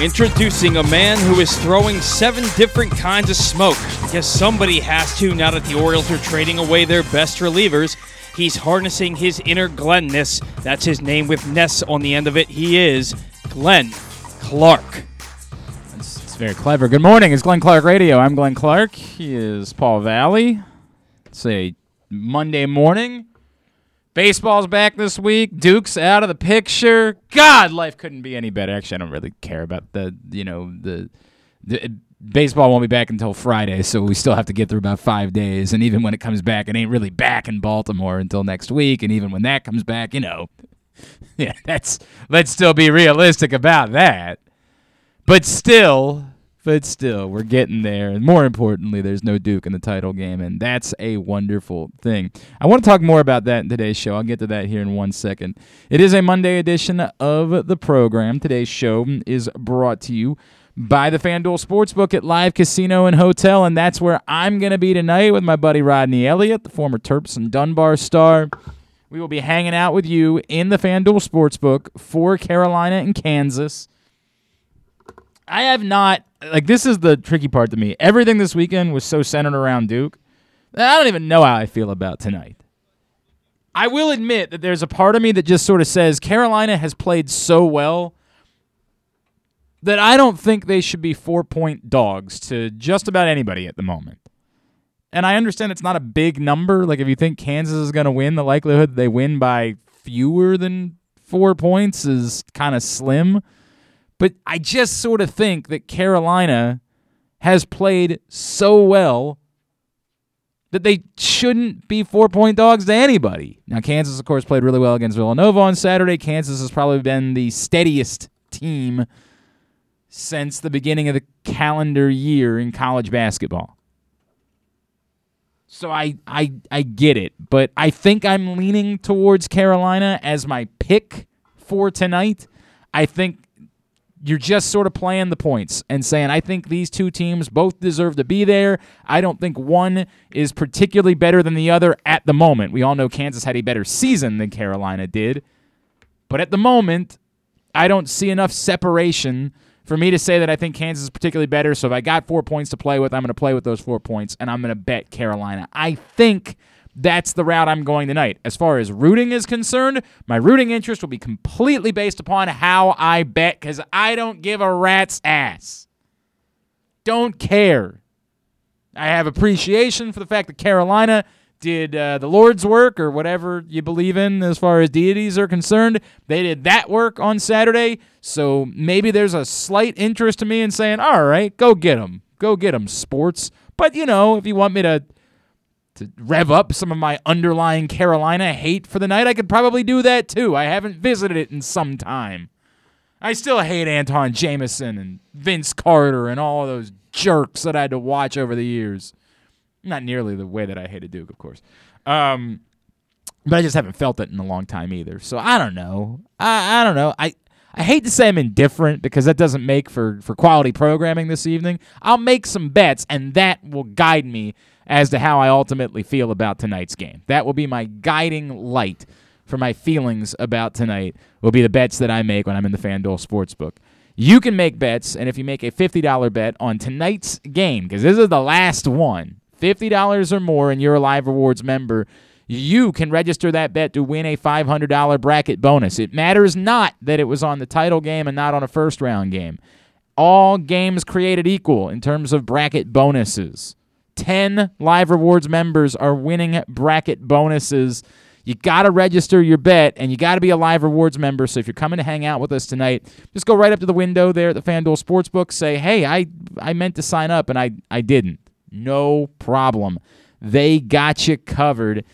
Introducing a man who is throwing seven different kinds of smoke. Because somebody has to now that the Orioles are trading away their best relievers. He's harnessing his inner Glenness. That's his name with Ness on the end of it. He is Glenn Clark. It's, it's very clever. Good morning. It's Glenn Clark Radio. I'm Glenn Clark. He is Paul Valley. It's a Monday morning. Baseball's back this week. Duke's out of the picture. God, life couldn't be any better. Actually, I don't really care about the, you know, the, the baseball won't be back until Friday, so we still have to get through about five days. And even when it comes back, it ain't really back in Baltimore until next week. And even when that comes back, you know, yeah, that's let's still be realistic about that. But still, but still, we're getting there. And more importantly, there's no Duke in the title game, and that's a wonderful thing. I want to talk more about that in today's show. I'll get to that here in one second. It is a Monday edition of the program. Today's show is brought to you by the FanDuel Sportsbook at Live Casino and Hotel, and that's where I'm going to be tonight with my buddy Rodney Elliott, the former Terps and Dunbar star. We will be hanging out with you in the FanDuel Sportsbook for Carolina and Kansas. I have not like this is the tricky part to me. Everything this weekend was so centered around Duke. I don't even know how I feel about tonight. I will admit that there's a part of me that just sort of says Carolina has played so well that I don't think they should be four point dogs to just about anybody at the moment. And I understand it's not a big number. Like if you think Kansas is going to win, the likelihood they win by fewer than four points is kind of slim. But I just sort of think that Carolina has played so well that they shouldn't be four point dogs to anybody. Now, Kansas, of course, played really well against Villanova on Saturday. Kansas has probably been the steadiest team since the beginning of the calendar year in college basketball. So I, I I get it, but I think I'm leaning towards Carolina as my pick for tonight. I think you're just sort of playing the points and saying, I think these two teams both deserve to be there. I don't think one is particularly better than the other at the moment. We all know Kansas had a better season than Carolina did. But at the moment, I don't see enough separation for me to say that I think Kansas is particularly better. So if I got four points to play with, I'm going to play with those four points and I'm going to bet Carolina. I think that's the route I'm going tonight. As far as rooting is concerned, my rooting interest will be completely based upon how I bet because I don't give a rat's ass. Don't care. I have appreciation for the fact that Carolina did uh, the Lord's work or whatever you believe in as far as deities are concerned. They did that work on Saturday. So maybe there's a slight interest to me in saying, all right, go get them. Go get them, sports. But, you know, if you want me to to rev up some of my underlying Carolina hate for the night, I could probably do that too. I haven't visited it in some time. I still hate Antawn Jamison and Vince Carter and all those jerks that I had to watch over the years. Not nearly the way that I hated Duke, of course. Um, but I just haven't felt it in a long time either. So I don't know. I, I don't know. I I hate to say I'm indifferent because that doesn't make for, for quality programming this evening. I'll make some bets, and that will guide me as to how I ultimately feel about tonight's game. That will be my guiding light for my feelings about tonight, will be the bets that I make when I'm in the FanDuel Sportsbook. You can make bets, and if you make a $50 bet on tonight's game, because this is the last one, $50 or more, and you're a Live Rewards member, you can register that bet to win a $500 bracket bonus. It matters not that it was on the title game and not on a first round game. All games created equal in terms of bracket bonuses. 10 Live Rewards members are winning bracket bonuses. You got to register your bet and you got to be a Live Rewards member. So if you're coming to hang out with us tonight, just go right up to the window there at the FanDuel Sportsbook. Say, hey, I, I meant to sign up and I, I didn't. No problem. They got you covered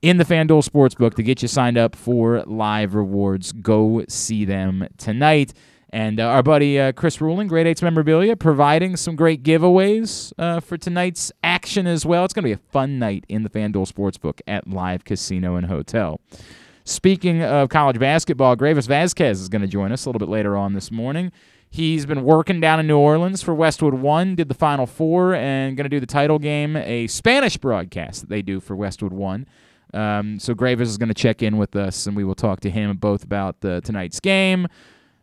in the FanDuel Sportsbook to get you signed up for Live Rewards. Go see them tonight. And uh, our buddy uh, Chris Ruling, Great Eights Memorabilia, providing some great giveaways uh, for tonight's action as well. It's going to be a fun night in the FanDuel Sportsbook at Live Casino and Hotel. Speaking of college basketball, Greivis Vasquez is going to join us a little bit later on this morning. He's been working down in New Orleans for Westwood One, did the Final Four, and going to do the title game, a Spanish broadcast that they do for Westwood One. Um, so Greivis is going to check in with us, and we will talk to him both about tonight's game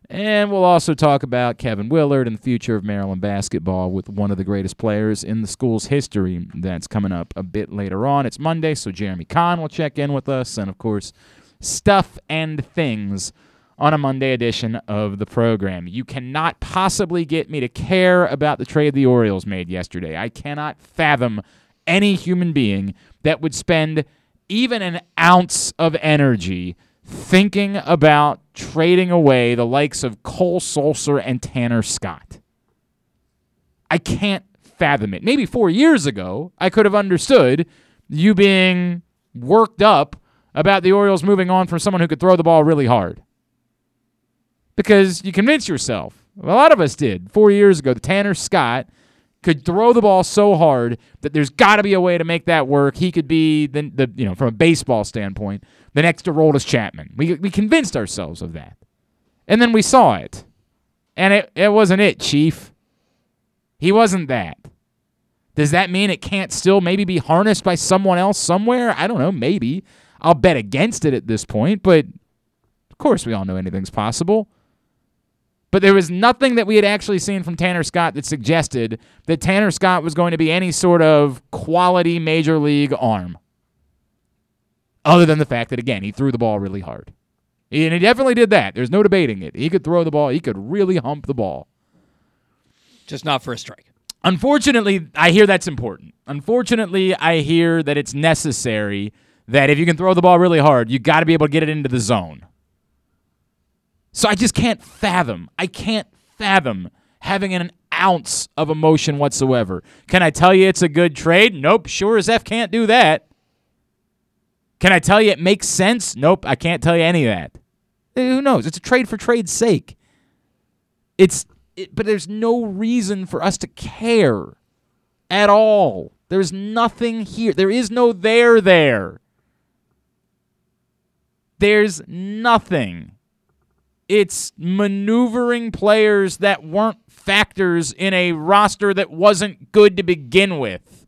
And we'll also talk about Kevin Willard and the future of Maryland basketball with one of the greatest players in the school's history. That's coming up a bit later on. It's Monday, so Jeremy Conn will check in with us. And of course, stuff and things on a Monday edition of the program. You cannot possibly get me to care about the trade the Orioles made yesterday. I cannot fathom any human being that would spend even an ounce of energy thinking about trading away the likes of Cole Sulser and Tanner Scott. I can't fathom it. Maybe four years ago, I could have understood you being worked up about the Orioles moving on from someone who could throw the ball really hard. Because you convince yourself, a lot of us did four years ago, that Tanner Scott could throw the ball so hard that there's got to be a way to make that work. He could be the, the you know from a baseball standpoint the next Aroldis Chapman. We we convinced ourselves of that, and then we saw it, and it it wasn't it, Chief. He wasn't that. Does that mean it can't still maybe be harnessed by someone else somewhere? I don't know. Maybe I'll bet against it at this point, but of course we all know anything's possible. But there was nothing that we had actually seen from Tanner Scott that suggested that Tanner Scott was going to be any sort of quality major league arm. Other than the fact that, again, he threw the ball really hard. And he definitely did that. There's no debating it. He could throw the ball, he could really hump the ball. Just not for a strike. Unfortunately, I hear that's important. Unfortunately, I hear that it's necessary that if you can throw the ball really hard, you got to be able to get it into the zone. So I just can't fathom. I can't fathom having an ounce of emotion whatsoever. Can I tell you it's a good trade? Nope. Sure as F can't do that. Can I tell you it makes sense? Nope. I can't tell you any of that. Eh, who knows? It's a trade for trade's sake. It's it, but there's no reason for us to care at all. There's nothing here. There is no there there. There's nothing. It's maneuvering players that weren't factors in a roster that wasn't good to begin with.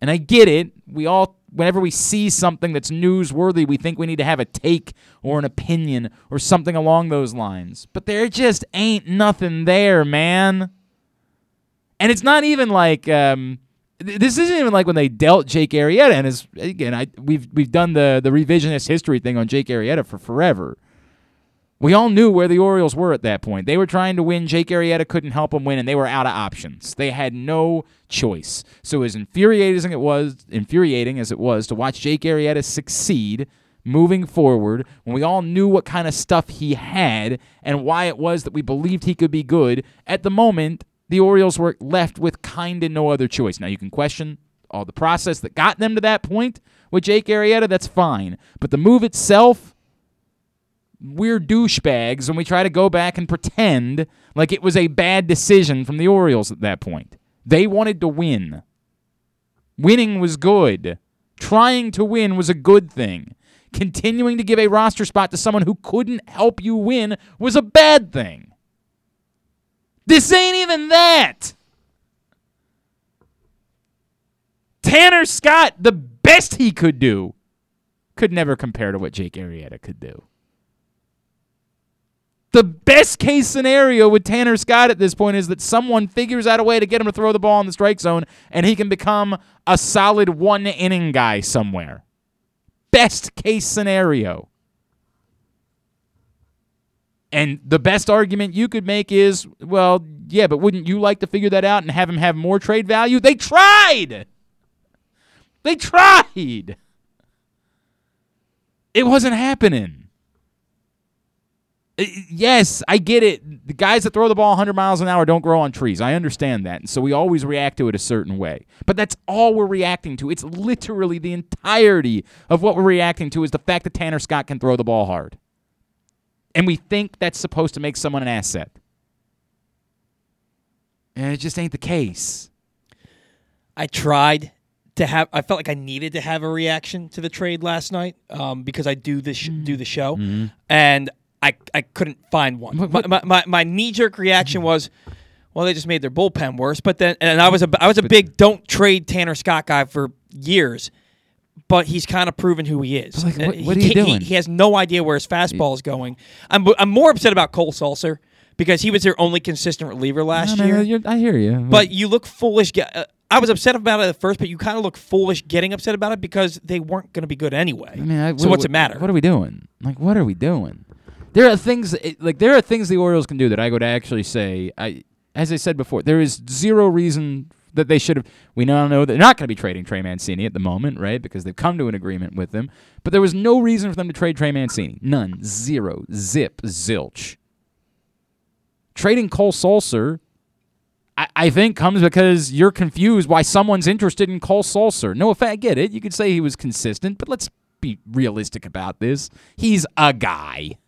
And I get it. We all, whenever we see something that's newsworthy, we think we need to have a take or an opinion or something along those lines. But there just ain't nothing there, man. And it's not even like um, this isn't even like when they dealt Jake Arrieta, and as again, I we've we've done the the revisionist history thing on Jake Arrieta for forever. We all knew where the Orioles were at that point. They were trying to win. Jake Arrieta couldn't help them win, and they were out of options. They had no choice. So as infuriating as it was, infuriating as it was to watch Jake Arrieta succeed moving forward, when we all knew what kind of stuff he had and why it was that we believed he could be good, at the moment the Orioles were left with kind of no other choice. Now you can question all the process that got them to that point with Jake Arrieta. That's fine, but the move itself we're douchebags when we try to go back and pretend like it was a bad decision from the Orioles at that point. They wanted to win. Winning was good. Trying to win was a good thing. Continuing to give a roster spot to someone who couldn't help you win was a bad thing. This ain't even that. Tanner Scott, the best he could do, could never compare to what Jake Arrieta could do. The best case scenario with Tanner Scott at this point is that someone figures out a way to get him to throw the ball in the strike zone and he can become a solid one inning guy somewhere. Best case scenario. And the best argument you could make is, well, yeah, but wouldn't you like to figure that out and have him have more trade value? They tried. They tried. It wasn't happening. Yes, I get it. The guys that throw the ball 100 miles an hour don't grow on trees. I understand that. And so we always react to it a certain way. But that's all we're reacting to. It's literally the entirety of what we're reacting to is the fact that Tanner Scott can throw the ball hard. And we think that's supposed to make someone an asset. And it just ain't the case. I tried to have. I felt like I needed to have a reaction to the trade last night um, because I do this sh- do the show, Mm-hmm. and I I couldn't find one. What- what- My, my, my, my knee jerk reaction was, well, they just made their bullpen worse. But then, and I was a I was a big don't trade Tanner Scott guy for years. But he's kind of proven who he is. Like, Uh, what- he what are you can't- he- doing? He, has no idea where his fastball is going. I'm I'm more upset about Cole Sulser because he was their only consistent reliever last I, year. mean, you're- I hear you. But you look foolish. Uh, I was upset about it at first, but you kind of look foolish getting upset about it because they weren't going to be good anyway. I mean, I, so what- what's it matter? What are we doing? Like, what are we doing? There are things like there are things the Orioles can do that I would actually say. I, as I said before, there is zero reason that they should have. We now know they're not going to be trading Trey Mancini at the moment, right? Because they've come to an agreement with him. But there was no reason for them to trade Trey Mancini. None. Zero. Zip. Zilch. Trading Cole Sulser I, I think comes because you're confused why someone's interested in Cole Sulser. No offense, I get it. You could say he was consistent, but let's be realistic about this. He's a guy.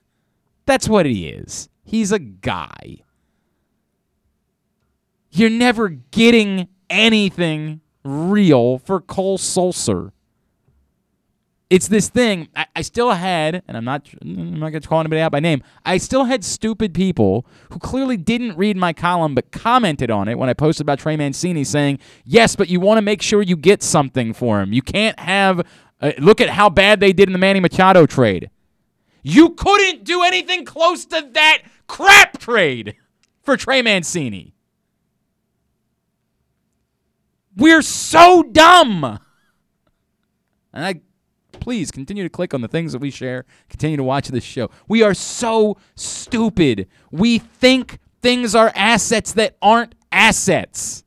That's what he is. He's a guy. You're never getting anything real for Cole Sulser. It's this thing. I, I still had, and I'm not, I'm not going to call anybody out by name. I still had stupid people who clearly didn't read my column but commented on it when I posted about Trey Mancini, saying, "Yes, but you want to make sure you get something for him. You can't have. Uh, look at how bad they did in the Manny Machado trade. You couldn't do anything close to that crap trade for Trey Mancini. We're so dumb." And I please continue to click on the things that we share. Continue to watch this show. We are so stupid. We think things are assets that aren't assets.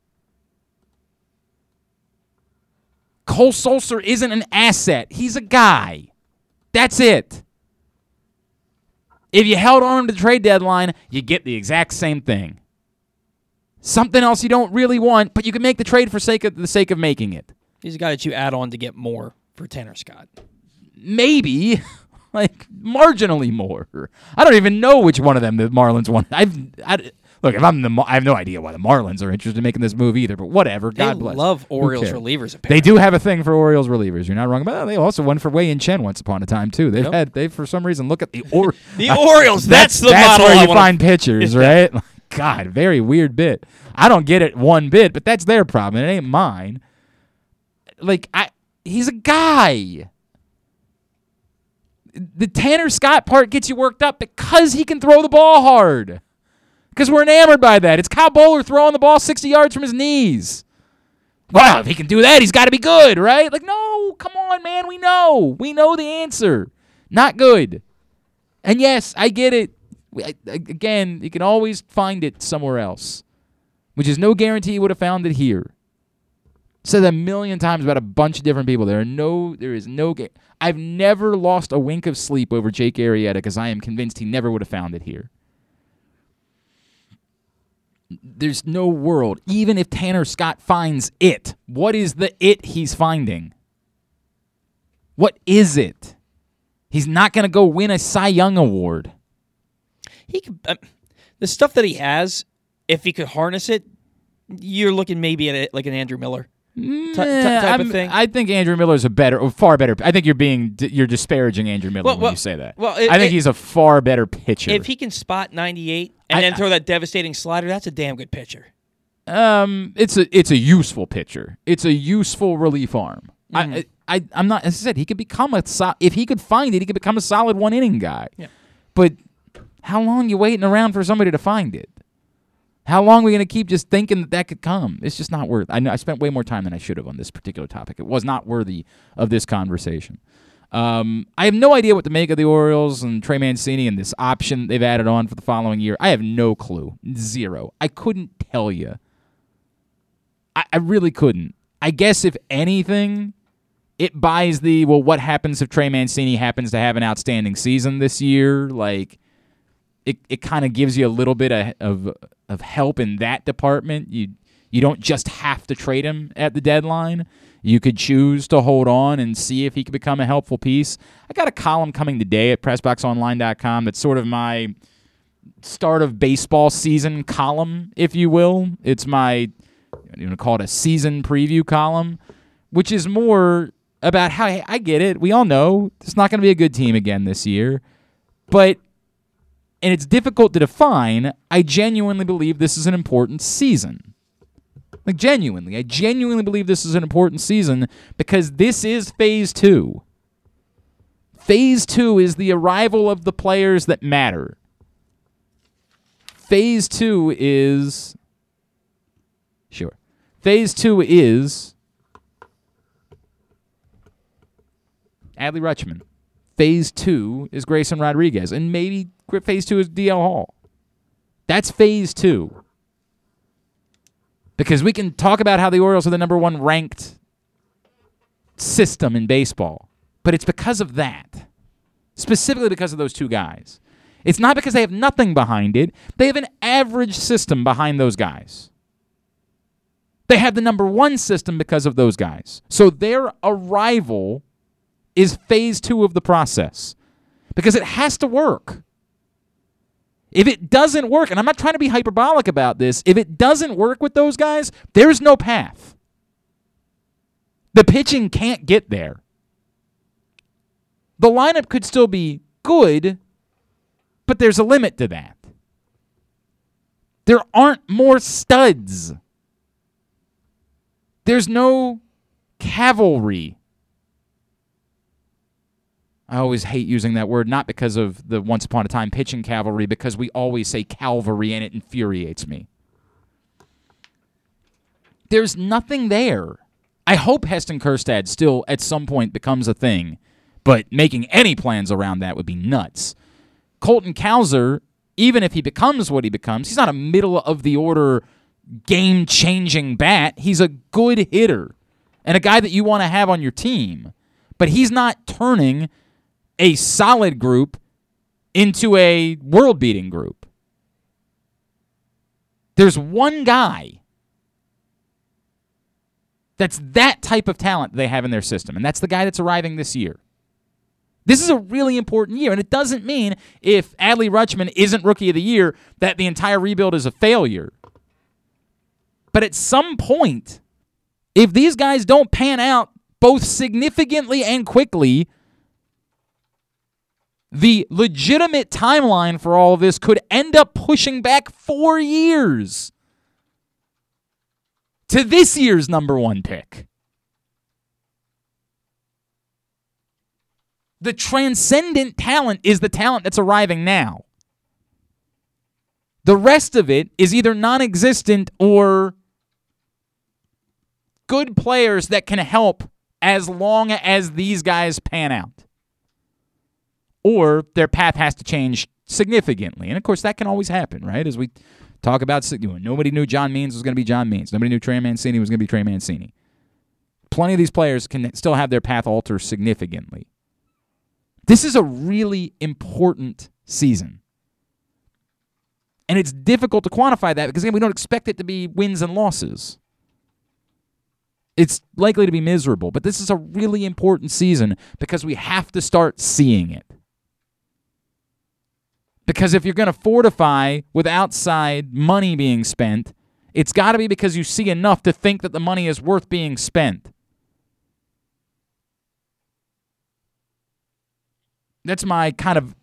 Cole Sulser isn't an asset. He's a guy. That's it. If you held on to the trade deadline, you get the exact same thing. Something else you don't really want, but you can make the trade for sake of the sake of making it. He's a guy that you add on to get more for Tanner Scott. maybe like marginally more. I don't even know which one of them the Marlins want. I've I, look if I'm the I have no idea why the Marlins are interested in making this move either. But whatever. They God bless. love Orioles relievers. Apparently. They do have a thing for Orioles relievers. You're not wrong about that. They also won for Wei-Yin Chen once upon a time too. They've Yep. had they for some reason look at the or The Orioles. That's, the that's model where I you wanna- find pitchers, right? God, very weird bit. I don't get it one bit, but that's their problem. It ain't mine. Like I, he's a guy. The Tanner Scott part gets you worked up because he can throw the ball hard. Because we're enamored by that. It's Kyle Boller throwing the ball 60 yards from his knees. Well, if he can do that, he's got to be good, right? Like, no, come on, man. We know. We know the answer. Not good. And yes, I get it. We- Again, you can always find it somewhere else, which is no guarantee you would have found it here. Said a million times about a bunch of different people. There are no, there is no. Ga- I've never lost a wink of sleep over Jake Arrieta because I am convinced he never would have found it here. There's no world, even if Tanner Scott finds it. What is the it he's finding? What is it? He's not going to go win a Cy Young award. He could, uh, the stuff that he has, if he could harness it, you're looking maybe at it like an Andrew Miller Eh, type of thing. I think Andrew Miller is a better, or far better. I think you're being you're disparaging Andrew Miller Well, when well- you say that. well, it- I think it- he's a far better pitcher. if he can spot 98 and I- then throw that devastating slider, that's a damn good pitcher. um, it's a it's a useful pitcher. It's a useful relief arm. Mm-hmm. I, I I'm not. As I said, he could become a so, if he could find it, he could become a solid one inning guy. Yeah. But how long you waiting around for somebody to find it? How long are we going to keep just thinking that that could come? It's just not worth. I know I spent way more time than I should have on this particular topic. It was not worthy of this conversation. Um, I have no idea what to make of the Orioles and Trey Mancini and this option they've added on for the following year. I have no clue. Zero. I couldn't tell you. I, I really couldn't. I guess if anything, it buys the well. What happens if Trey Mancini happens to have an outstanding season this year? Like, it, it kind of gives you a little bit of, of of help in that department. You you don't just have to trade him at the deadline. You could choose to hold on and see if he could become a helpful piece. I got a column coming today at PressBoxOnline.com that's sort of my start of baseball season column, if you will. It's my you want to call it a season preview column, which is more about how hey, I get it. We all know it's not going to be a good team again this year, but and it's difficult to define. I genuinely believe this is an important season. Like, genuinely. I genuinely believe this is an important season because this is phase two. Phase two is the arrival of the players that matter. Phase two is. Sure. Phase two is. Adley Rutschman. Phase two is Grayson Rodriguez. And maybe phase two is DL Hall. That's phase two. Because we can talk about how the Orioles are the number one ranked system in baseball, but it's because of that. Specifically because of those two guys. It's not because they have nothing behind it, they have an average system behind those guys. They have the number one system because of those guys. So their arrival is phase two of the process because it has to work. If it doesn't work, and I'm not trying to be hyperbolic about this, if it doesn't work with those guys, there's no path. The pitching can't get there. The lineup could still be good, but there's a limit to that. There aren't more studs. There's no cavalry I always hate using that word, not because of the once upon a time pitching cavalry, because we always say cavalry and it infuriates me. There's nothing there. I hope Heston Kjerstad still at some point becomes a thing, but making any plans around that would be nuts. Colton Cowser, even if he becomes what he becomes, he's not a middle of the order game changing bat. He's a good hitter and a guy that you want to have on your team. But he's not turning a solid group into a world beating group. There's one guy that's that type of talent they have in their system, and that's the guy that's arriving this year. This is a really important year, and it doesn't mean if Adley Rutschman isn't Rookie of the Year that the entire rebuild is a failure. But at some point, if these guys don't pan out both significantly and quickly, the legitimate timeline for all of this could end up pushing back four years to this year's number one pick. The transcendent talent is the talent that's arriving now. The rest of it is either non existent or good players that can help as long as these guys pan out or their path has to change significantly. And of course, that can always happen, right? As we talk about, nobody knew John Means was going to be John Means. Nobody knew Trey Mancini was going to be Trey Mancini. Plenty of these players can still have their path alter significantly. This is a really important season. And it's difficult to quantify that because again, we don't expect it to be wins and losses. It's likely to be miserable, but this is a really important season because we have to start seeing it. Because if you're going to fortify with outside money being spent, it's got to be because you see enough to think that the money is worth being spent. That's my kind of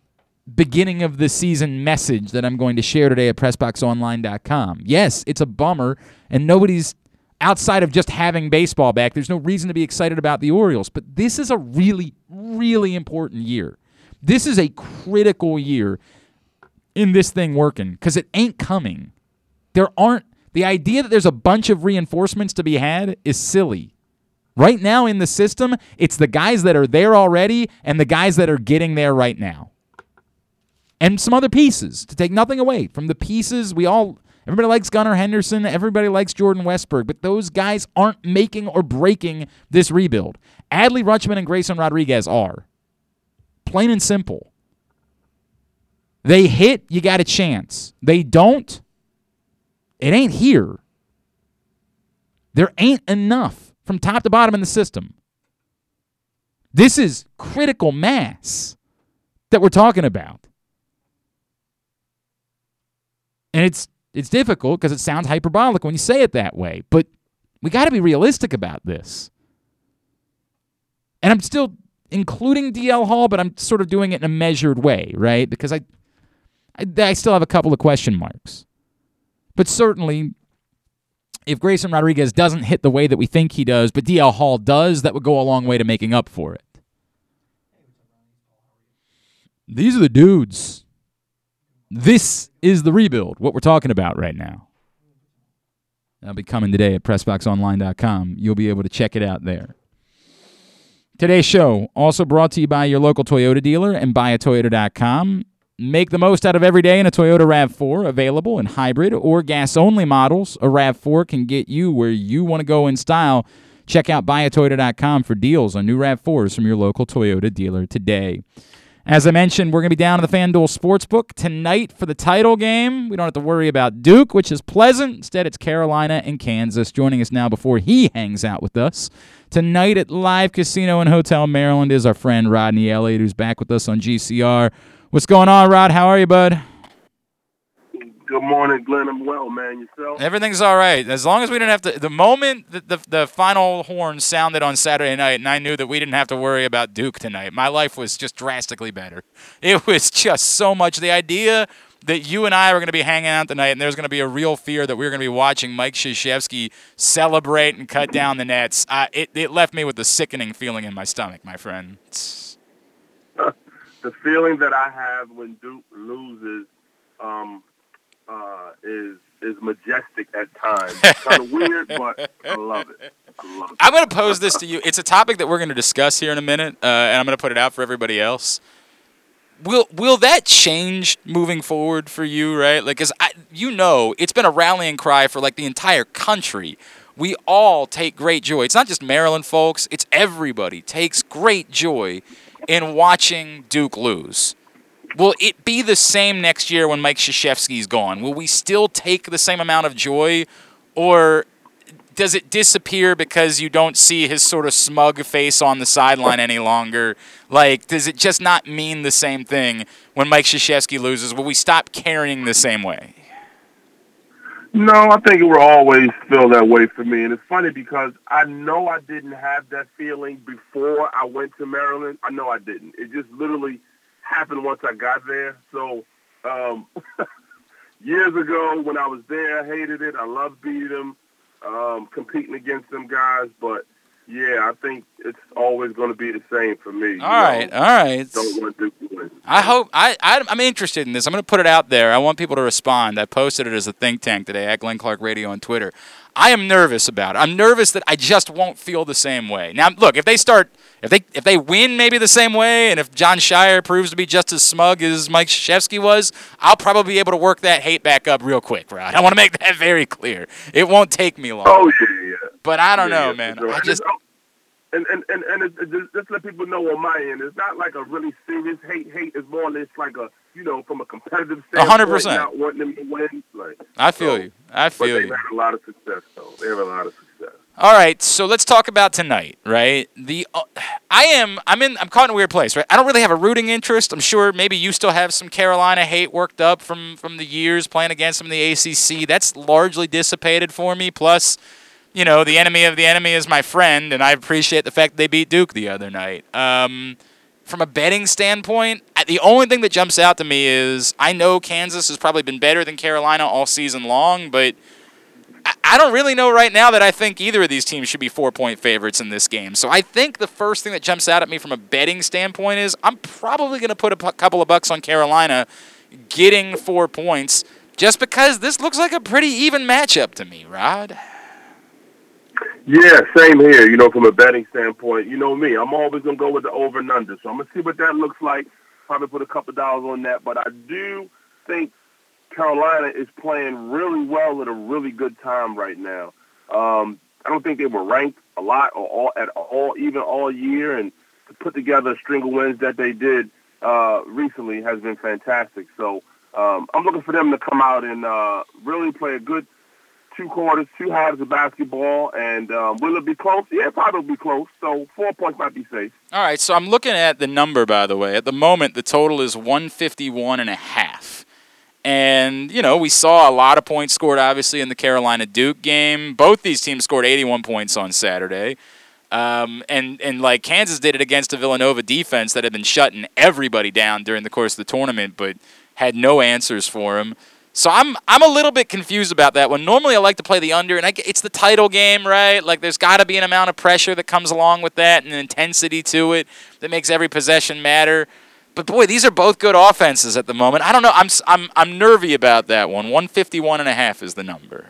beginning of the season message that I'm going to share today at PressBoxOnline.com. Yes, it's a bummer, and nobody's outside of just having baseball back. There's no reason to be excited about the Orioles, but this is a really, really important year. This is a critical year in this thing working because it ain't coming. There aren't the idea that there's a bunch of reinforcements to be had is silly. Right now in the system, it's the guys that are there already and the guys that are getting there right now. And some other pieces to take nothing away from the pieces we all everybody likes Gunnar Henderson, everybody likes Jordan Westburg, but those guys aren't making or breaking this rebuild. Adley Rutschman and Grayson Rodriguez are. Plain and simple. They hit, you got a chance. They don't, it ain't here. There ain't enough from top to bottom in the system. This is critical mass that we're talking about. And it's it's difficult because it sounds hyperbolic when you say it that way, but we got to be realistic about this. And I'm still including DL Hall, but I'm sort of doing it in a measured way, right? Because I I, I still have a couple of question marks. But certainly, if Grayson Rodriguez doesn't hit the way that we think he does, but DL Hall does, that would go a long way to making up for it. These are the dudes. This is the rebuild, what we're talking about right now. That'll be coming today at PressBoxOnline.com. You'll be able to check it out there. Today's show also brought to you by your local Toyota dealer and buyatoyota.com. Make the most out of every day in a Toyota RAV4, available in hybrid or gas only models. A RAV4 can get you where you want to go in style. Check out buyatoyota.com for deals on new RAV4s from your local Toyota dealer today. As I mentioned, we're going to be down at the FanDuel Sportsbook tonight for the title game. We don't have to worry about Duke, which is pleasant. Instead, it's Carolina and Kansas. Joining us now before he hangs out with us tonight at Live Casino and Hotel Maryland is our friend Rodney Elliott, who's back with us on GCR. What's going on, Rod? How are you, bud? Good morning, Glenn. I'm well, man. Yourself? Everything's all right. As long as we didn't have to. The moment that the, the final horn sounded on Saturday night, and I knew that we didn't have to worry about Duke tonight, my life was just drastically better. It was just so much. The idea that you and I were going to be hanging out tonight, and there's going to be a real fear that we were going to be watching Mike Krzyzewski celebrate and cut down the nets. Uh, it, it left me with a sickening feeling in my stomach, my friend. The feeling that I have when Duke loses um, uh, is is majestic at times. kind of weird, but I love it. I love it. I'm going to pose this to you. It's a topic that we're going to discuss here in a minute, uh, and I'm going to put it out for everybody else. Will will that change moving forward for you, right? Like, as you know, it's been a rallying cry for like the entire country. We all take great joy. It's not just Maryland folks; it's everybody takes great joy in watching Duke lose. Will it be the same next year when Mike Krzyzewski's gone? Will we still take the same amount of joy, or does it disappear because you don't see his sort of smug face on the sideline any longer? Like, does it just not mean the same thing when Mike Krzyzewski loses? Will we stop caring the same way? No, I think it will always feel that way for me. And it's funny because I know I didn't have that feeling before I went to Maryland. I know I didn't. It just literally happened once I got there. So um, years ago when I was there, I hated it. I loved beating them, um, competing against them guys. But yeah, I think it's always going to be the same for me. All right, know? all right. Don't want to win. I hope I, I am interested in this. I'm going to put it out there. I want people to respond. I posted it as a think tank today at Glenn Clark Radio on Twitter. I am nervous about it. I'm nervous that I just won't feel the same way. Now, look, if they start, if they if they win maybe the same way, and if Jon Scheyer proves to be just as smug as Mike Krzyzewski was, I'll probably be able to work that hate back up real quick, Rod. I want to make that very clear. It won't take me long. Oh yeah. But I don't yeah, know, man. Sure. I just. And and and, and it, it, just, just let people know on my end, it's not like a really serious hate. Hate is more or less like a you know from a competitive standpoint, hundred percent, not wanting them to win. Like I feel so, you, I feel but you. They've had a lot of success, though. They have a lot of success. All right, so let's talk about tonight, right? The uh, I am I'm in I'm caught in a weird place, right? I don't really have a rooting interest. I'm sure maybe you still have some Carolina hate worked up from from the years playing against them in the ACC. That's largely dissipated for me. Plus you know, the enemy of the enemy is my friend, and I appreciate the fact that they beat Duke the other night. Um, from a betting standpoint, the only thing that jumps out to me is I know Kansas has probably been better than Carolina all season long, but I don't really know right now that I think either of these teams should be four point favorites in this game. So I think the first thing that jumps out at me from a betting standpoint is I'm probably going to put a couple of bucks on Carolina getting four points just because this looks like a pretty even matchup to me, Rod. Yeah, same here. You know, from a betting standpoint, you know me, I'm always gonna go with the over and under. So I'm gonna see what that looks like. Probably put a couple dollars on that, but I do think Carolina is playing really well at a really good time right now. Um, I don't think they were ranked a lot or all at all, even all year, and to put together a string of wins that they did uh, recently has been fantastic. So um, I'm looking for them to come out and uh, really play a good two quarters, two halves of basketball, and um, will it be close? Yeah, probably be close. So four points might be safe. All right, so I'm looking at the number, by the way. At the moment, the total is 151 and a half. And, you know, we saw a lot of points scored, obviously, in the Carolina Duke game. Both these teams scored 81 points on Saturday. Um, and, and like Kansas did it against a Villanova defense that had been shutting everybody down during the course of the tournament, but had no answers for them. So I'm I'm a little bit confused about that one. Normally I like to play the under, and I, it's the title game, right? Like there's got to be an amount of pressure that comes along with that, and an intensity to it that makes every possession matter. But boy, these are both good offenses at the moment. I don't know. I'm I'm I'm nervy about that one. 151 and a half is the number.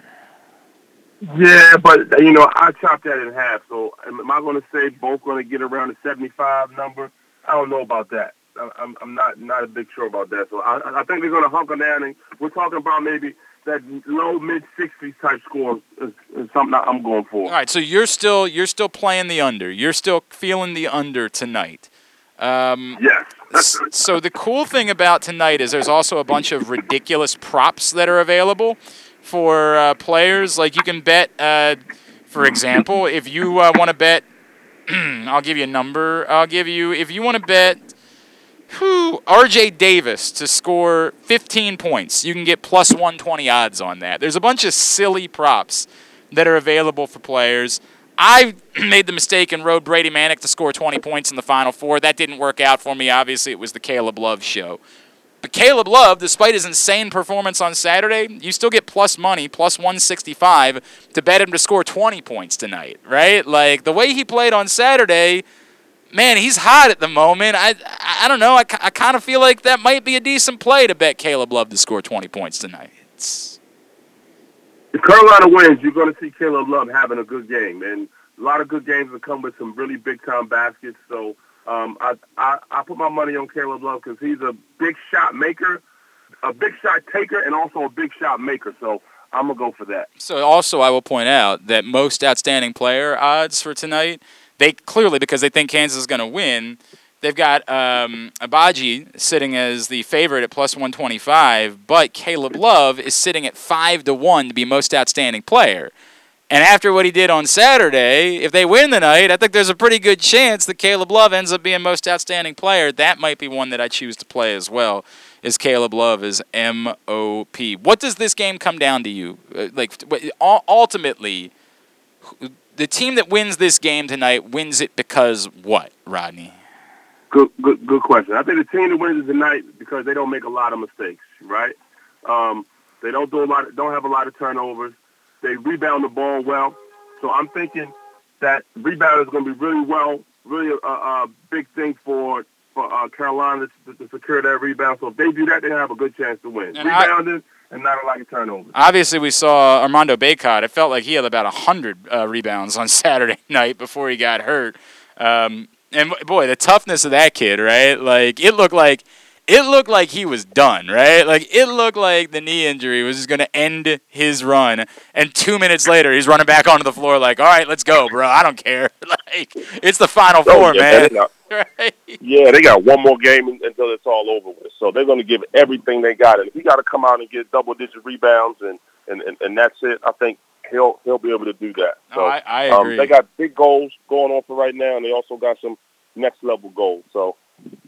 Yeah, but you know I chopped that in half. So am I going to say both going to get around the 75 number? I don't know about that. I'm I'm not not a big sure about that. So I I think they're going to hunker down, and we're talking about maybe that low mid 60s type score is, is, something I'm going for. All right, so you're still you're still playing the under. You're still feeling the under tonight. Um, yes. so the cool thing about tonight is there's also a bunch of ridiculous props that are available for uh, players. Like you can bet, uh, for example, if you uh, want to bet, I'll give you a number. I'll give you if you want to bet Whew, RJ Davis to score 15 points. You can get plus 120 odds on that. There's a bunch of silly props that are available for players. I made the mistake and rode Brady Manek to score 20 points in the Final Four. That didn't work out for me. Obviously, it was the Caleb Love show. But Caleb Love, despite his insane performance on Saturday, you still get plus money, plus 165 to bet him to score 20 points tonight, right? Like the way he played on Saturday – man, he's hot at the moment. I, I don't know. I, I kind of feel like that might be a decent play to bet Caleb Love to score 20 points tonight. It's... If Carolina wins, you're going to see Caleb Love having a good game. And a lot of good games will come with some really big-time baskets. So um, I, I, I put my money on Caleb Love because he's a big shot maker, a big shot taker, and also a big shot maker. So I'm going to go for that. So also I will point out that most outstanding player odds for tonight – they clearly because they think Kansas is going to win. They've got um, Agbaji sitting as the favorite at plus 125, but Caleb Love is sitting at five to one to be most outstanding player. And after what he did on Saturday, if they win the night, I think there's a pretty good chance that Caleb Love ends up being most outstanding player. That might be one that I choose to play as well. Is Caleb Love is MOP? What does this game come down to you? Uh, like ultimately, the team that wins this game tonight wins it because what, Rodney? Good, good, good question. I think the team that wins it tonight because they don't make a lot of mistakes, right? Um, they don't do a lot, don't have a lot of turnovers. They rebound the ball well. So I'm thinking that rebound is going to be really well, really a, a big thing for for uh, Carolina to, to, secure that rebound. So if they do that, they have a good chance to win. And Rebounding. I- and not a lot of turnovers. Obviously, we saw Armando Bacot. It felt like he had about 100 uh, rebounds on Saturday night before he got hurt. Um, and boy, the toughness of that kid, right? Like it looked like it looked like he was done, right? Like it looked like the knee injury was just going to end his run. And two minutes later, he's running back onto the floor, like, "All right, let's go, bro. I don't care. like it's the final oh, four, yeah, man." right? Yeah, they got one more game until it's all over with. So they're going to give everything they got. And if he got to come out and get double digit rebounds and, and, and, and that's it, I think he'll he'll be able to do that. So I, I agree. Um, they got big goals going on for right now, and they also got some next level goals. So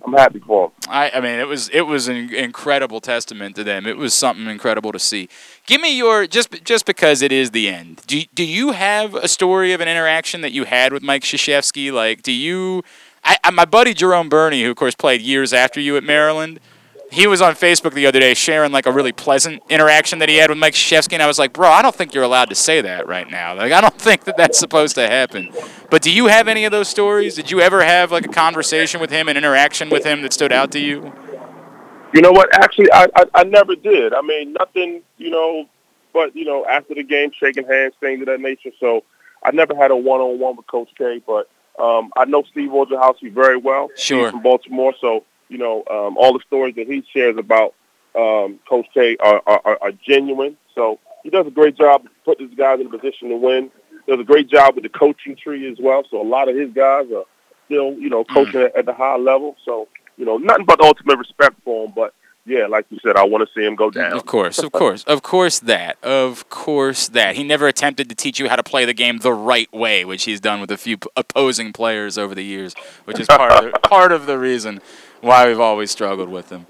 I'm happy for them. I, I mean, it was it was an incredible testament to them. It was something incredible to see. Give me your just just because it is the end. Do do you have a story of an interaction that you had with Mike Krzyzewski? Like, do you? I, I, my buddy Jerome Burney, who of course played years after you at Maryland, he was on Facebook the other day sharing like a really pleasant interaction that he had with Mike Krzyzewski, and I was like, bro, I don't think you're allowed to say that right now. Like, I don't think that that's supposed to happen. But do you have any of those stories? Did you ever have like a conversation with him, an interaction with him that stood out to you? You know what? Actually, I, I, I never did. I mean, nothing, you know, but, you know, after the game, shaking hands, things of that nature. So I never had a one-on-one with Coach K, but – um, I know Steve Wojciechowski very well. Sure. He's from Baltimore, so you know um, all the stories that he shares about um, Coach K are, are, are genuine. So he does a great job putting his guys in a position to win. Does a great job with the coaching tree as well. So a lot of his guys are still, you know, coaching mm. at, at the high level. So you know, nothing but ultimate respect for him. But yeah, like you said, I want to see him go down. Of course, of course, of course that, of course that. He never attempted to teach you how to play the game the right way, which he's done with a few opposing players over the years, which is part of the, part of the reason why we've always struggled with him.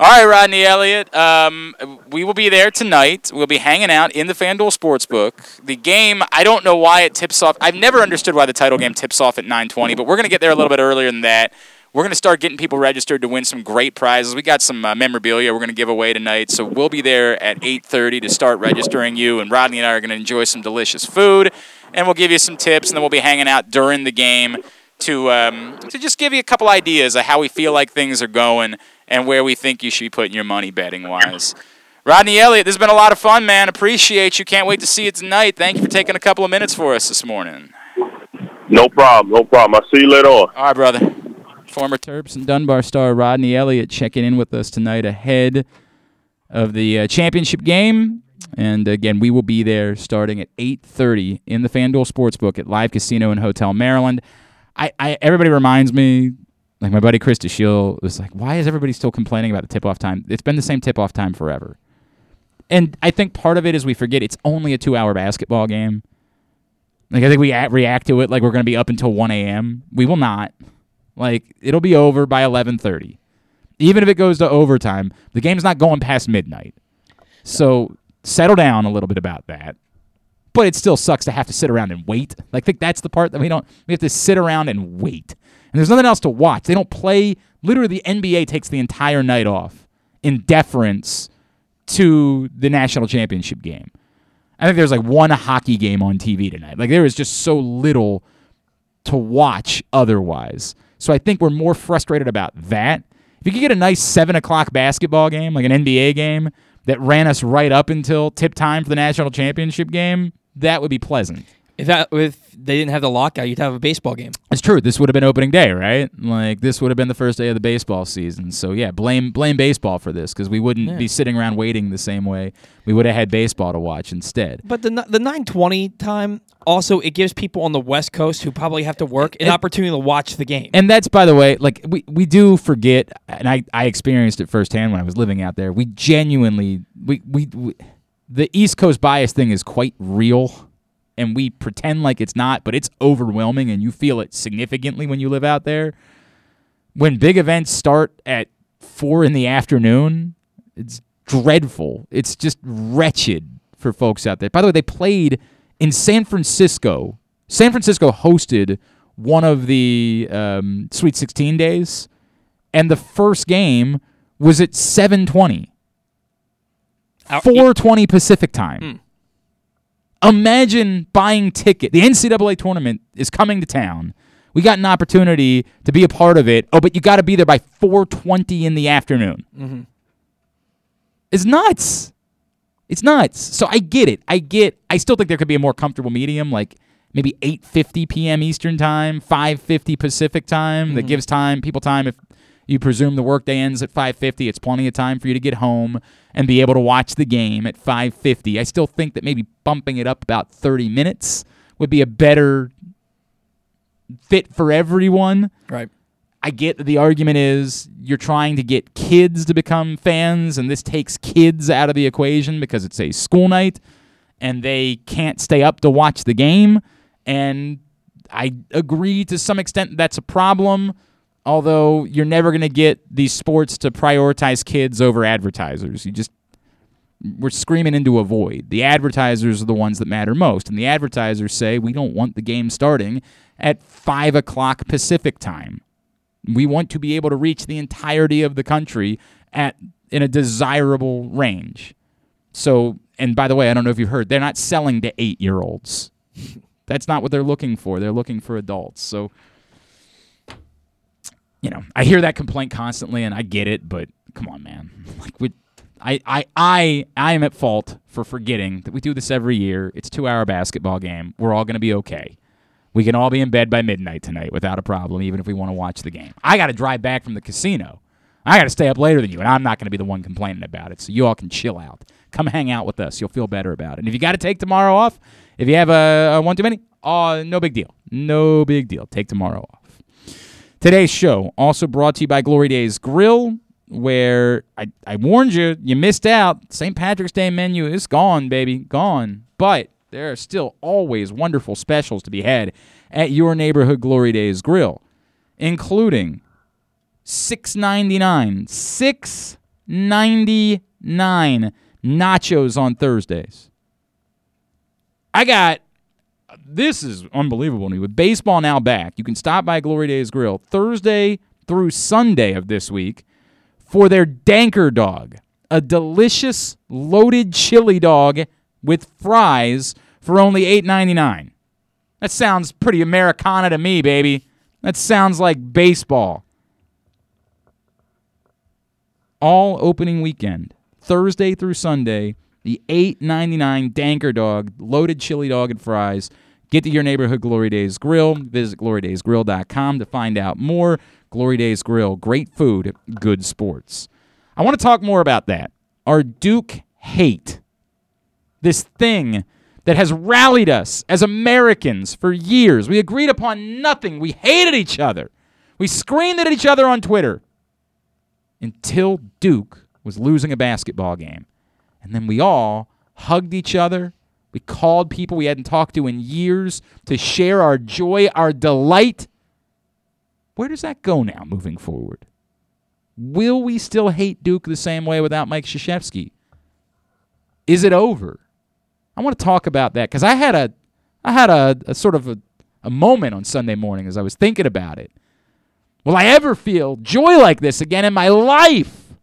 All right, Rodney Elliott. Um, we will be there tonight. We'll be hanging out in the FanDuel Sportsbook. The game, I don't know why it tips off. I've never understood why the title game tips off at 9:20, but we're going to get there a little bit earlier than that. We're going to start getting people registered to win some great prizes. We got some uh, memorabilia we're going to give away tonight, so we'll be there at 8:30 to start registering you. And Rodney and I are going to enjoy some delicious food, and we'll give you some tips, and then we'll be hanging out during the game to um, to just give you a couple ideas of how we feel like things are going and where we think you should be putting your money betting wise. Rodney Elliott, this has been a lot of fun, man. Appreciate you. Can't wait to see you tonight. Thank you for taking a couple of minutes for us this morning. No problem. No problem. I'll see you later on. All right, brother. Former Terps and Dunbar star Rodney Elliott checking in with us tonight ahead of the uh, championship game. And again, we will be there starting at 8:30 in the FanDuel Sportsbook at Live Casino and Hotel Maryland. I, I everybody reminds me, like my buddy Chris DeShiel was like, why is everybody still complaining about the tip-off time? It's been the same tip-off time forever. And I think part of it is we forget it's only a two-hour basketball game. Like I think we at, react to it like we're going to be up until 1 a.m. We will not. Like it'll be over by 11:30. Even if it goes to overtime, the game's not going past midnight. So settle down a little bit about that. But it still sucks to have to sit around and wait. Like I think that's the part that we don't we have to sit around and wait. And there's nothing else to watch. They don't play literally the NBA takes the entire night off in deference to the national championship game. I think there's like one hockey game on TV tonight. Like there is just so little to watch otherwise. So I think we're more frustrated about that. If you could get a nice seven o'clock basketball game, like an NBA game, that ran us right up until tip time for the national championship game, that would be pleasant. If that if they didn't have the lockout, you'd have a baseball game. It's true. This would have been opening day, right? Like this would have been the first day of the baseball season. So yeah, blame blame baseball for this because we wouldn't Yeah. be sitting around waiting the same way. We would have had baseball to watch instead. But the the nine twenty time also it gives people on the West Coast who probably have to work an And- opportunity to watch the game. And that's by the way, like we, we do forget, and I, I experienced it firsthand when I was living out there. We genuinely we, we we the East Coast bias thing is quite real, and we pretend like it's not, but it's overwhelming, and you feel it significantly when you live out there. When big events start at four in the afternoon, it's dreadful. It's just wretched for folks out there. By the way, they played in San Francisco. San Francisco hosted one of the um, Sweet 16 days, and the first game was at 7:20, Out- 4:20 Pacific time. Hmm. Imagine buying ticket. The NCAA tournament is coming to town. We got an opportunity to be a part of it. Oh, but you got to be there by 4:20 in the afternoon. Mm-hmm. It's nuts. It's nuts. So I get it. I get. I still think there could be a more comfortable medium, like maybe 8:50 p.m. Eastern time, 5:50 Pacific time. That mm-hmm. gives time people time if you presume the workday ends at 5:50. It's plenty of time for you to get home and be able to watch the game at 5:50. I still think that maybe bumping it up about 30 minutes would be a better fit for everyone. right. I get that the argument is you're trying to get kids to become fans, and this takes kids out of the equation because it's a school night and they can't stay up to watch the game. And I agree to some extent that's a problem, although you're never going to get these sports to prioritize kids over advertisers. You just we're screaming into a void. The advertisers are the ones that matter most, and the advertisers say we don't want the game starting at five o'clock Pacific time. We want to be able to reach the entirety of the country at in a desirable range. So, and by the way, I don't know if you've heard, they're not selling to eight year olds. That's not what they're looking for. They're looking for adults. So, you know, I hear that complaint constantly, and I get it, but come on, man. Like we, I, I, I, I am at fault for forgetting that we do this every year. It's two-hour basketball game. We're all going to be okay. We can all be in bed by midnight tonight without a problem, even if we want to watch the game. I got to drive back from the casino. I got to stay up later than you, and I'm not going to be the one complaining about it. So you all can chill out. Come hang out with us. You'll feel better about it. And if you got to take tomorrow off, if you have a, a one too many, uh, no big deal. No big deal. Take tomorrow off. Today's show also brought to you by Glory Days Grill, where I, I warned you, you missed out. St. Patrick's Day menu is gone, baby, gone. But there are still always wonderful specials to be had at your neighborhood Glory Days Grill, including six ninety nine, six ninety nine nachos on Thursdays. I got this is unbelievable to me. With baseball now back, you can stop by Glory Days Grill Thursday through Sunday of this week for their Danker Dog, a delicious loaded chili dog with fries for only $8.99. That sounds pretty Americana to me, baby. That sounds like baseball. All opening weekend, Thursday through Sunday, the $8.99 Danker Dog, loaded chili dog and fries. Get to your neighborhood Glory Days Grill. Visit glorydaysgrill.com to find out more. Glory Days Grill, great food, good sports. I want to talk more about that. Our Duke hate. This thing that has rallied us as Americans for years. We agreed upon nothing. We hated each other. We screamed at each other on Twitter until Duke was losing a basketball game. And then we all hugged each other. We called people we hadn't talked to in years to share our joy, our delight. Where does that go now moving forward? Will we still hate Duke the same way without Mike Krzyzewski? Is it over? I want to talk about that because I had a, I had a, a sort of a, a moment on Sunday morning as I was thinking about it. Will I ever feel joy like this again in my life?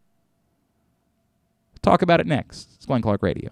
Talk about it next. It's Glenn Clark Radio.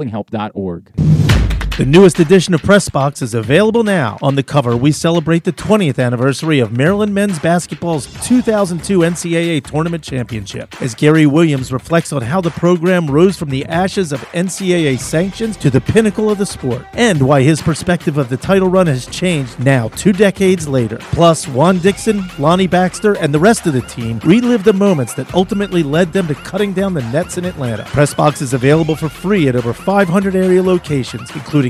mdgamblinghelp.org. The newest edition of Press Box is available now. On the cover, we celebrate the 20th anniversary of Maryland men's basketball's 2002 NCAA Tournament Championship, as Gary Williams reflects on how the program rose from the ashes of NCAA sanctions to the pinnacle of the sport, and why his perspective of the title run has changed now two decades later. Plus, Juan Dixon, Lonnie Baxter, and the rest of the team relive the moments that ultimately led them to cutting down the nets in Atlanta. Press Box is available for free at over 500 area locations, including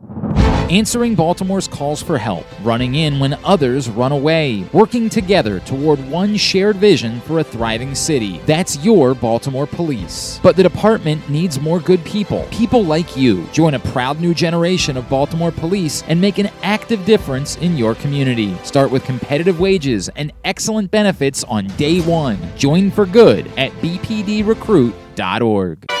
Answering Baltimore's calls for help, running in when others run away, working together toward one shared vision for a thriving city. That's your Baltimore Police. But the department needs more good people, people like you. Join a proud new generation of Baltimore Police and make an active difference in your community. Start with competitive wages and excellent benefits on day one. Join for good at bpdrecruit.org.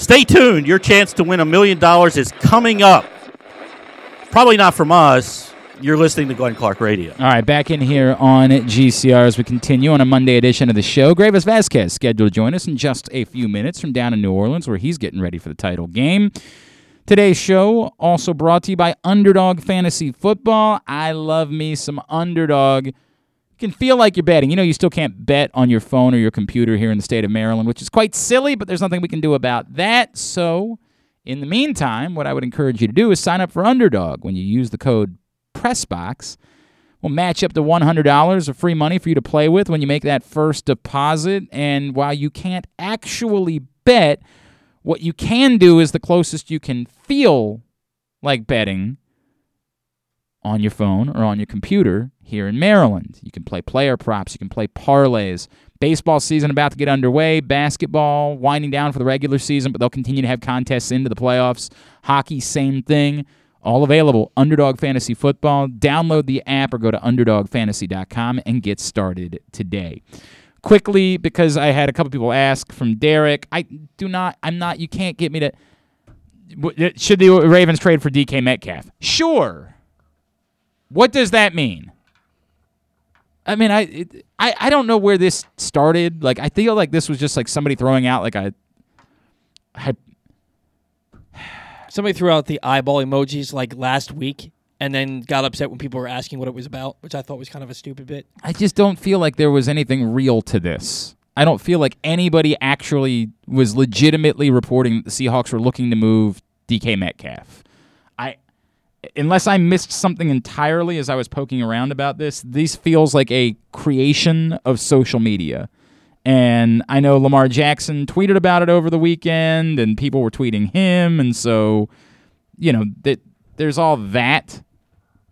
Stay tuned. Your chance to win a million dollars is coming up. Probably not from us. You're listening to Glenn Clark Radio. All right, back in here on GCR as we continue on a Monday edition of the show. Greivis Vasquez scheduled to join us in just a few minutes from down in New Orleans, where he's getting ready for the title game. Today's show also brought to you by Underdog Fantasy Football. I love me some Underdog. Can feel like you're betting. You know, you still can't bet on your phone or your computer here in the state of Maryland, which is quite silly, but there's nothing we can do about that. So, in the meantime, what I would encourage you to do is sign up for Underdog when you use the code PressBox. We'll match up to $100 of free money for you to play with when you make that first deposit. And while you can't actually bet, what you can do is the closest you can feel like betting on your phone or on your computer here in Maryland. You can play player props, you can play parlays. Baseball season about to get underway, basketball winding down for the regular season, but they'll continue to have contests into the playoffs. Hockey, same thing. All available. Underdog Fantasy Football. Download the app or go to underdogfantasy.com and get started today. Quickly, because I had a couple people ask from Derek, I do not, I'm not, you can't get me to. Should the Ravens trade for DK Metcalf? Sure. What does that mean? I mean, I, it, I I don't know where this started. Like, I feel like this was just like somebody throwing out like a, Somebody threw out the eyeball emojis like last week and then got upset when people were asking what it was about, which I thought was kind of a stupid bit. I just don't feel like there was anything real to this. I don't feel like anybody actually was legitimately reporting that the Seahawks were looking to move DK Metcalf. Unless I missed something entirely as I was poking around about this, this feels like a creation of social media. And I know Lamar Jackson tweeted about it over the weekend, and people were tweeting him, and so you know that there's all that,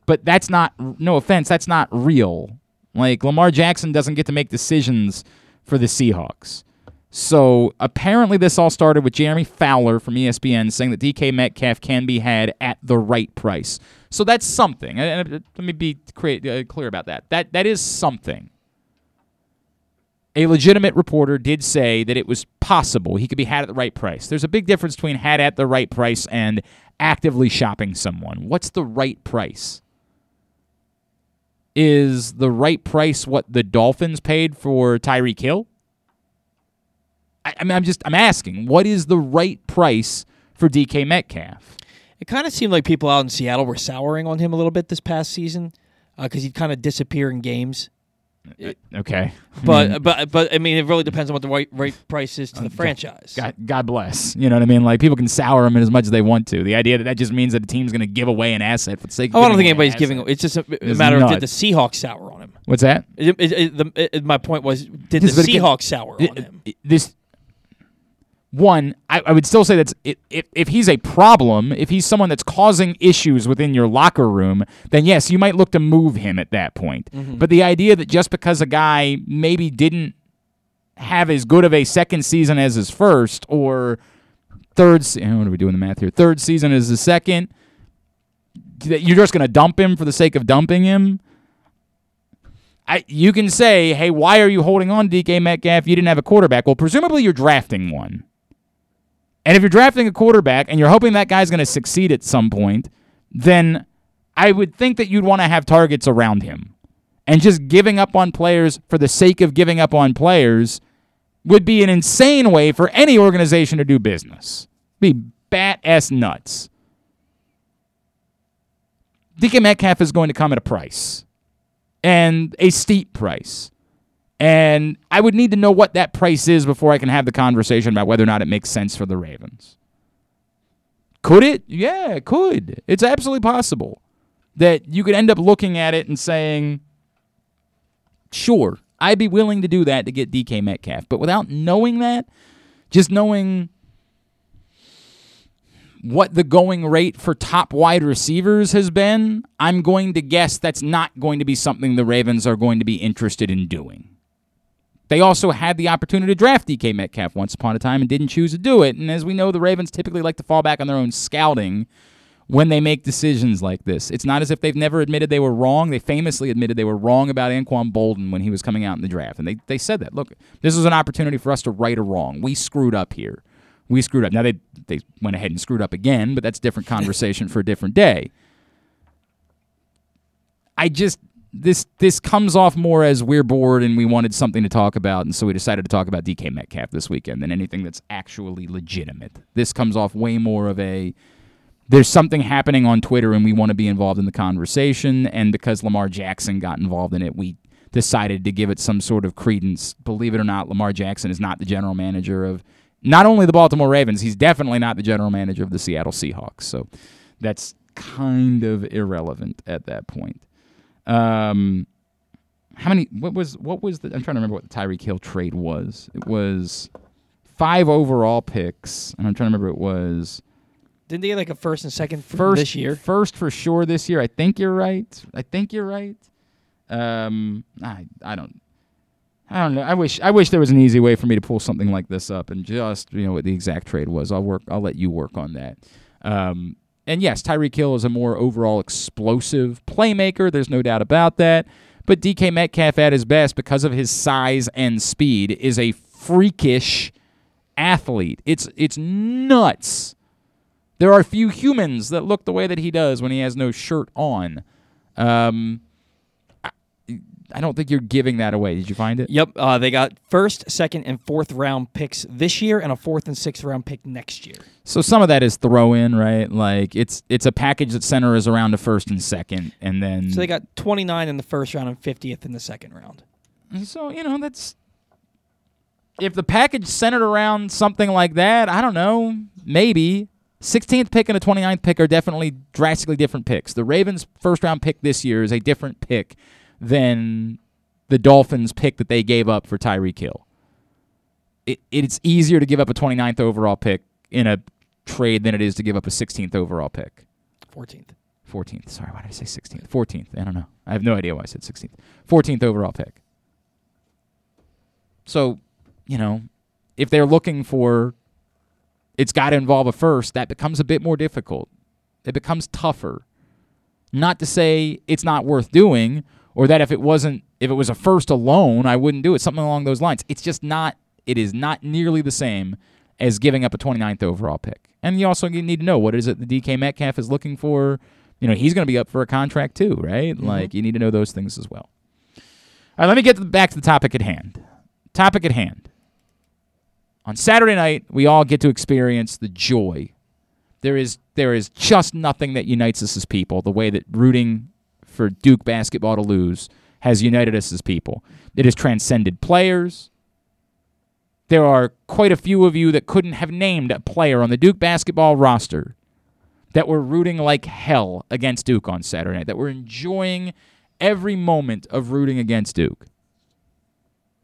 but that's not. No offense, that's not real. Like Lamar Jackson doesn't get to make decisions for the Seahawks. So apparently, this all started with Jeremy Fowler from ESPN saying that DK Metcalf can be had at the right price. So that's something. And uh, let me be uh, clear about that. That that is something a legitimate reporter did say that it was possible he could be had at the right price. There's a big difference between had at the right price and actively shopping someone. What's the right price? Is the right price what the Dolphins paid for Tyreek Hill? I, I mean, I'm just I'm asking, what is the right price for DK Metcalf? It kind of seemed like people out in Seattle were souring on him a little bit this past season because uh, he'd kind of disappear in games. Okay, but mm. but but I mean, it really depends on what the right right price is to the franchise. God, God bless. You know what I mean? Like people can sour him as much as they want to. The idea that that just means that the team's going to give away an asset for the sake. of Oh, I don't think anybody's giving. It's just a, a matter of did the Seahawks sour on him. What's that? It, it, it, the, it, my point was, did Yes, the Seahawks sour on him? This one, I, I would still say that's if, if he's a problem, if he's someone that's causing issues within your locker room, then yes, you might look to move him at that point. Mhm. But the idea that just because a guy maybe didn't have as good of a second season as his first, or third, what are we doing the math here? Third season as the second, that you're just going to dump him for the sake of dumping him. I, you can say, hey, why are you holding on to DK Metcalf? You didn't have a quarterback. Well, presumably you're drafting one. And if you're drafting a quarterback and you're hoping that guy's going to succeed at some point, then I would think that you'd want to have targets around him. And just giving up on players for the sake of giving up on players would be an insane way for any organization to do business. Be bat ass nuts. DK Metcalf is going to come at a price and a steep price. And I would need to know what that price is before I can have the conversation about whether or not it makes sense for the Ravens. Could it? Yeah, it could. It's absolutely possible that you could end up looking at it and saying, sure, I'd be willing to do that to get DK Metcalf. But without knowing that, just knowing what the going rate for top wide receivers has been, I'm going to guess that's not going to be something the Ravens are going to be interested in doing. They also had the opportunity to draft DK Metcalf once upon a time and didn't choose to do it. And as we know, the Ravens typically like to fall back on their own scouting when they make decisions like this. It's not as if they've never admitted they were wrong. They famously admitted they were wrong about Anquan Boldin when he was coming out in the draft. And they, they said that. Look, this was an opportunity for us to right a wrong. We screwed up here. We screwed up. Now they they went ahead and screwed up again, but that's a different conversation for a different day. I just this this comes off more as we're bored and we wanted something to talk about, and so we decided to talk about DK Metcalf this weekend than anything that's actually legitimate. This comes off way more of a there's something happening on Twitter and we want to be involved in the conversation, and because Lamar Jackson got involved in it, we decided to give it some sort of credence. Believe it or not, Lamar Jackson is not the general manager of not only the Baltimore Ravens, he's definitely not the general manager of the Seattle Seahawks. So that's kind of irrelevant at that point. Um, how many? What was? What was the? I'm trying to remember what the Tyreek Hill trade was. It was five overall picks, and I'm trying to remember it was Didn't they get like a first and second first this year? First for sure this year. I think you're right. I think you're right. Um, I I don't. I don't know. I wish I wish there was an easy way for me to pull something like this up and just you know what the exact trade was. I'll work. I'll let you work on that. Um, and yes, Tyreek Hill is a more overall explosive playmaker. There's no doubt about that. But DK Metcalf, at his best, because of his size and speed, is a freakish athlete. It's it's nuts. There are few humans that look the way that he does when he has no shirt on. Um, I don't think you're giving that away. Did you find it? Yep, uh, they got first, second, and fourth round picks this year, and a fourth and sixth round pick next year. So some of that is throw in, right? Like it's it's a package that centers around a first and second, and then So they got 29 in the first round and 50th in the second round. So you know that's if the package centered around something like that, I don't know, maybe 16th pick and a 29th pick are definitely drastically different picks. The Ravens' first round pick this year is a different pick than the Dolphins' pick that they gave up for Tyreek Hill. It, it's easier to give up a 29th overall pick in a trade than it is to give up a 16th overall pick. 14th. 14th. Sorry, why did I say 16th? 14th. I don't know. I have no idea why I said 16th. 14th overall pick. So, you know, if they're looking for it's got to involve a first, that becomes a bit more difficult. It becomes tougher. Not to say it's not worth doing or that if it wasn't if it was a first alone, I wouldn't do it. Something along those lines. It's just not it is not nearly the same as giving up a 29th overall pick. And you also need to know what is it the DK Metcalf is looking for. You know, he's going to be up for a contract too, right? Mm-hmm. Like you need to know those things as well. All right, let me get back to the topic at hand. Topic at hand. On Saturday night, we all get to experience the joy. There is there is just nothing that unites us as people the way that rooting for Duke basketball to lose has united us as people. It has transcended players. There are quite a few of you that couldn't have named a player on the Duke basketball roster that were rooting like hell against Duke on Saturday night, that were enjoying every moment of rooting against Duke.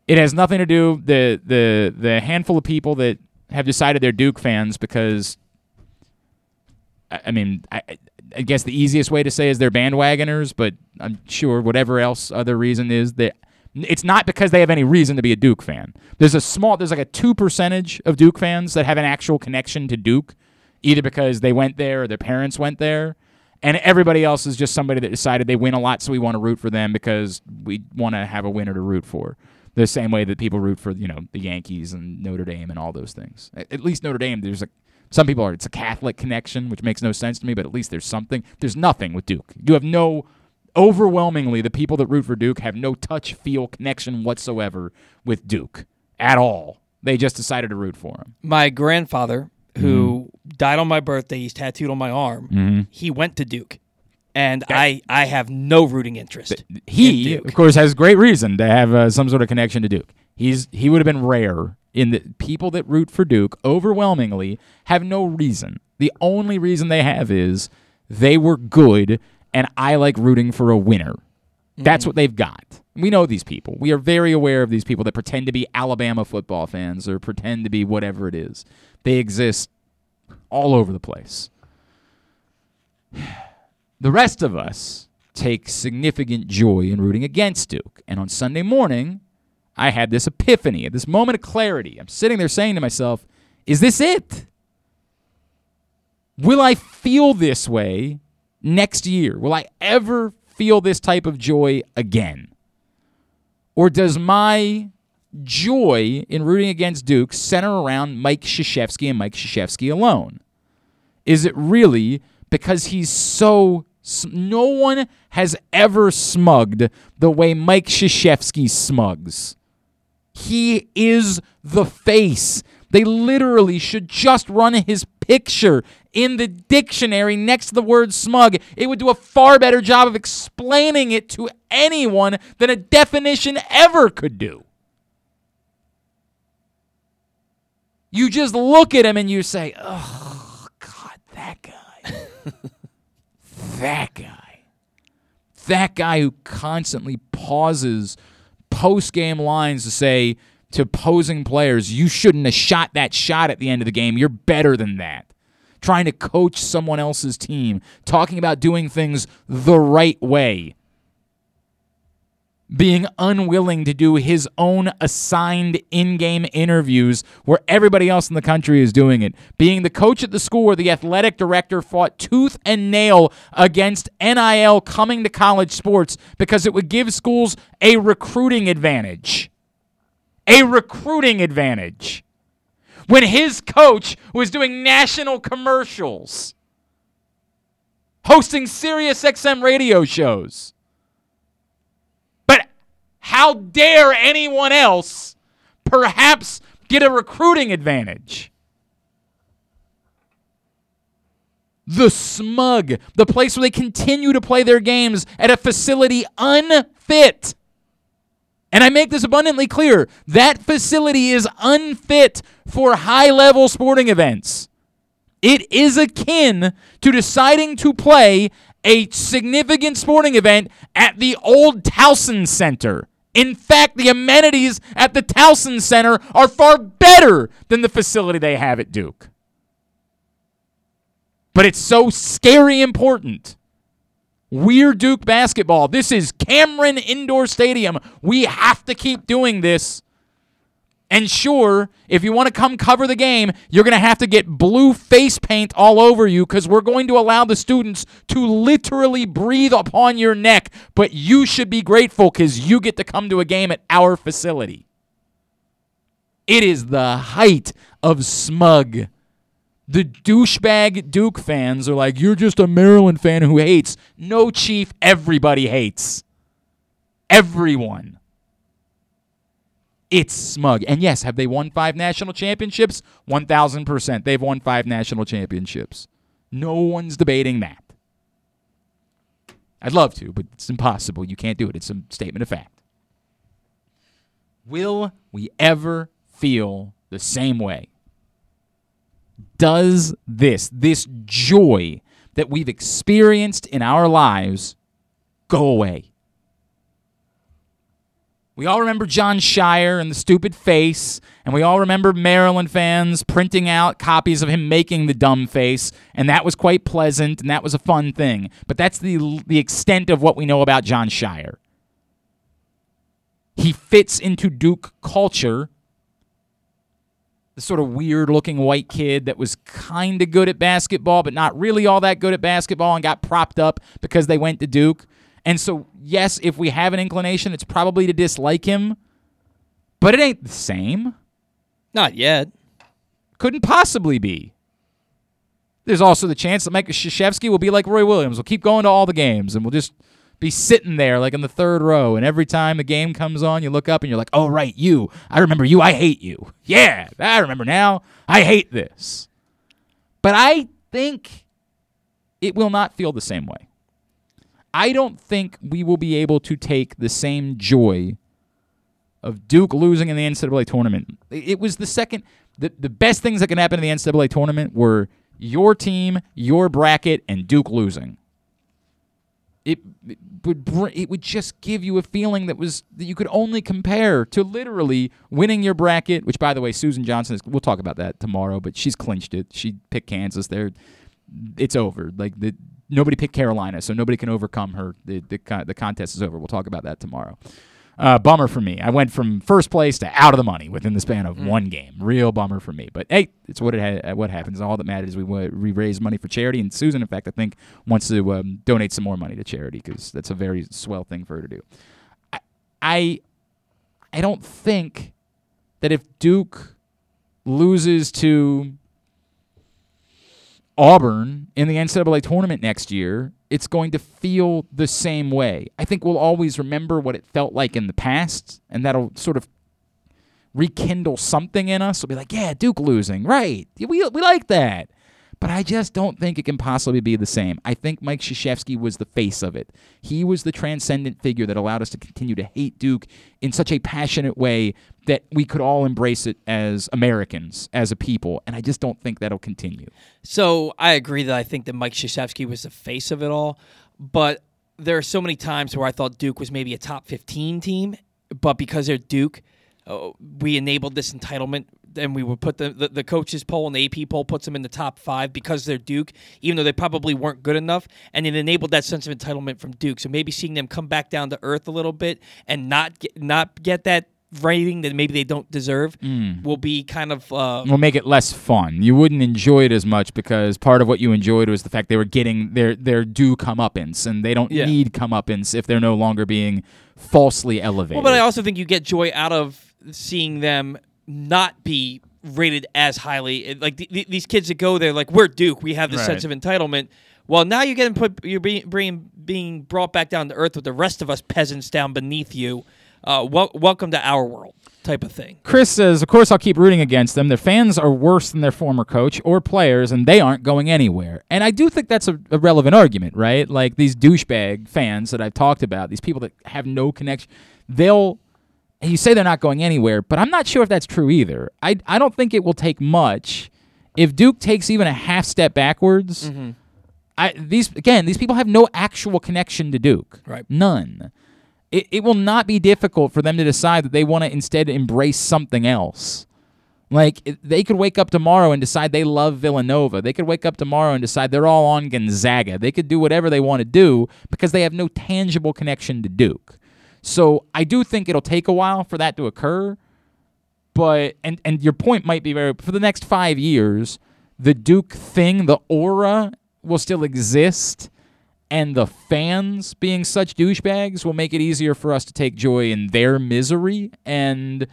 It has nothing to do the the the handful of people that have decided they're Duke fans because I, I mean I, I guess the easiest way to say is they're bandwagoners, but I'm sure whatever else other reason is that it's not because they have any reason to be a Duke fan. There's a small there's like a two percentage of Duke fans that have an actual connection to Duke, either because they went there or their parents went there. And everybody else is just somebody that decided they win a lot, so we want to root for them because we want to have a winner to root for the same way that people root for you know the Yankees and Notre Dame and all those things. At least Notre Dame, there's a some people are it's a Catholic connection, which makes no sense to me, but at least there's something. There's nothing with Duke. You have no overwhelmingly the people that root for Duke have no touch, feel, connection whatsoever with Duke at all. They just decided to root for him. My grandfather, who died on my birthday, he's tattooed on my arm. Mhm. He went to Duke, and I I have no rooting interest. in He, Duke. of course, has great reason to have uh, some sort of connection to Duke. He's he would have been rare in the people that root for Duke overwhelmingly have no reason. The only reason they have is they were good and I like rooting for a winner. That's mm-hmm. what they've got. We know these people. We are very aware of these people that pretend to be Alabama football fans or pretend to be whatever it is. They exist all over the place. The rest of us take significant joy in rooting against Duke. And on Sunday morning, I had this epiphany, this moment of clarity. I'm sitting there saying to myself, is this it? Will I feel this way next year? Will I ever feel this type of joy again? Or does my joy in rooting against Duke center around Mike Krzyzewski and Mike Krzyzewski alone? Is it really because he's so No one has ever smugged the way Mike Krzyzewski smugs. He is the face. They literally should just run his picture in the dictionary next to the word smug. It would do a far better job of explaining it to anyone than a definition ever could do. You just look at him and you say, oh, God, that guy. that guy. That guy who constantly pauses post game lines to say to opposing players, you shouldn't have shot that shot at the end of the game. You're better than that. Trying to coach someone else's team, talking about doing things the right way being unwilling to do his own assigned in game interviews where everybody else in the country is doing it, being the coach at the school where the athletic director fought tooth and nail against NIL coming to college sports because it would give schools a recruiting advantage. A recruiting advantage. When his coach was doing national commercials, hosting Sirius XM radio shows. How dare anyone else perhaps get a recruiting advantage? The smug, the place where they continue to play their games at a facility unfit. And I make this abundantly clear that facility is unfit for high level sporting events. It is akin to deciding to play a significant sporting event at the old Towson Center. In fact, the amenities at the Towson Center are far better than the facility they have at Duke. But it's so scary important. We're Duke basketball. This is Cameron Indoor Stadium. We have to keep doing this. And sure, if you want to come cover the game, you're going to have to get blue face paint all over you because we're going to allow the students to literally breathe upon your neck. But you should be grateful because you get to come to a game at our facility. It is the height of smug. The douchebag Duke fans are like, you're just a Maryland fan who hates. No, Chief, everybody hates. Everyone. It's smug. And yes, have they won five national championships? 1,000%. They've won five national championships. No one's debating that. I'd love to, but it's impossible. You can't do it. It's a statement of fact. Will we ever feel the same way? Does this, this joy that we've experienced in our lives, go away? We all remember Jon Scheyer and the stupid face, and we all remember Maryland fans printing out copies of him making the dumb face, and that was quite pleasant, and that was a fun thing. But that's the the extent of what we know about Jon Scheyer. He fits into Duke culture. The sort of weird looking white kid that was kind of good at basketball, but not really all that good at basketball and got propped up because they went to Duke. And so, yes, if we have an inclination, it's probably to dislike him, but it ain't the same. Not yet. Couldn't possibly be. There's also the chance that Mike Krzyzewski will be like Roy Williams. We'll keep going to all the games and we'll just be sitting there like in the third row. And every time the game comes on, you look up and you're like, oh, right, you. I remember you. I hate you. Yeah, I remember now. I hate this. But I think it will not feel the same way. I don't think we will be able to take the same joy of Duke losing in the NCAA tournament. It was the second, the, the best things that can happen in the NCAA tournament were your team, your bracket, and Duke losing. It, it would it would just give you a feeling that was that you could only compare to literally winning your bracket. Which, by the way, Susan Johnson is. We'll talk about that tomorrow, but she's clinched it. She picked Kansas. There, it's over. Like the nobody picked Carolina, so nobody can overcome her. The the, the contest is over. We'll talk about that tomorrow. Uh, bummer for me. I went from first place to out of the money within the span of mm. one game. Real bummer for me. But hey, it's what it ha- what happens. All that matters is we we raise money for charity. And Susan, in fact, I think wants to um, donate some more money to charity because that's a very swell thing for her to do. I, I I don't think that if Duke loses to Auburn in the NCAA tournament next year, it's going to feel the same way. I think we'll always remember what it felt like in the past, and that'll sort of rekindle something in us. We'll be like, yeah, Duke losing, right? We we like that. But I just don't think it can possibly be the same. I think Mike Krzyzewski was the face of it. He was the transcendent figure that allowed us to continue to hate Duke in such a passionate way that we could all embrace it as Americans, as a people. And I just don't think that'll continue. So I agree that I think that Mike Krzyzewski was the face of it all, but there are so many times where I thought Duke was maybe a top 15 team, but because they're Duke, uh, we enabled this entitlement and we would put the, the, the coaches poll and the AP poll puts them in the top five because they're Duke, even though they probably weren't good enough, and it enabled that sense of entitlement from Duke. So maybe seeing them come back down to earth a little bit and not get, not get that rating that maybe they don't deserve will be kind of uh, will make it less fun. You wouldn't enjoy it as much because part of what you enjoyed was the fact they were getting their their due comeuppance, and they don't Yeah. need comeuppance if they're no longer being falsely elevated. Well, but I also think you get joy out of seeing them not be rated as highly. Like th- th- these kids that go there, like we're Duke, we have this Right. sense of entitlement. Well, now you're getting put, you're being, being being brought back down to earth with the rest of us peasants down beneath you. Uh, wel- welcome to our world, type of thing. Chris says, of course, I'll keep rooting against them. Their fans are worse than their former coach or players, and they aren't going anywhere. And I do think that's a, a relevant argument, right? Like these douchebag fans that I've talked about, these people that have no connection, they'll. You say they're not going anywhere, but I'm not sure if that's true either. I, I don't think it will take much. If Duke takes even a half step backwards, I, these again, these people have no actual connection to Duke. Right. None. It, it will not be difficult for them to decide that they want to instead embrace something else. Like they could wake up tomorrow and decide they love Villanova. They could wake up tomorrow and decide they're all on Gonzaga. They could do whatever they want to do because they have no tangible connection to Duke. So I do think it'll take a while for that to occur. But and and your point might be very for the next five years, the Duke thing, the aura will still exist, and the fans being such douchebags will make it easier for us to take joy in their misery. And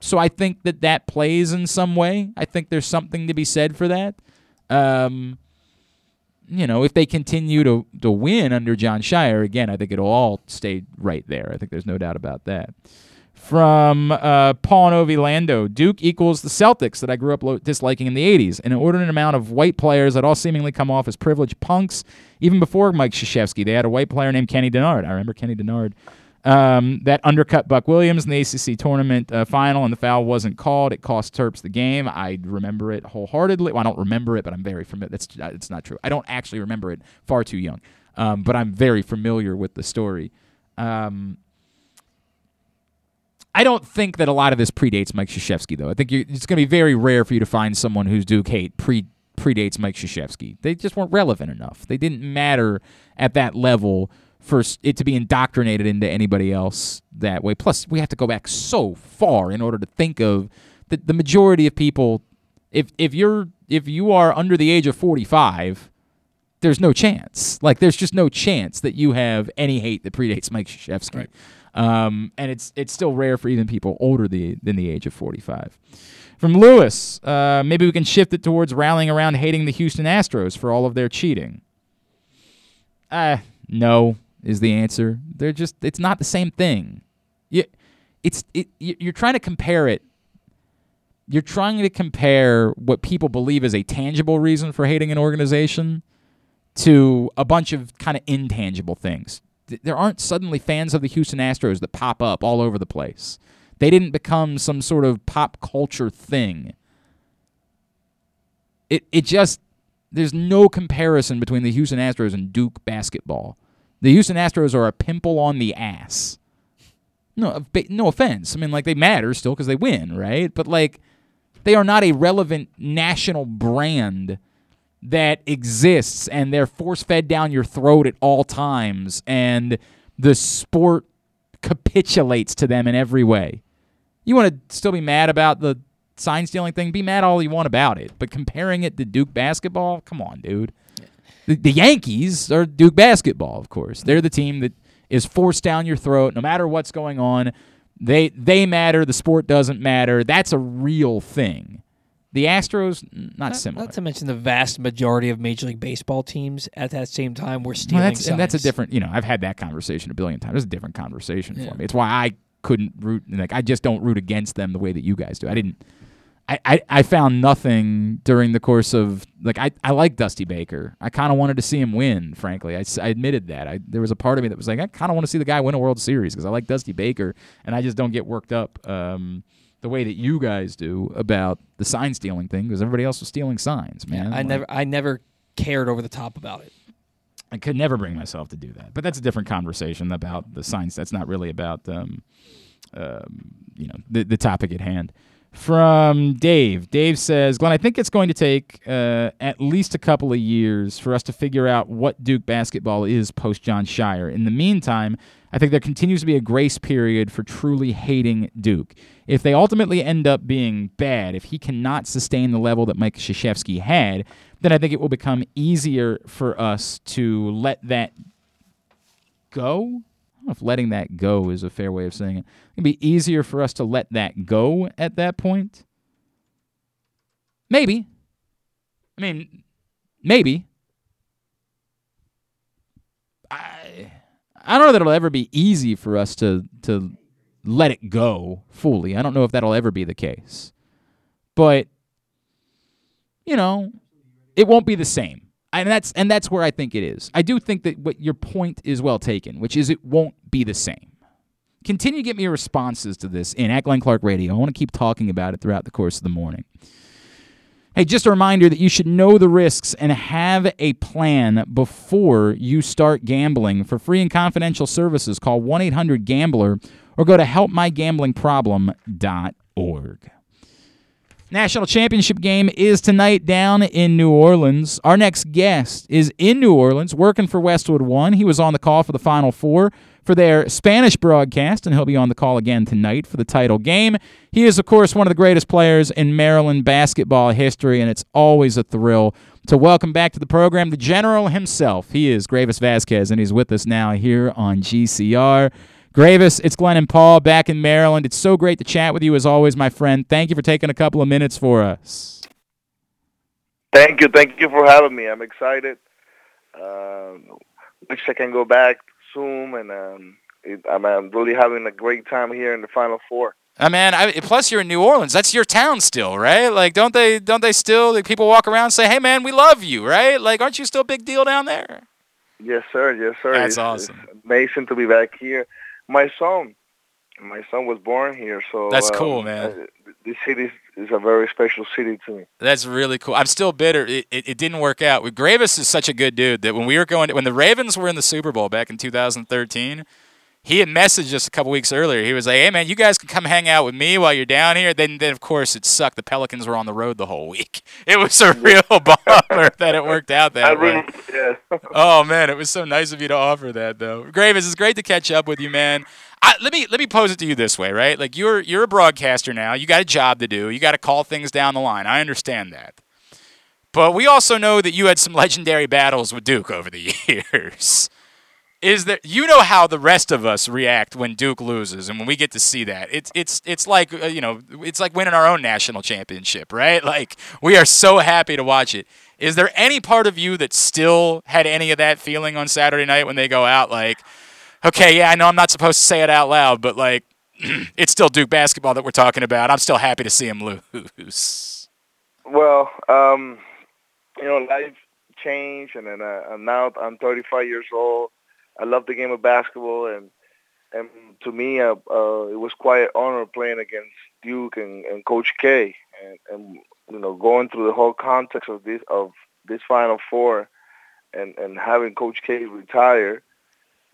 so I think that that plays in some way. I think there's something to be said for that. Um, you know, if they continue to to win under Jon Scheyer again, I think it'll all stay right there. I think there's no doubt about that. From uh, Paul Novi Lando, Duke equals the Celtics that I grew up lo- disliking in the 80s. An inordinate amount of white players that all seemingly come off as privileged punks. Even before Mike Krzyzewski, they had a white player named Kenny Dennard. I remember Kenny Dennard. Um, that undercut Buck Williams in the ACC tournament uh, final, and the foul wasn't called. It cost Terps the game. I remember it wholeheartedly. Well, I don't remember it, but I'm very familiar. That's uh, it's not true. I don't actually remember it. Far too young, um, but I'm very familiar with the story. Um, I don't think that a lot of this predates Mike Krzyzewski, though. I think it's going to be very rare for you to find someone who's Duke hate pre predates Mike Krzyzewski. They just weren't relevant enough. They didn't matter at that level for it to be indoctrinated into anybody else that way. Plus, we have to go back so far in order to think of the, the majority of people. If if you're if you are under the age of forty five, there's no chance. Like there's just no chance that you have any hate that predates Mike Krzyzewski. Um, and it's it's still rare for even people older the, than the age of 45. From Lewis, uh, maybe we can shift it towards rallying around hating the Houston Astros for all of their cheating. Uh, no is the answer. They're just it's not the same thing. You, it's it, you- you're trying to compare it. You're trying to compare what people believe is a tangible reason for hating an organization to a bunch of kind of intangible things. Th- There aren't suddenly fans of the Houston Astros that pop up all over the place. They didn't become some sort of pop culture thing. It it just there's no comparison between the Houston Astros and Duke basketball. The Houston Astros are a pimple on the ass. No, no offense. I mean, like they matter still because they win, right? But like, they are not a relevant national brand that exists, and they're force fed down your throat at all times, and the sport capitulates to them in every way. You want to still be mad about the sign stealing thing? Be mad all you want about it, but comparing it to Duke basketball, come on, dude. The, the Yankees are Duke basketball, of course. They're the team that is forced down your throat no matter what's going on. They they matter. The sport doesn't matter. That's a real thing. The Astros, not, similar. Not to mention the vast majority of Major League Baseball teams at that same time were stealing well, that's, and that's a different. You know, I've had that conversation a billion times. It's a different conversation Yeah. for me. It's why I couldn't root. Like I just don't root against them the way that you guys do. I didn't. I, I, I found nothing during the course of like I, I like Dusty Baker. I kind of wanted to see him win. Frankly, I, I admitted that. I there was a part of me that was like I kind of want to see the guy win a World Series because I like Dusty Baker, and I just don't get worked up um, the way that you guys do about the sign stealing thing because everybody else was stealing signs, man. I Like, never I never cared over the top about it. I could never bring myself to do that. But that's a different conversation about the signs. That's not really about um, um, you know the the topic at hand. From Dave, Dave says, Glenn, I think it's going to take uh, at least a couple of years for us to figure out what Duke basketball is post Jon Scheyer. In the meantime, I think there continues to be a grace period for truly hating Duke. If they ultimately end up being bad, if he cannot sustain the level that Mike Krzyzewski had, then I think it will become easier for us to let that go. Know if letting that go is a fair way of saying it. It'd be easier for us to let that go at that point. Maybe. I mean, maybe. I I don't know that it'll ever be easy for us to to let it go fully. I don't know if that'll ever be the case. But you know, it won't be the same. And that's and that's where I think it is. I do think that what your point is well taken, which is it won't be the same. Continue to get me responses to this in at Glenn Clark Radio. I want to keep talking about it throughout the course of the morning. Hey, just a reminder that you should know the risks and have a plan before you start gambling. For free and confidential services, call 1 800 Gambler or go to helpmygambling.problem.org. National championship game is tonight down in New Orleans. Our next guest is in New Orleans working for Westwood One. He was on the call for the Final Four for their Spanish broadcast, and he'll be on the call again tonight for the title game. He is, of course, one of the greatest players in Maryland basketball history, and it's always a thrill to welcome back to the program the general himself. He is Greivis Vasquez, and he's with us now here on GCR. Greivis, it's Glenn and Paul back in Maryland. It's so great to chat with you as always, my friend. Thank you for taking a couple of minutes for us. Thank you. Thank you for having me. I'm excited. Um, wish I can go back soon, and um, it, I'm, I'm really having a great time here in the Final Four. Uh, man, I, plus you're in New Orleans. That's your town still, right? Like, don't they? Don't they still? Like, people walk around and say, "Hey, man, we love you," right? Like, aren't you still a big deal down there? Yes, sir. Yes, sir. That's It's- awesome. It's amazing to be back here. My son, my son was born here, so That's um, cool, man. uh, This city is, is a very special city to me. That's really cool. I'm still bitter. It, it, it didn't work out. Greivis is such a good dude that when we were going, to, when the Ravens were in the Super Bowl back in 2013, he had messaged us a couple weeks earlier. He was like, "Hey man, you guys can come hang out with me while you're down here." Then, then of course it sucked. The Pelicans were on the road the whole week. It was a real bummer that it worked out that I way. yeah. Oh man, it was so nice of you to offer that though. Greivis, it's great to catch up with you, man. I, let me let me pose it to you this way, right? Like you're you're a broadcaster now. You got a job to do. You got to call things down the line. I understand that. But we also know that you had some legendary battles with Duke over the years. Is that you know how the rest of us react when Duke loses, and when we get to see that, it's it's it's like uh, you know it's like winning our own national championship, right? Like we are so happy to watch it. Is there any part of you that still had any of that feeling on Saturday night when they go out? Like, okay, yeah, I know I'm not supposed to say it out loud, but like, it's still Duke basketball that we're talking about. I'm still happy to see him lose. Well, um, you know, life changed, and then uh, now I'm 35 years old. I love the game of basketball, and and to me, uh, uh, it was quite an honor playing against Duke and, and Coach K, and, and you know, going through the whole context of this of this Final Four, and and having Coach K retire,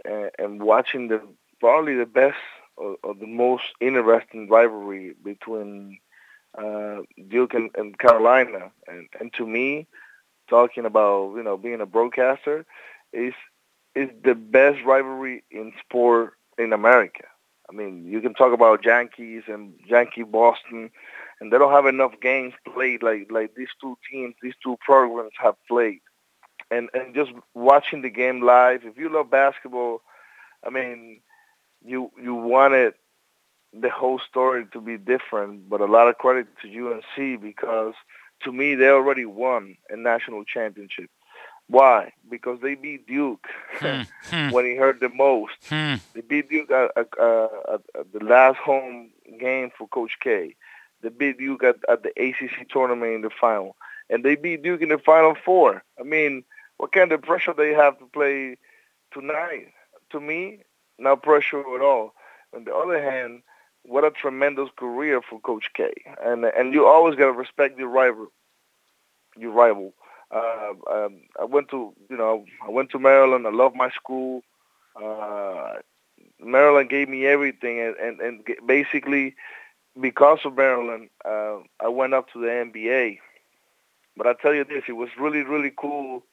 and, and watching the probably the best or, or the most interesting rivalry between uh, Duke and, and Carolina, and and to me, talking about you know being a broadcaster, is is the best rivalry in sport in America. I mean, you can talk about Yankees and Yankee Boston, and they don't have enough games played like like these two teams, these two programs have played. And and just watching the game live, if you love basketball, I mean, you you want it the whole story to be different, but a lot of credit to UNC because to me they already won a national championship. Why? Because they beat Duke Hmm, hmm. when he hurt the most. Hmm. They beat Duke at, at, at, at the last home game for Coach K. They beat Duke at, at the ACC tournament in the final, and they beat Duke in the Final Four. I mean, what kind of pressure they have to play tonight? To me, no pressure at all. On the other hand, what a tremendous career for Coach K, and and you always got to respect your rival. Your rival. Uh, um, I went to you know I went to Maryland. I love my school. Uh, Maryland gave me everything, and and, and basically because of Maryland, uh, I went up to the NBA. But I tell you this, it was really really cool.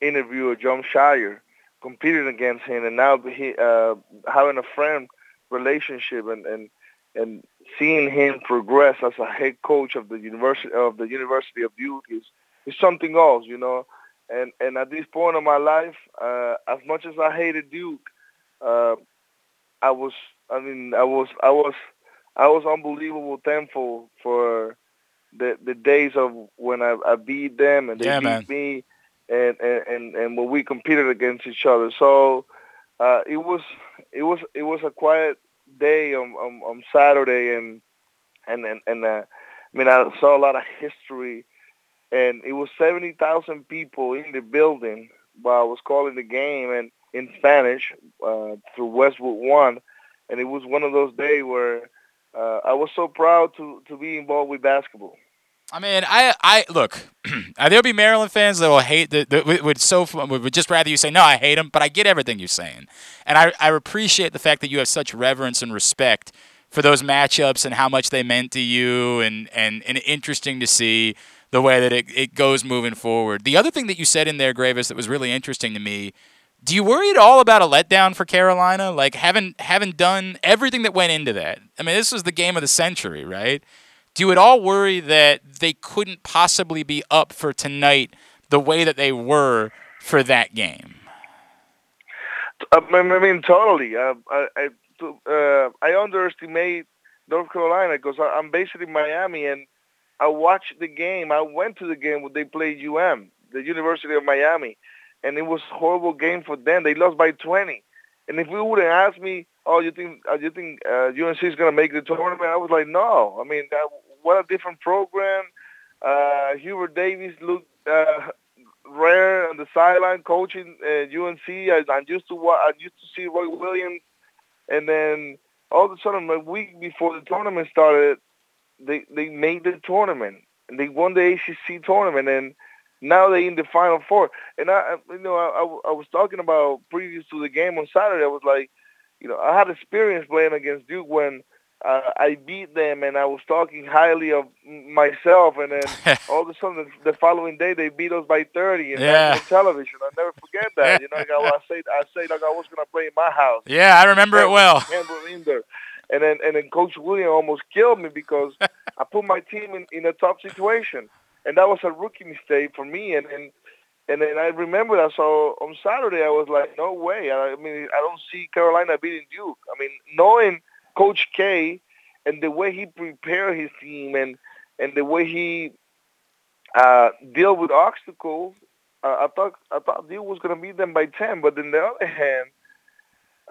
Interviewer Jon Scheyer competing against him, and now he uh, having a friend relationship and and and seeing him progress as a head coach of the university of the University of Duke is is something else, you know. And and at this point of my life, uh, as much as I hated Duke, uh, I was I mean I was I was I was unbelievable thankful for the the days of when I, I beat them and they Yeah, beat man. me and, and and and when we competed against each other. So uh, it was it was it was a quiet day on on, on Saturday and and and, and uh, I mean I saw a lot of history and it was seventy thousand people in the building while I was calling the game and in Spanish uh, through Westwood One, and it was one of those days where uh, I was so proud to to be involved with basketball. I mean, I, I look. there'll be Maryland fans that will hate that, would, so would just rather you say no, I hate them. But I get everything you're saying, and I, I appreciate the fact that you have such reverence and respect for those matchups and how much they meant to you, and and, and interesting to see the way that it, it goes moving forward. The other thing that you said in there, Greivis, that was really interesting to me. Do you worry at all about a letdown for Carolina? Like having having done everything that went into that. I mean, this was the game of the century, right? Do you at all worry that they couldn't possibly be up for tonight the way that they were for that game? Uh, I mean, totally. Uh, I I, uh, I underestimate North Carolina because I'm based in Miami and I watched the game. I went to the game when they played UM, the University of Miami, and it was a horrible game for them. They lost by 20. And if you would have asked me, oh, you think uh, you think uh, UNC is going to make the tournament? I was like, no. I mean, that, what a different program. Uh, Hubert Davis looked uh, rare on the sideline coaching uh, UNC. I, I'm used to I used to see Roy Williams, and then all of a sudden, a week before the tournament started, they they made the tournament and they won the ACC tournament, and now they in the Final Four. And I, you know, I, I, I was talking about previous to the game on Saturday. I was like, you know, I had experience playing against Duke when uh, I beat them, and I was talking highly of myself, and then all of a sudden the, the following day they beat us by 30 in Yeah. television. I never forget that. You know, I, I say, I say like I was gonna play in my house. Yeah, I remember it well. Campbell in there. And then and then Coach William almost killed me because I put my team in, in a tough situation. And that was a rookie mistake for me and, and and then I remember that so on Saturday I was like, No way. I mean I don't see Carolina beating Duke. I mean, knowing Coach K and the way he prepared his team and and the way he uh deal with obstacles, uh, I thought I thought Duke was gonna beat them by ten, but on the other hand,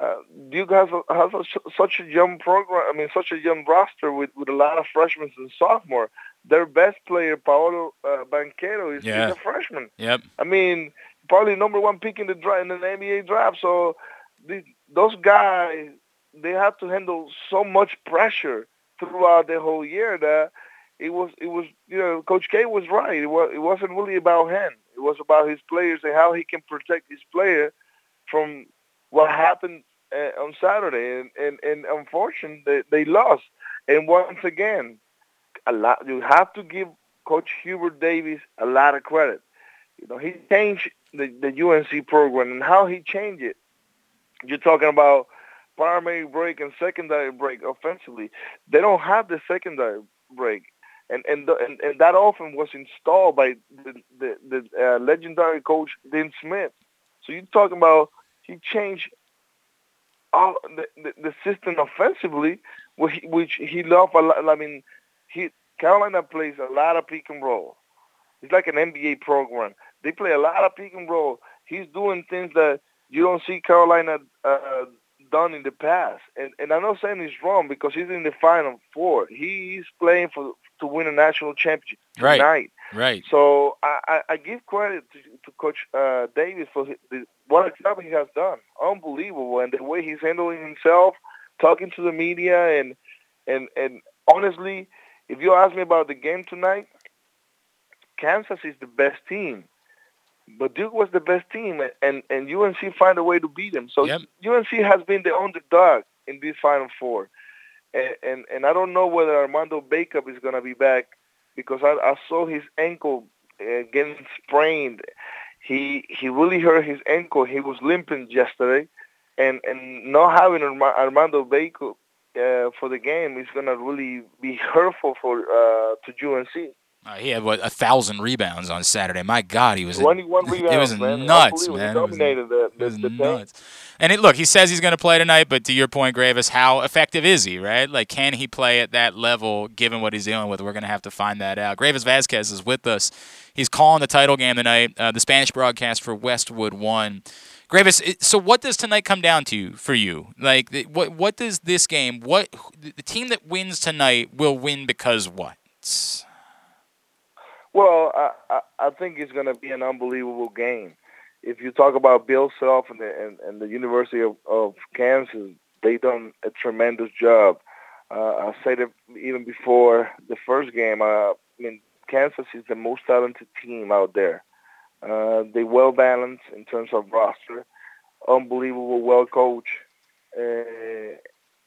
uh, Duke has a, has a, such a young program. I mean, such a young roster with, with a lot of freshmen and sophomore. Their best player, Paolo uh, Banchero, is, Yeah. is a freshman. Yep. I mean, probably number one pick in the draft in the NBA draft. So the, those guys, they have to handle so much pressure throughout the whole year that it was it was you know Coach K was right. It was it wasn't really about him. It was about his players and how he can protect his player from what happened uh, on Saturday. And and, and unfortunately, they, they lost. And once again, a lot you have to give Coach Hubert Davis a lot of credit. You know, he changed the, the UNC program and how he changed it. You're talking about primary break and secondary break offensively. They don't have the secondary break. And and, the, and and that often was installed by the the, the uh, legendary coach Dean Smith. So you're talking about he changed all the, the, the system offensively which, which he loved a lot. I mean, he Carolina plays a lot of pick and roll. It's like an NBA program. They play a lot of pick and roll. He's doing things that you don't see Carolina uh, done in the past. And and I'm not saying he's wrong because he's in the final four. He's playing for to win a national championship Right. tonight. Right. So I, I, give credit to, to Coach uh, Davis for the, what a job he has done. Unbelievable, and the way he's handling himself, talking to the media, and and and honestly, if you ask me about the game tonight, Kansas is the best team, but Duke was the best team, and and UNC find a way to beat them. So UNC has been the underdog in this Final Four, and and, and I don't know whether Armando Bacot is going to be back because I, I saw his ankle uh, getting sprained. He he really hurt his ankle. He was limping yesterday, and and not having Armando Bacot uh, for the game is going to really be hurtful for uh, to UNC. Uh, he had what a thousand rebounds on Saturday. My God, he was 21 it rebounds, was man. nuts, man. He It was dominated the, the, the paint. And it, look, he says he's going to play tonight, but to your point, Greivis, how effective is he? Right? Like, can he play at that level given what he's dealing with? We're going to have to find that out. Greivis Vasquez is with us. He's calling the title game tonight. Uh, the Spanish broadcast for Westwood One. Greivis, so what does tonight come down to for you? Like, what what does this game? What the team that wins tonight will win because what? Well, I, I, I think it's going to be an unbelievable game. If you talk about Bill Self and the, and, and the University of, of Kansas, they done a tremendous job. Uh, I said it even before the first game. Uh, I mean, Kansas is the most talented team out there. Uh, they well balanced in terms of roster, unbelievable, well coached, uh,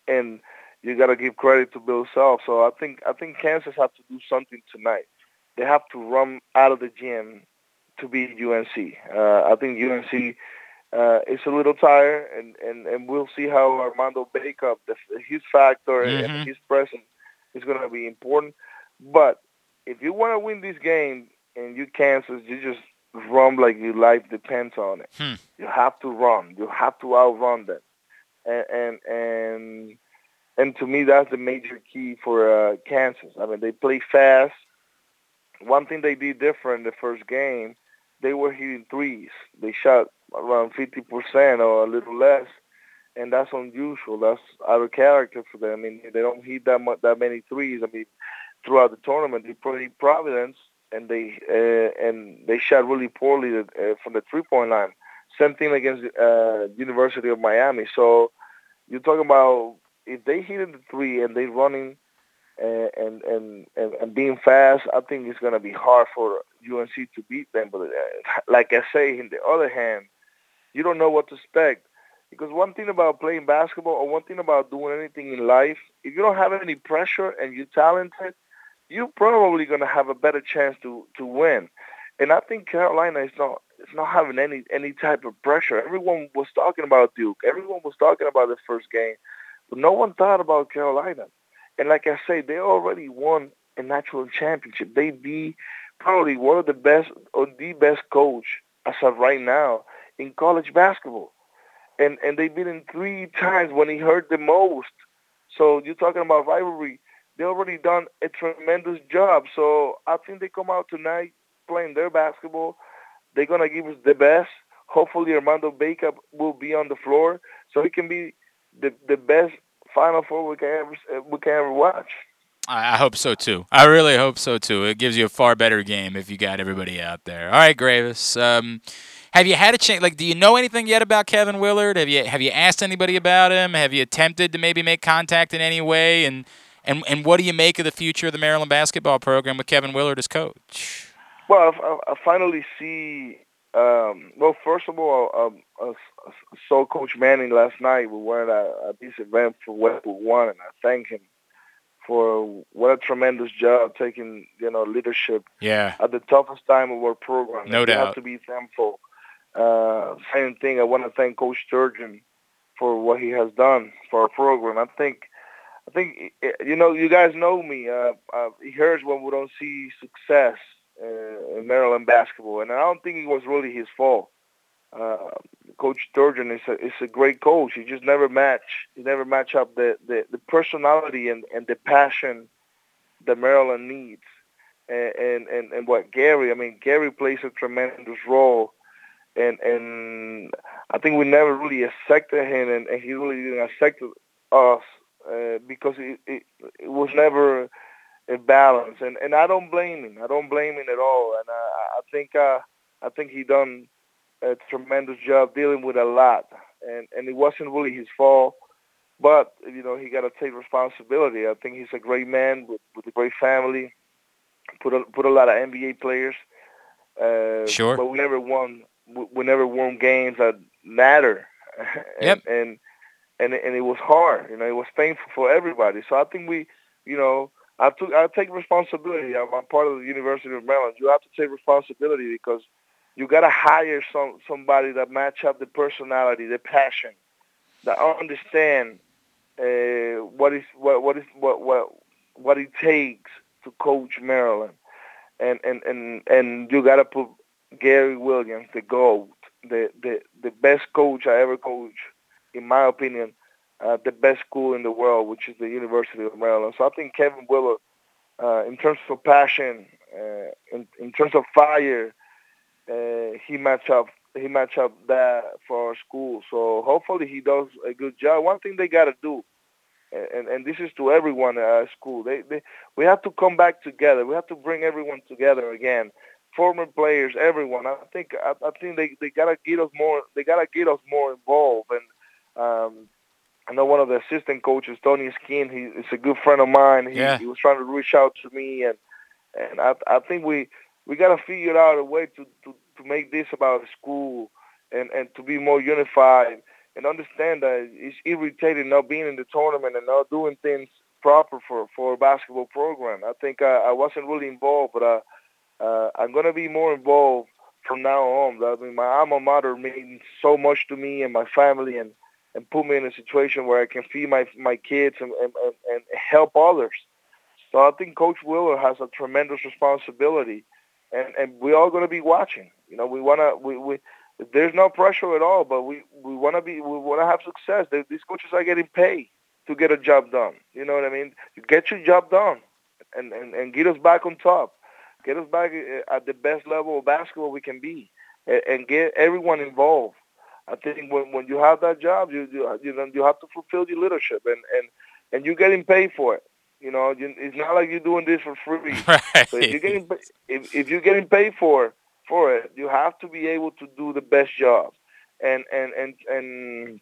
and you got to give credit to Bill Self. So I think I think Kansas have to do something tonight. They have to run out of the gym to beat UNC. Uh, I think UNC uh, is a little tired, and, and, and we'll see how Armando Bacot, the, his factor Mhm. and his presence is going to be important. But if you want to win this game and you Kansas, you just run like your life depends on it. Hmm. You have to run. You have to outrun them. And and and, and to me, that's the major key for uh, Kansas. I mean, they play fast. One thing they did different the first game, they were hitting threes. They shot around 50% or a little less, and that's unusual. That's out of character for them. I mean, they don't hit that much, that many threes. I mean, throughout the tournament, they played Providence, and they uh, and they shot really poorly uh, from the three-point line. Same thing against uh, University of Miami. So you're talking about if they hit the three and they're running and and and, and, being fast, I think it's going to be hard for UNC to beat them. But uh, like I say, in the other hand, you don't know what to expect. Because one thing about playing basketball or one thing about doing anything in life, if you don't have any pressure and you're talented, you're probably going to have a better chance to, to win. And I think Carolina is not is not having any any type of pressure. Everyone was talking about Duke. Everyone was talking about the first game, but no one thought about Carolina. And like I say, they already won a national championship. They be probably one of the best or the best coach as of right now in college basketball. And and they beat him three times when he hurt the most. So you're talking about rivalry. They already done a tremendous job. So I think they come out tonight playing their basketball. They're gonna give us the best. Hopefully Armando Bacot will be on the floor so he can be the the best Final Four we can ever we can ever watch. I hope so too. I really hope so too. It gives you a far better game if you got everybody out there. All right, Greivis. Um, have you had a chance? Like, do you know anything yet about Kevin Willard? Have you have you asked anybody about him? Have you attempted to maybe make contact in any way? And and and what do you make of the future of the Maryland basketball program with Kevin Willard as coach? Well, I, I finally see. Um, well, first of all, um, I, I saw Coach Manning last night. We were at a, at this event for Westwood One, and I thank him for what a tremendous job taking you know leadership Yeah. at the toughest time of our program. No And doubt. have to be thankful. Uh, same thing. I want to thank Coach Sturgeon for what he has done for our program. I think, I think eh, you know, you guys know me. Uh, uh, he hurts when we don't see success uh, in Maryland basketball, and I don't think it was really his fault. Uh, Coach Turgeon is a is a great coach. He just never match he never match up the, the, the personality and, and the passion that Maryland needs. And, and and what Gary, I mean, Gary plays a tremendous role, and and I think we never really accepted him, and, and he really didn't accept us uh, because it, it, it was never a balance, and and I don't blame him. I don't blame him at all, and I I think uh, I think he done a tremendous job dealing with a lot, and and it wasn't really his fault. But you know he got to take responsibility. I think he's a great man with, with a great family. Put a put a lot of NBA players. Uh, sure. But we never won. We never won games that matter. and, yep. And and and it was hard. You know, it was painful for everybody. So I think we, you know, I took I take responsibility. I'm, I'm part of the University of Maryland. You have to take responsibility because you got to hire some somebody that match up the personality, the passion, that understand uh, what is what what is what what what it takes to coach Maryland, and and and and you got to put Gary Williams, the GOAT, the the the best coach I ever coached, in my opinion, uh, the best school in the world, which is the University of Maryland. So I think Kevin Willard, uh, in terms of passion, uh, in, in terms of fire, uh, he match up he match up that for our school. So hopefully he does a good job. One thing they got to do, and and this is to everyone at our school, they, they we have to come back together. We have to bring everyone together again. Former players, everyone. I think I, I think they, they gotta get us more. They gotta get us more involved. And um, I know one of the assistant coaches, Tony Skinn. He is a good friend of mine. He, yeah. he was trying to reach out to me, and and I I think we we got to figure out a way to, to, to make this about school and, and to be more unified and understand that it's irritating not being in the tournament and not doing things proper for, for a basketball program. I think I, I wasn't really involved, but I, uh, I'm going to be more involved from now on. I mean, my alma mater means so much to me and my family and, and put me in a situation where I can feed my, my kids and, and, and help others. So I think Coach Willard has a tremendous responsibility and and we're all going to be watching. You know, we want to we, we there's no pressure at all, but we we want to be we want to have success. They, these coaches are getting paid to get a job done. You know what I mean? You get your job done, and and and get us back on top, get us back uh, at the best level of basketball we can be, and, and get everyone involved. I think when when you have that job, you you you, know, you have to fulfill your leadership, and and and you're getting paid for it. You know, you, it's not like you're doing this for free. Right. So if you're getting if, if you're getting paid for for it, you have to be able to do the best job. And and and and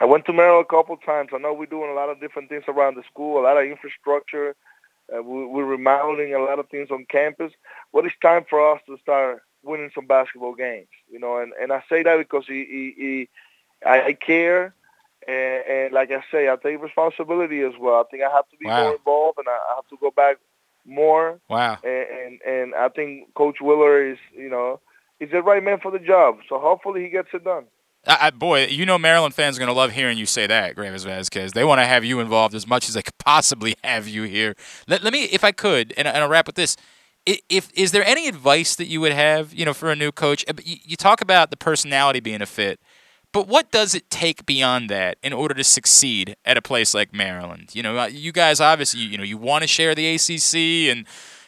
I went to Maryland a couple of times. I know we're doing a lot of different things around the school, a lot of infrastructure. Uh, we, we're remodeling a lot of things on campus. But it's time for us to start winning some basketball games. You know, and and I say that because he, he, he I care and, and like I say, I take responsibility as well. I think I have to be Wow. more involved, and I, have to go back more. Wow. And, and and I think Coach Willard is, you know, he's the right man for the job. So hopefully he gets it done. I, I, boy, you know Maryland fans are going to love hearing you say that, Greivis Vasquez. They want to have you involved as much as they could possibly have you here. Let, let me, if I could, and, and I'll wrap with this. If is there any advice that you would have, you know, for a new coach? Uh, you talk about the personality being a fit, but what does it take beyond that in order to succeed at a place like Maryland? You know, uh, you guys obviously, you know, you want to share the ACC, and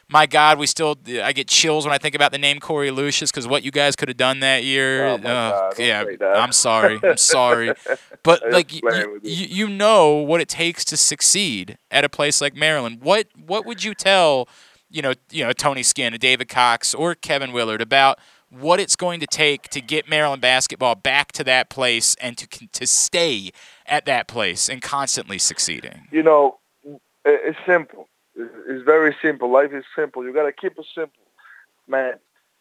my God, we still, I get chills when I think about the name Korie Lucious because what you guys could have done that year. Oh, God, yeah. I'm sorry, I'm sorry, but like you, you. you, know what it takes to succeed at a place like Maryland. What what would you tell, you know, you know Tony Skinn, David Cox, or Kevin Willard about what it's going to take to get Maryland basketball back to that place and to to stay at that place and constantly succeeding? You know, it's simple. It's very simple. Life is simple. You gotta keep it simple, man.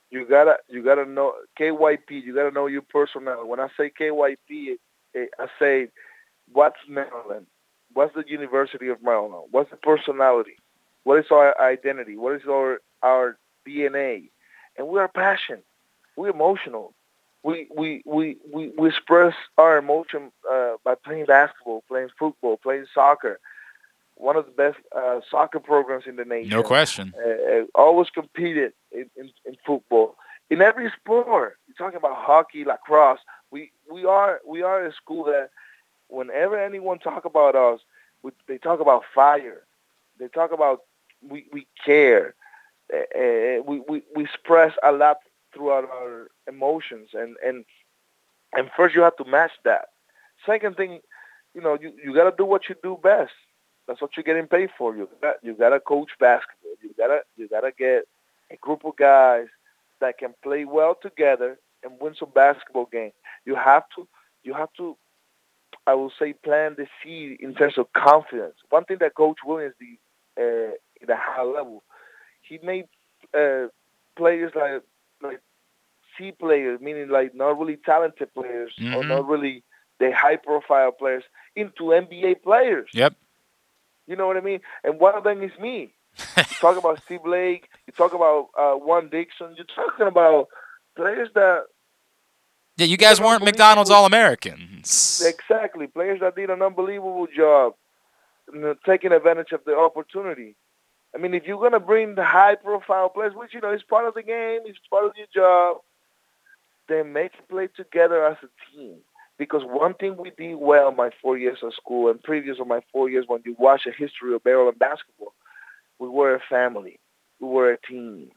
You gotta you gotta know KYP. You gotta know your personnel. When I say KYP, eh, I say what's Maryland, what's the University of Maryland, what's the personality, what is our identity, what is our our DNA, and we are passionate. We're emotional. We we we we, we express our emotion uh, by playing basketball, playing football, playing soccer. One of the best uh, soccer programs in the nation. No question. Uh, uh, always competed in, in, in football. In every sport, you're talking about hockey, lacrosse. We we are we are a school that whenever anyone talk about us, we, they talk about fire. They talk about we we care. Uh, we, we we express a lot throughout our emotions, and and and first you have to match that. Second thing, you know, you you got to do what you do best. That's what you're getting paid for. You got you got to coach basketball. You gotta you gotta get a group of guys that can play well together and win some basketball games. You have to you have to I will say plant the seed in terms of confidence. One thing that Coach Williams did uh, at a high level, he made uh, players like like C players, meaning like not really talented players mm-hmm. or not really the high profile players, into NBA players. Yep. You know what I mean? And one of them is me. you talk about Steve Blake. You talk about uh, Juan Dixon. You're talking about players that. Yeah, you guys weren't McDonald's All Americans. Exactly, players that did an unbelievable job, taking advantage of the opportunity. I mean, if you're gonna bring the high-profile players, which you know is part of the game, it's part of your job, then make play together as a team. Because one thing we did well my four years of school and previous of my four years when you watch the history of Maryland basketball, we were a family. We were a team.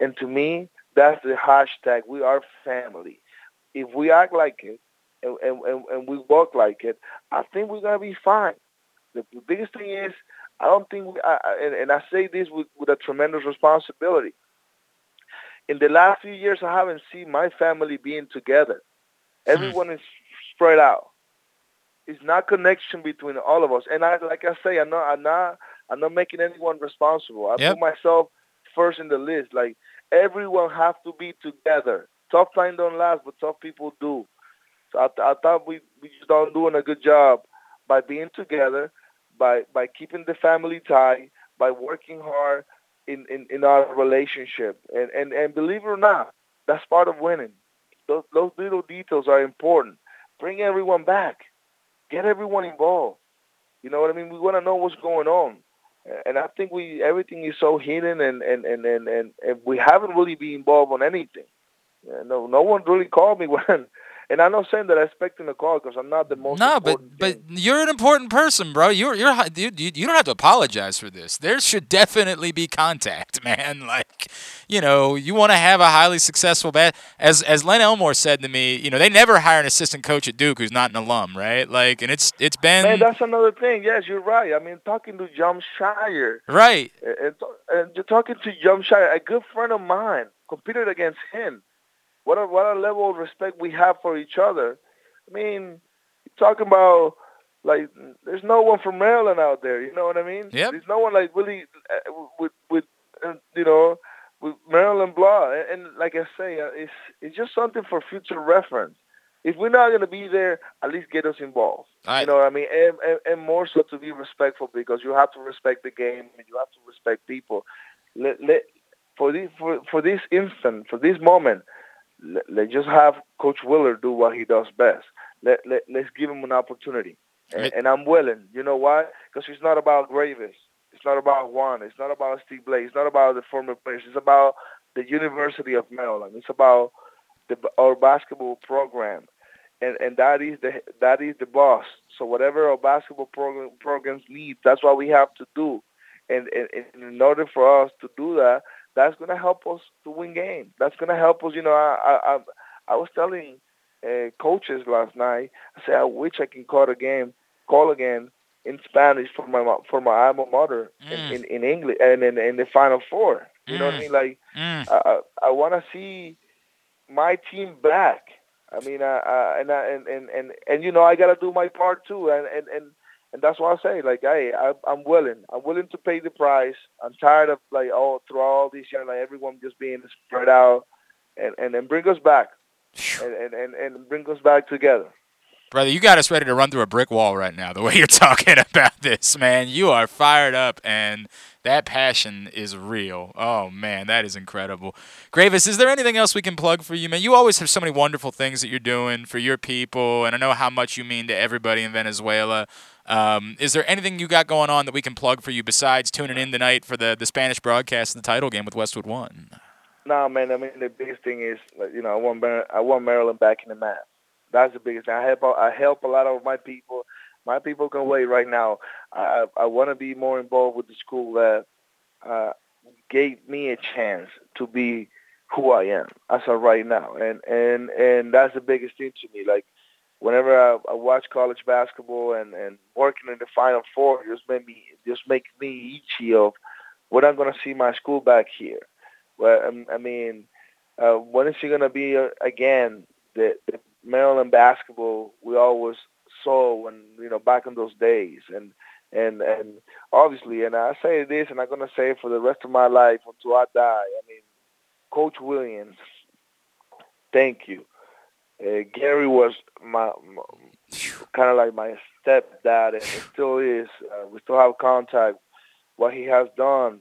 And to me, that's the hashtag. We are family. If we act like it and, and, and we walk like it, I think we're going to be fine. The biggest thing is, I don't think, we, I, and, and I say this with, with a tremendous responsibility. In the last few years, I haven't seen my family being together. Hmm. Everyone is spread out. It's not connection between all of us. And I, like I say, I'm not, I'm not, I'm not making anyone responsible. I yep. put myself first in the list. Like everyone has to be together. Tough time don't last, but tough people do. So I, I thought we we just don't doing a good job by being together, by by keeping the family tie, by working hard in, in, in our relationship. And, and and believe it or not, that's part of winning. Those those little details are important. Bring everyone back. Get everyone involved. You know what I mean? We want to know what's going on and I think we everything is so hidden and and and and, and, and we haven't really been involved on anything. No, no one really called me when and I'm not saying that I expect him to call because I'm not the most. No, but but you're an important person, bro. You're you're you, you don't have to apologize for this. There should definitely be contact, man. Like, you know, you want to have a highly successful bat. As as Len Elmore said to me, you know, they never hire an assistant coach at Duke who's not an alum, right? Like, and it's it's been. Man, that's another thing. Yes, you're right. I mean, talking to Jon Scheyer. Right. And, and you're talking to Jon Scheyer, a good friend of mine, competed against him what a what a level of respect we have for each other. I mean, talking about like there's no one from Maryland out there. You know what I mean? Yep. There's no one like really uh, with with uh, you know with Maryland blah. And, and like I say, uh, it's it's just something for future reference. If we're not going to be there, at least get us involved. Right. You know what I mean? And, and, and more so to be respectful because you have to respect the game and you have to respect people. Let, let, for this for, for this instant, for this moment, let, let's just have Coach Willard do what he does best. Let, let, let's give him an opportunity. And, and I'm willing. You know why? Because it's not about Greivis. It's not about Juan. It's not about Steve Blake. It's not about the former players. It's about the University of Maryland. It's about the, our basketball program, and and that is the that is the boss. So whatever our basketball program programs need, that's what we have to do. And, and, and in order for us to do that, that's going to help us to win games. That's going to help us. You know, I I I was telling uh, coaches last night. I said I wish I can call a game, call again in Spanish for my for my alma mater mm. in, in, in, English and in, in the Final Four. You mm. know what I mm. mean? Like mm. I I want to see my team back. I mean, uh, uh, and, uh, and and and and you know, I got to do my part too. And and and and that's why I say, like, hey, I, I'm willing. I'm willing to pay the price. I'm tired of like all through all these years, like everyone just being spread out, and and, and bring us back, and, and and and bring us back together. Brother, you got us ready to run through a brick wall right now. The way you're talking about this, man, you are fired up, and that passion is real. Oh man, that is incredible. Greivis, is there anything else we can plug for you, man? You always have so many wonderful things that you're doing for your people, and I know how much you mean to everybody in Venezuela. Um, is there anything you got going on that we can plug for you besides tuning in tonight for the, the Spanish broadcast of the title game with Westwood One? No, man. I mean, the biggest thing is, you know, I want I want Maryland back in the map. That's the biggest thing. I help I help a lot of my people. My people can wait right now. I I want to be more involved with the school that uh, gave me a chance to be who I am as of right now, and and and that's the biggest thing to me. Like whenever I, I watch college basketball and and working in the Final Four, just make me just make me itchy of when I'm gonna see my school back here. Well, um, I mean, uh, when is she gonna be uh, again the, the Maryland basketball we always saw when you know back in those days and and and obviously and I say this and I'm gonna say it for the rest of my life until I die. I mean, Coach Williams, thank you. Uh, Gary was my, my kind of like my stepdad, and it still is. Uh, we still have contact. What he has done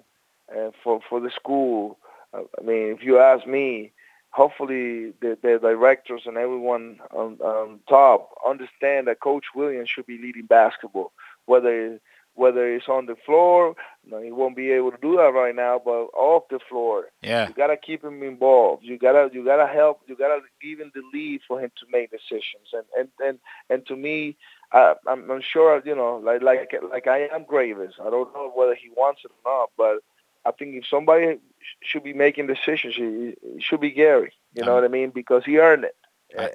uh, for for the school. Uh, I mean, if you ask me, hopefully the, the directors and everyone on, on top understand that Coach Williams should be leading basketball, whether whether it's on the floor. No, he won't be able to do that right now, but off the floor, Yeah. you gotta keep him involved. You gotta you gotta help. You gotta give him the lead for him to make decisions. And and and and to me, uh, I'm, I'm sure you know, like like like I am Greivis. I don't know whether he wants it or not, but I think if somebody should be making decisions, should be Gary. You know what I mean? Because he earned it,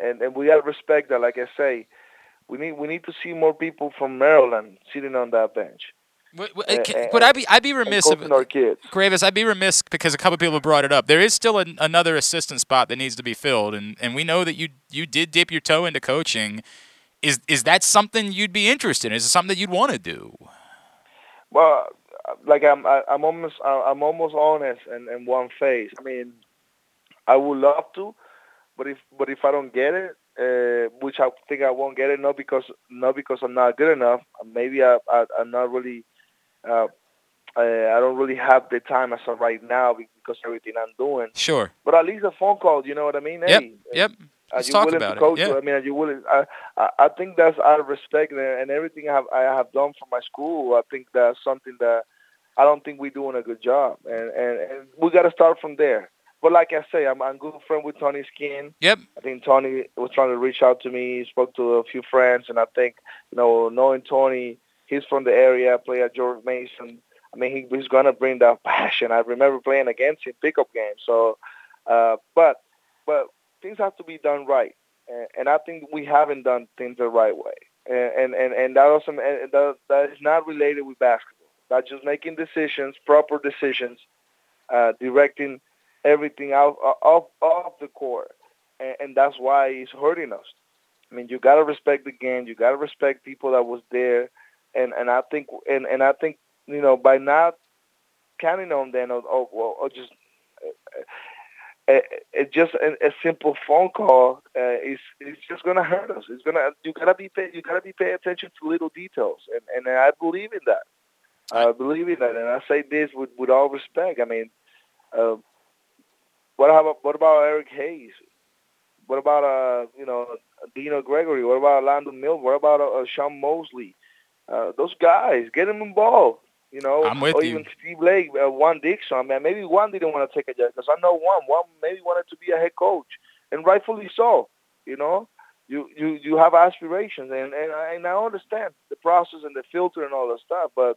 and and we gotta respect that. Like I say, we need we need to see more people from Maryland sitting on that bench. Would, would, And- can- would I be? I'd be remiss if. Greivis. I'd be remiss because a couple people have brought it up. There is still an, another assistant spot that needs to be filled, and, and we know that you you did dip your toe into coaching. Is is that something you'd be interested in? Is it something that you'd want to do? Well, like I'm, I'm almost, I'm almost honest and in one face. I mean, I would love to, but if, but if I don't get it, uh, which I think I won't get it, not because, not because I'm not good enough. Maybe I, I I'm not really, uh, I, I don't really have the time as of right now because everything I'm doing. Sure. But at least a phone call, you know what I mean? Yep. Hey, Yep. Are Let's you talk willing about to it. coach? Yeah. I mean, are you willing? I, I I think that's out of respect and, and everything I have I have done for my school. I think that's something that I don't think we're doing a good job, and and, and we got to start from there. But like I say, I'm I'm good friend with Tony Skinn. Yep. I think Tony was trying to reach out to me. He spoke to a few friends, and I think you know, knowing Tony, he's from the area, play at George Mason. I mean, he, he's gonna bring that passion. I remember playing against him pickup games. So, uh, but but things have to be done right, and, and I think we haven't done things the right way. And and and, that also and that, that is not related with basketball. That's just making decisions, proper decisions, uh, directing everything out off off the court, and, and that's why it's hurting us. I mean, you gotta respect the game. You gotta respect people that was there, and and I think and and I think you know by not counting on them or, or, or just. It just a, a simple phone call uh, is is just gonna hurt us. It's gonna you gotta be pay, you gotta be paying attention to little details, and and I believe in that. I believe in that, and I say this with with all respect. I mean, uh, what about what about Eric Hayes? What about uh you know Dino Gregory? What about Orlando Mills? What about uh, Sean Mosley? Uh, those guys, get them involved. You know, I'm with or you. even Steve Blake, uh, Juan Dixon. I mean, maybe Juan didn't want to take a job because I know Juan. Juan maybe wanted to be a head coach, and rightfully so. You know, you you you have aspirations, and and I, and I understand the process and the filter and all that stuff, but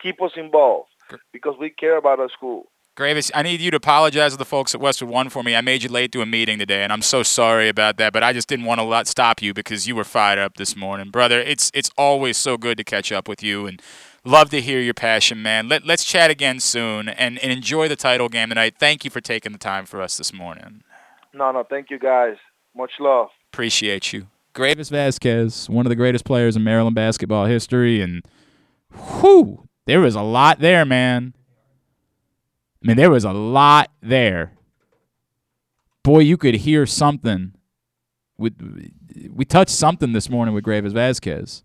keep us involved because we care about our school. Greivis, I need you to apologize to the folks at Westwood One for me. I made you late to a meeting today, and I'm so sorry about that. But I just didn't want to let stop you because you were fired up this morning, brother. It's it's always so good to catch up with you, and love to hear your passion, man. Let let's chat again soon, and, and enjoy the title game tonight. Thank you for taking the time for us this morning. No, no, thank you guys. Much love. Appreciate you. Greivis Vasquez, one of the greatest players in Maryland basketball history, and whew, there was a lot there, man. I mean, there was a lot there. Boy, you could hear something. With we touched something this morning with Greivis Vasquez,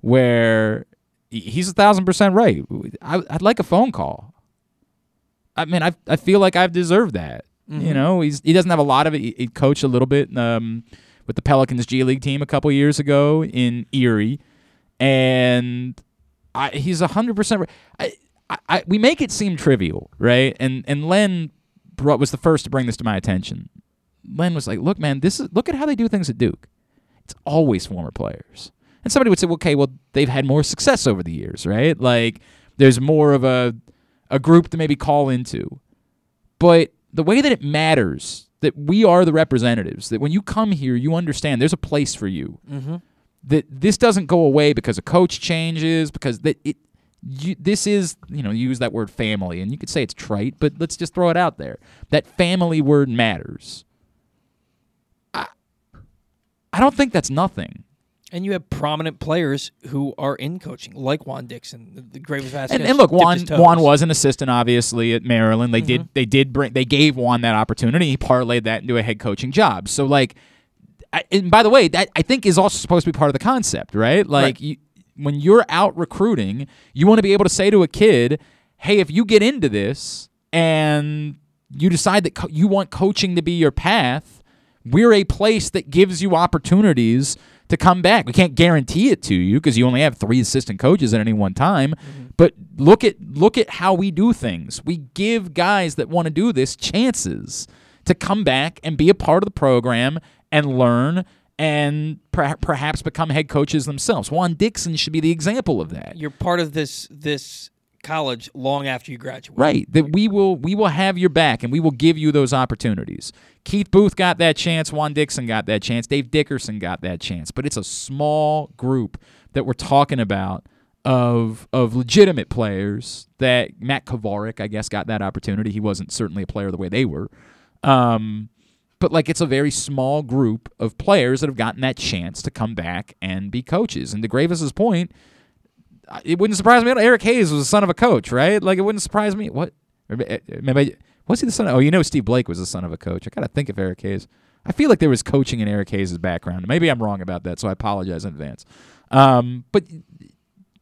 where he- he's a thousand percent right. I, I'd like a phone call. I mean, I I feel like I've deserved that. You Mhm. know, he's he doesn't have a lot of it. He, he coached a little bit um, with the Pelicans G League team a couple years ago in Erie, and I, he's a hundred percent. I, I, I we make it seem trivial, right? And and Len brought was the first to bring this to my attention. Len was like, "Look, man, this is look at how they do things at Duke. It's always former players." And somebody would say, well, "Okay, well, they've had more success over the years, right? Like there's more of a a group to maybe call into." But the way that it matters that we are the representatives, that when you come here, you understand there's a place for you. Mm-hmm. That this doesn't go away because a coach changes, because that it you, this is, you know, use that word family, and you could say it's trite, but let's just throw it out there. That family word matters. I, I don't think that's nothing. And you have prominent players who are in coaching, like Juan Dixon, the, Greivis Vasquez. And, and look, Juan. Juan was an assistant, obviously, at Maryland. They Mhm. did they did bring they gave Juan that opportunity. He parlayed that into a head coaching job. So like, I, and by the way, that I think is also supposed to be part of the concept, right? Like, Right. You, when you're out recruiting, you want to be able to say to a kid, "Hey, if you get into this and you decide that co- you want coaching to be your path, we're a place that gives you opportunities to come back. We can't guarantee it to you because you only have three assistant coaches at any one time. Mm-hmm. But look at look at how we do things. We give guys that want to do this chances to come back and be a part of the program and learn and per- perhaps become head coaches themselves. Juan Dixon should be the example of that. You're part of this this college long after you graduate. Right. That we will we will have your back and we will give you those opportunities. Keith Booth got that chance, Juan Dixon got that chance, Dave Dickerson got that chance, but it's a small group that we're talking about of of legitimate players that Matt Kovarik, I guess, got that opportunity. He wasn't certainly a player the way they were. Um, but like it's a very small group of players that have gotten that chance to come back and be coaches. And to Greivis's point, it wouldn't surprise me. Eric Hayes was the son of a coach, right? Like it wouldn't surprise me. What? Maybe was he the son? Of, oh, you know, Steve Blake was the son of a coach. I gotta think of Eric Hayes. I feel like there was coaching in Eric Hayes' background. Maybe I'm wrong about that, so I apologize in advance. Um, but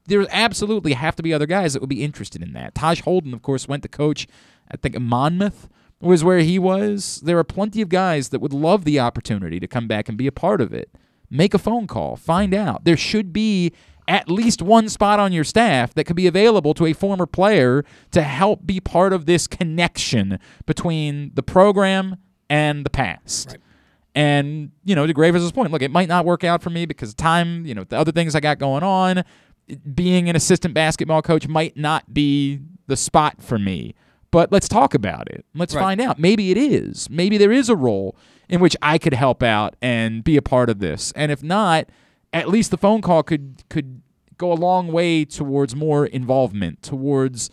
there absolutely have to be other guys that would be interested in that. Tahj Holden, of course, went to coach. I think Monmouth was where he was. There are plenty of guys that would love the opportunity to come back and be a part of it. Make a phone call, find out. There should be at least one spot on your staff that could be available to a former player to help be part of this connection between the program and the past. And, you know, to Greivis' point, look, it might not work out for me because time, you know, the other things I got going on. Being an assistant basketball coach might not be the spot for me. But let's talk about it. Let's Right. find out. Maybe it is. Maybe there is a role in which I could help out and be a part of this. And if not, at least the phone call could could go a long way towards more involvement, towards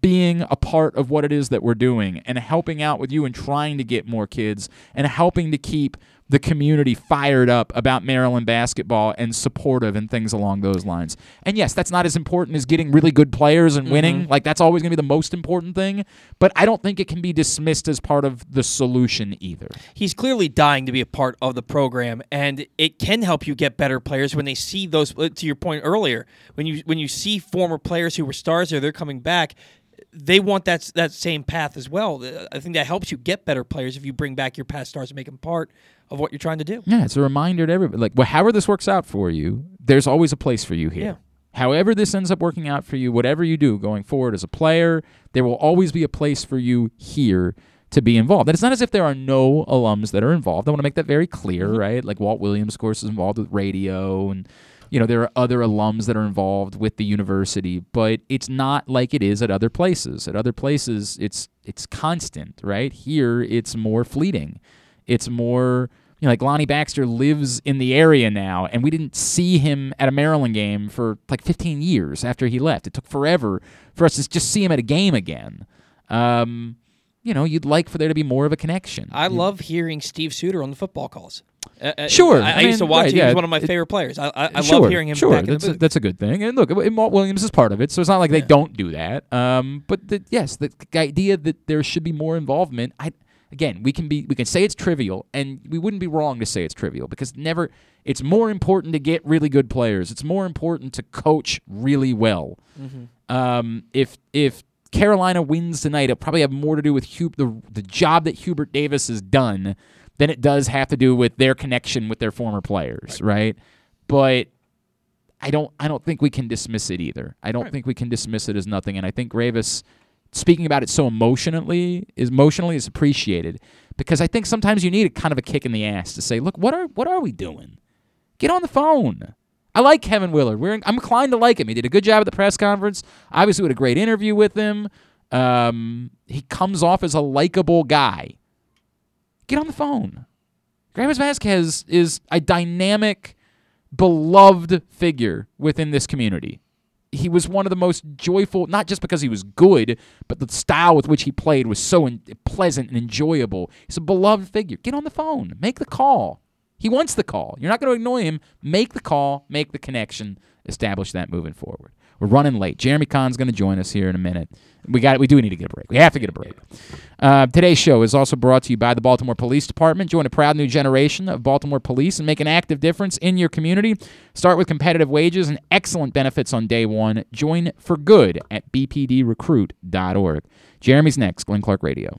being a part of what it is that we're doing and helping out with you and trying to get more kids and helping to keep the community fired up about Maryland basketball and supportive and things along those lines. And yes, that's not as important as getting really good players and winning. Mhm. Like that's always going to be the most important thing, but I don't think it can be dismissed as part of the solution either. He's clearly dying to be a part of the program, and it can help you get better players when they see those. uh, To your point earlier, when you when you see former players who were stars there, they're coming back. They want that that same path as well. I think that helps you get better players if you bring back your past stars and make them part of what you're trying to do. Yeah, it's a reminder to everybody. Like, well, however this works out for you, there's always a place for you here. Yeah. However this ends up working out for you, whatever you do going forward as a player, there will always be a place for you here to be involved. And it's not as if there are no alums that are involved. I want to make that very clear, mm-hmm. right? Like Walt Williams, of course, is involved with radio and you know, there are other alums that are involved with the university, but it's not like it is at other places. At other places, it's it's constant, right? Here, it's more fleeting. It's more, you know, like Lonnie Baxter lives in the area now, and we didn't see him at a Maryland game for like 15 years after he left. It took forever for us to just see him at a game again. Um, you know, you'd like for there to be more of a connection. I love hearing Steve Suter on the football calls. Uh, uh, Sure, I, I I used to watch right, him. yeah, He's one of my it- favorite players. I, I, I sure, love hearing him Sure, back in that's a, that's a good thing. And look, Walt Williams is part of it, so it's not like they don't do that. Um, but the, yes, the idea that there should be more involvement. I again, we can be we can say it's trivial, and we wouldn't be wrong to say it's trivial because never. It's more important to get really good players. It's more important to coach really well. Mhm. Um, if if Carolina wins tonight, it'll probably have more to do with Hub- the the job that Hubert Davis has done than it does have to do with their connection with their former players, right? But I don't I don't think we can dismiss it either. I don't think we can dismiss it as nothing. And I think Greivis speaking about it so emotionally is emotionally is appreciated because I think sometimes you need a kind of a kick in the ass to say, look, what are what are we doing? Get on the phone. I like Kevin Willard. We're, I'm inclined to like him. He did a good job at the press conference. Obviously, we had a great interview with him. Um, he comes off as a likable guy. Get on the phone. Greivis Vasquez is a dynamic, beloved figure within this community. He was one of the most joyful, not just because he was good, but the style with which he played was so in- pleasant and enjoyable. He's a beloved figure. Get on the phone. Make the call. He wants the call. You're not going to annoy him. Make the call, make the connection, establish that moving forward. We're running late. Jeremy Conn's going to join us here in a minute. We got. We do need to get a break. We have to get a break. Uh, today's show is also brought to you by the Baltimore Police Department. Join a proud new generation of Baltimore police and make an active difference in your community. Start with competitive wages and excellent benefits on day one. Join for good at bpdrecruit.org. Jeremy's next. Glenn Clark Radio.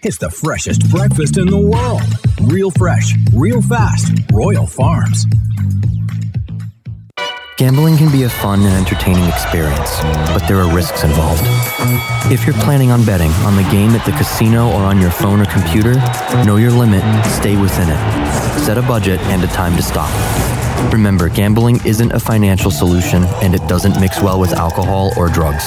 It's the freshest breakfast in the world. Real fresh, real fast. Royal Farms. Gambling can be a fun and entertaining experience, but there are risks involved. If you're planning on betting on the game at the casino or on your phone or computer, know your limit, stay within it. Set a budget and a time to stop. Remember, gambling isn't a financial solution and it doesn't mix well with alcohol or drugs.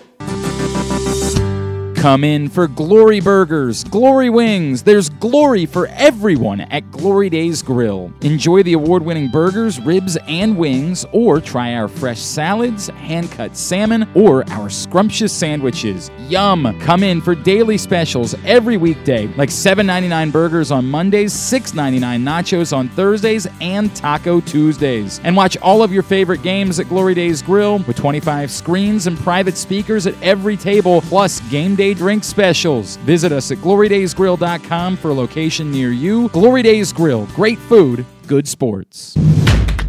Come in for Glory Burgers, Glory Wings. There's glory for everyone at Glory Days Grill. Enjoy the award winning burgers, ribs, and wings, or try our fresh salads, hand cut salmon, or our scrumptious sandwiches. Yum! Come in for daily specials every weekday, like $7.99 burgers on Mondays, $6.99 nachos on Thursdays, and Taco Tuesdays. And watch all of your favorite games at Glory Days Grill with 25 screens and private speakers at every table, plus game day drink specials. Visit us at glorydaysgrill.com for a location near you. Glory Days Grill, great food, good sports.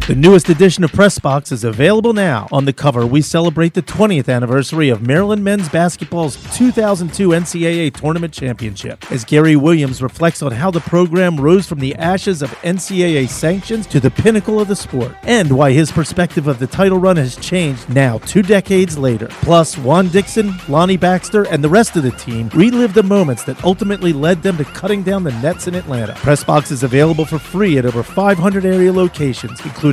The newest edition of Pressbox is available now. On the cover, we celebrate the 20th anniversary of Maryland men's basketball's 2002 NCAA Tournament Championship, as Gary Williams reflects on how the program rose from the ashes of NCAA sanctions to the pinnacle of the sport, and why his perspective of the title run has changed now two decades later. Plus, Juan Dixon, Lonnie Baxter, and the rest of the team relive the moments that ultimately led them to cutting down the nets in Atlanta. Pressbox is available for free at over 500 area locations, including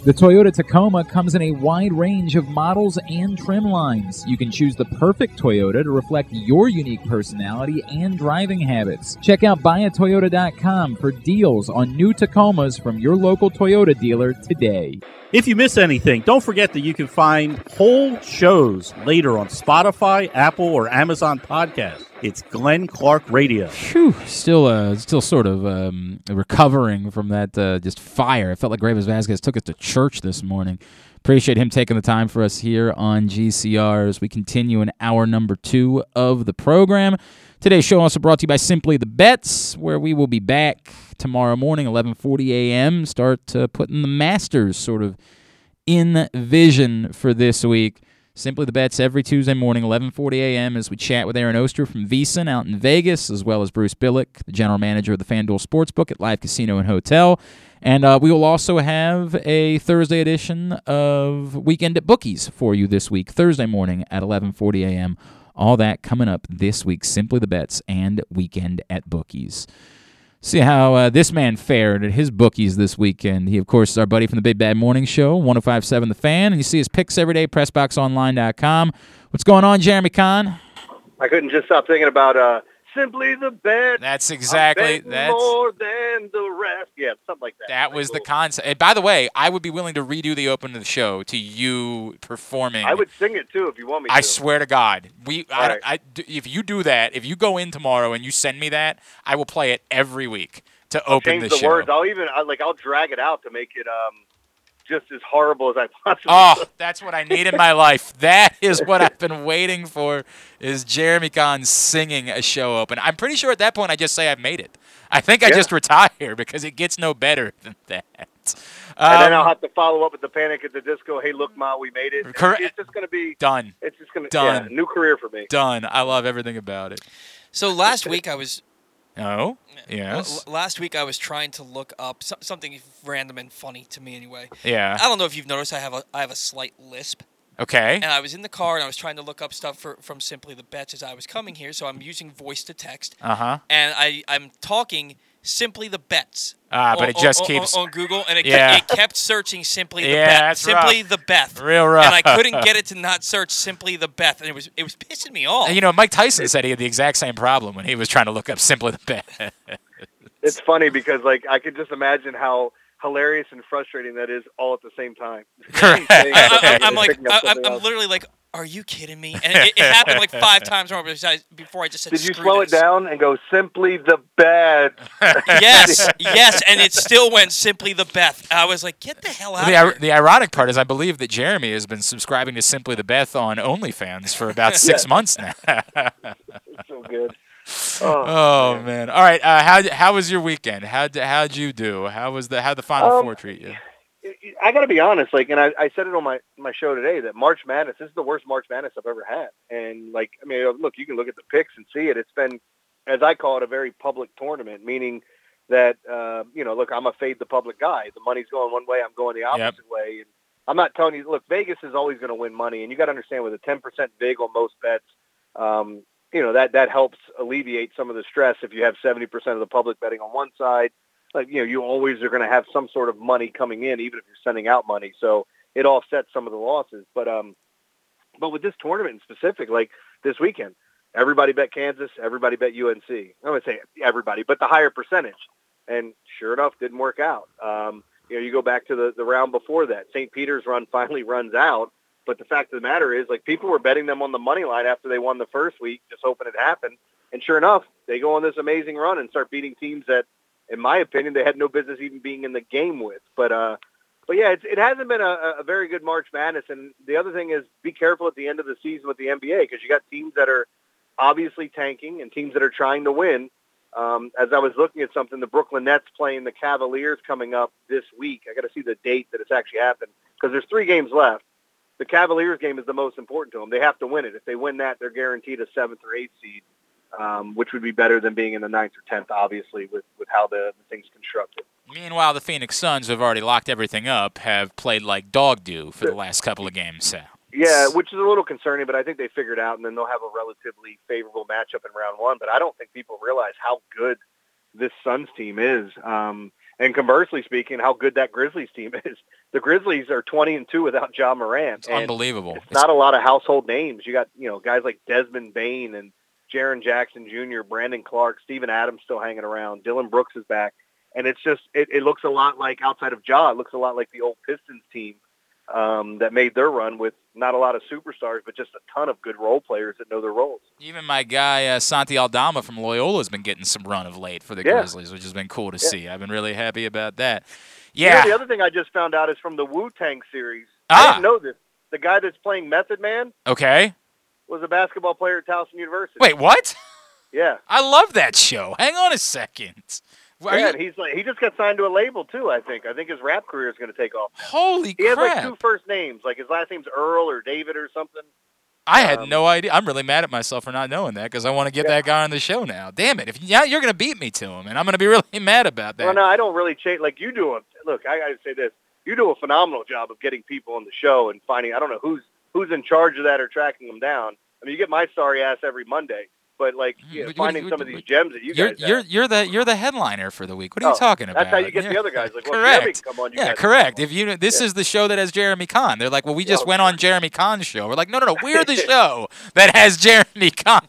The Toyota Tacoma comes in a wide range of models and trim lines. You can choose the perfect Toyota to reflect your unique personality and driving habits. Check out buyatoyota.com for deals on new Tacomas from your local Toyota dealer today. If you miss anything, don't forget that you can find whole shows later on Spotify, Apple, or Amazon Podcast. It's Glenn Clark Radio. Whew, still, uh, still sort of um, recovering from that uh, just fire. It felt like Greivis Vasquez took us to church this morning. Appreciate him taking the time for us here on GCR as we continue in hour number two of the program. Today's show also brought to you by Simply the Bets, where we will be back tomorrow morning, 11:40 a.m. Start uh, putting the Masters sort of in vision for this week. Simply the Bets every Tuesday morning, 11:40 a.m. as we chat with Aaron Oster from VSiN out in Vegas, as well as Bruce Billick, the general manager of the FanDuel Sportsbook at Live Casino and Hotel. And uh, we will also have a Thursday edition of Weekend at Bookies for you this week, Thursday morning at 11:40 a.m. All that coming up this week. Simply the Bets and Weekend at Bookies. See how uh, this man fared at his bookies this weekend. He, of course, is our buddy from the Big Bad Morning Show, 1057 The Fan, and you see his picks every day, PressBoxOnline.com. What's going on, Jeremy Conn? I couldn't just stop thinking about uh, simply the best. That's exactly that's more than the rest. Yeah, something like that. that was the concept. And by the way, I would be willing to redo the open of the show to you performing. I would sing it too if you want me. to. I swear to God, we. I, right. I- if you do that, if you go in tomorrow and you send me that, I will play it every week to open change the, the, show. words. I'll even I, like I'll drag it out to make it um just as horrible as I possibly. Oh, that's what I need in my life. That is what I've been waiting for. Is Jeremy Conn singing a show open? I'm pretty sure at that point I just say I've made it. I think I Yeah. just retire because it gets no better than that. and then Um, I'll have to follow up with the Panic at the Disco. Hey, look, Ma, we made it. Correct. It's just gonna be done. It's just gonna Done. Yeah, new career for me. Done. I love everything about it. So last week I was Oh, yes. l- last week I was trying to look up so- something random and funny to me anyway. Yeah. I don't know if you've noticed I have a I have a slight lisp. Okay. And I was in the car and I was trying to look up stuff for, from Simply the Bets as I was coming here, so I'm using voice to text. Uh-huh. And I I'm talking Simply the Bets. Ah, but on- it just on- keeps- on, on Google, and it, Yeah. kept, it kept searching Simply the Yeah, Bet. that's Simply rough. the Beth. Real rough. And I couldn't get it to not search Simply the Beth, and it was it was pissing me off. And, you know, Mike Tyson said he had the exact same problem when he was trying to look up simply the bet. It's funny because like I could just imagine how hilarious and frustrating that is all at the same time. Correct. I, am like, I, I'm, something I'm else. literally like, are you kidding me? And it, it happened like five times more before I just said, Did you "Screw slow this." it down and go simply the bad? yes, yes, and it still went simply the Beth. I was like, get the hell out The, of here. the ironic part is, I believe that Jeremy has been subscribing to Simply the Beth on OnlyFans for about six months now. It's so good. Oh man! All right, uh, how how was your weekend? How how'd you do? How was the how the Final Um, Four treat you? I got to be honest, like, and I, I said it on my my show today that March Madness this is the worst March Madness I've ever had, and like, I mean, look, you can look at the picks and see it. It's been, as I call it, a very public tournament, meaning that uh, you know, look, I'm a fade the public guy. The money's going one way, I'm going the opposite way, and I'm not telling you. Look, Vegas is always going to win money, and you got to understand with a 10% vig on most bets, um, you know that that helps alleviate some of the stress if you have 70% of the public betting on one side. Like you know you always are going to have some sort of money coming in even if you're sending out money. So it offsets some of the losses. But um but with this tournament in specific like this weekend everybody bet kansas everybody bet unc i would say everybody but the higher percentage. And sure enough didn't work out. Um you know you go back to the the round before that. St peter's run finally runs out but the fact of the matter is like people were betting them on the money line after they won the first week just hoping it happened and sure enough they go on this amazing run and start beating teams that in my opinion, they had no business even being in the game with. But uh, but yeah, it's, it hasn't been a, a very good March Madness. And the other thing is, be careful at the end of the season with the NBA because you got teams that are obviously tanking and teams that are trying to win. Um, as I was looking at something, the Brooklyn Nets playing the Cavaliers coming up this week. I got to see the date that it's actually happened because there's three games left. The Cavaliers game is the most important to them. They have to win it. If they win that, they're guaranteed a seventh or eighth seed um, which would be better than being in the ninth or tenth, obviously, with, with how the, the thing's constructed. Meanwhile, the Phoenix Suns, have already locked everything up, have played like dog do for the last couple of games. So. Yeah, which is a little concerning, but I think they figured out, and then they'll have a relatively favorable matchup in round one. But I don't think people realize how good this Suns team is. Um, and conversely speaking, how good that Grizzlies team is. The Grizzlies are 20 and 2 without Ja Morant. It's unbelievable. It's not a lot of household names. You got, you know, guys like Desmond Bane and Jaren Jackson Jr., Brandon Clarke, Steven Adams still hanging around. Dillon Brooks is back. And it's just, it, it looks a lot like outside of Ja, it looks a lot like the old Pistons team um, that made their run with not a lot of superstars, but just a ton of good role players that know their roles. Even my guy uh, Santi Aldama from Loyola has been getting some run of late for the Yeah. Grizzlies, which has been cool to Yeah. see. I've been really happy about that. You know, Yeah. the other thing I just found out is from the Wu Tang series. Ah. I didn't know this. The guy that's playing Method Man Okay. was a basketball player at Towson University. Wait, what? Yeah. I love that show. Hang on a second. Are yeah, you- he's like he just got signed to a label too. I think. I think his rap career is going to take off. Holy crap. He has like two first names, like his last name's Earl or David or something. I had Um, no idea. I'm really mad at myself for not knowing that because I want to get that guy on the show now. Damn it! If yeah, you're gonna beat me to him, and I'm gonna be really mad about that. Well, no, I don't really change. like you do. A, look, I got to say this: you do a phenomenal job of getting people on the show and finding. I don't know who's who's in charge of that or tracking them down. I mean, you get my sorry ass every Monday, but like you know, what- finding what- some of these gems that you You're guys you're have. you're the you're the headliner for the week. What are you Oh, talking about? that's how you get the other guys. Like, well, correct. Jeremy, come on, you yeah, correct. If you this is the show that has Jeremy Conn, they're like, well, we just went on Jeremy Conn's show. We're like, no, no, no, we're the show that has Jeremy Conn.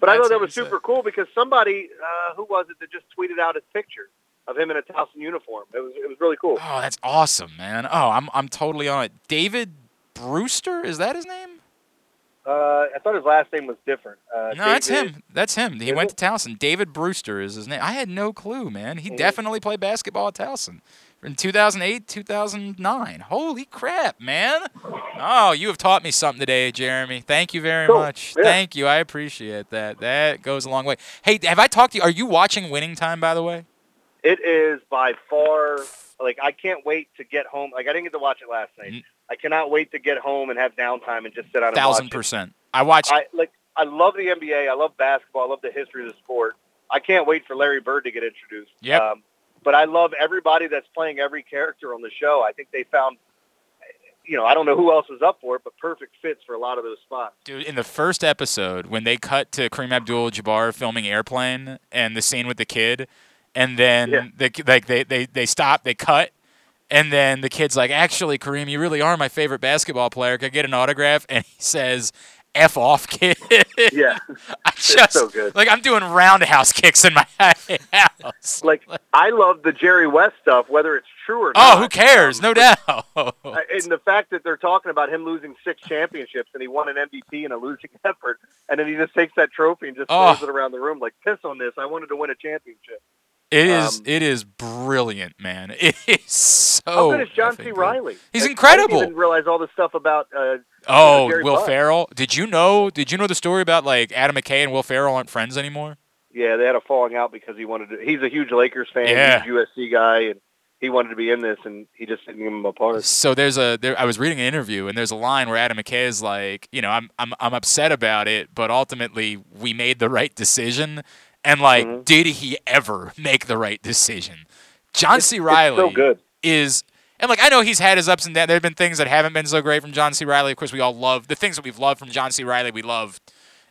But I thought that was said. super cool because somebody, uh, who was it, that just tweeted out his picture of him in a Towson uniform. It was it was really cool. Oh, that's awesome, man. Oh, I'm I'm totally on it. David Brewster, is that his name? Uh, I thought his last name was different. Uh, No, that's him. That's him. He went it? to Towson. David Brewster is his name. I had no clue, man. He definitely played basketball at Towson in 2008, 2009. Holy crap, man. Oh, you have taught me something today, Jeremy. Thank you very Cool. much. Yeah. Thank you. I appreciate that. That goes a long way. Hey, have I talked to you? Are you watching Winning Time, by the way? It is by far like I can't wait to get home. Like I didn't get to watch it last night. I cannot wait to get home and have downtime and just sit and Thousand percent. I watch. I like I love the NBA. I love basketball. I love the history of the sport. I can't wait for Larry Bird to get introduced. Yep. Um, but I love everybody that's playing every character on the show. I think they found, you know, I don't know who else is up for it, but perfect fits for a lot of those spots. Dude, in the first episode, when they cut to Kareem Abdul-Jabbar filming Airplane and the scene with the kid, and then Yeah. the ki- like they, they they stop, they cut, and then the kid's like, "Actually, Kareem, you really are my favorite basketball player. Can I get an autograph?" And he says, "F off, kid." Yeah, I just so good. like I'm doing roundhouse kicks in my house. Like I love the Jerry West stuff, whether it's true or not. Oh, who cares? No doubt. Uh, and the fact that they're talking about him losing six championships and he won an MVP in a losing effort, and then he just takes that trophy and just Oh. throws it around the room like piss on this. I wanted to win a championship. It is Um, it is brilliant, man. It is so. How good is John C. Reilly? He's Like, incredible. I didn't realize all the stuff about. Uh, Oh, Jerry Will Buss. Ferrell. Did you know? Did you know the story about like Adam McKay and Will Ferrell aren't friends anymore? Yeah, they had a falling out because he wanted to. He's a huge Lakers fan, Yeah. huge USC guy, and he wanted to be in this, and he just didn't give him a part. So there's a there. I was reading an interview and there's a line where Adam McKay is like, you know, I'm I'm I'm upset about it, but ultimately we made the right decision. And like, Mm-hmm. did he ever make the right decision? John C. Reilly so is and like I know he's had his ups and downs. There have been things that haven't been so great from John C. Reilly. Of course, we all love the things that we've loved from John C. Reilly. We love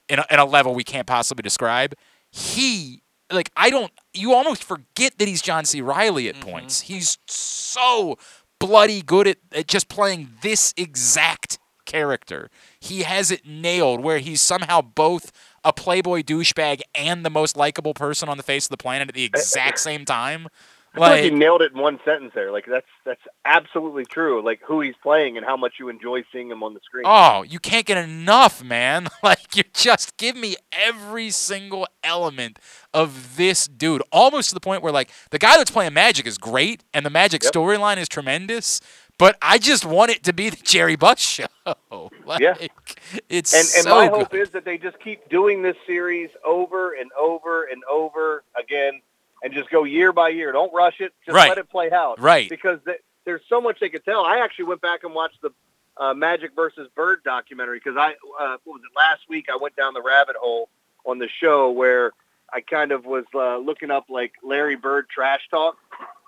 in a, in a level we can't possibly describe. He like I don't. You almost forget that he's John C. Reilly at points. He's so bloody good at, at just playing this exact character. He has it nailed where he's somehow both a playboy douchebag and the most likable person on the face of the planet at the exact same time. I feel like Like, he nailed it in one sentence there. Like that's that's absolutely true. Like who he's playing and how much you enjoy seeing him on the screen. Oh, you can't get enough, man. Like you just give me every single element of this dude, almost to the point where like the guy that's playing Magic is great and the Magic storyline is tremendous, but I just want it to be the Jerry Buss show. Like, Yeah. it's and and so my good. hope is that they just keep doing this series over and over and over again, and just go year by year. Don't rush it. Just Right. let it play out. Right. Because th- there's so much they could tell. I actually went back and watched the uh, Magic versus Bird documentary because I uh, what was it last week? I went down the rabbit hole on the show where I kind of was uh, looking up like Larry Bird trash talk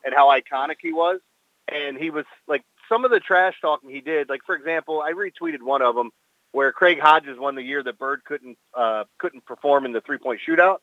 and how iconic he was, and he was like some of the trash talking he did. Like for example, I retweeted one of them where Craig Hodges won the year that Bird couldn't uh, couldn't perform in the three point shootout.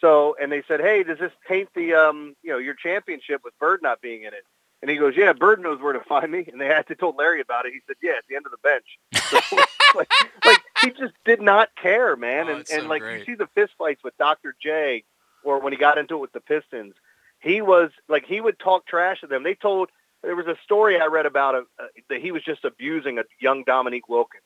So and they said, hey, does this taint the um you know your championship with Bird not being in it? And he goes, yeah, Bird knows where to find me. And they had to told Larry about it. He said, yeah, at the end of the bench. So, like, like he just did not care, man. Oh, and and so like great. you see the fist fights with Dr. J, or when he got into it with the Pistons, he was like he would talk trash to them. They told there was a story I read about uh, that he was just abusing a young Dominique Wilkins,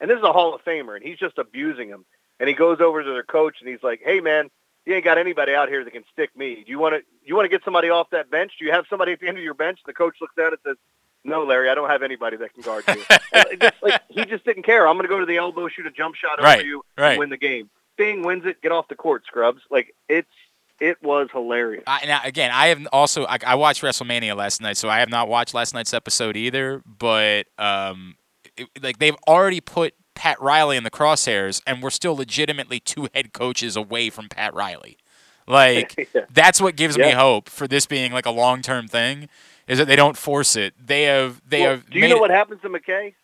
and this is a Hall of Famer, and he's just abusing him. And he goes over to their coach and he's like, "Hey, man, you ain't got anybody out here that can stick me. Do you want to you want to get somebody off that bench? Do you have somebody at the end of your bench?" The coach looks down and says, "No, Larry, I don't have anybody that can guard you." Just, like, he just didn't care. I'm going to go to the elbow, shoot a jump shot Right, you, right. and win the game. Bing wins it. Get off the court, scrubs. Like it's it was hilarious. I, now again, I have also I, I watched WrestleMania last night, so I have not watched last night's episode either. But um, it- like they've already put Pat Riley in the crosshairs, and we're still legitimately two head coaches away from Pat Riley. Like Yeah. that's what gives me hope for this being like a long term thing, is that they don't force it. They have they Well, have. do you know what happens to McKay?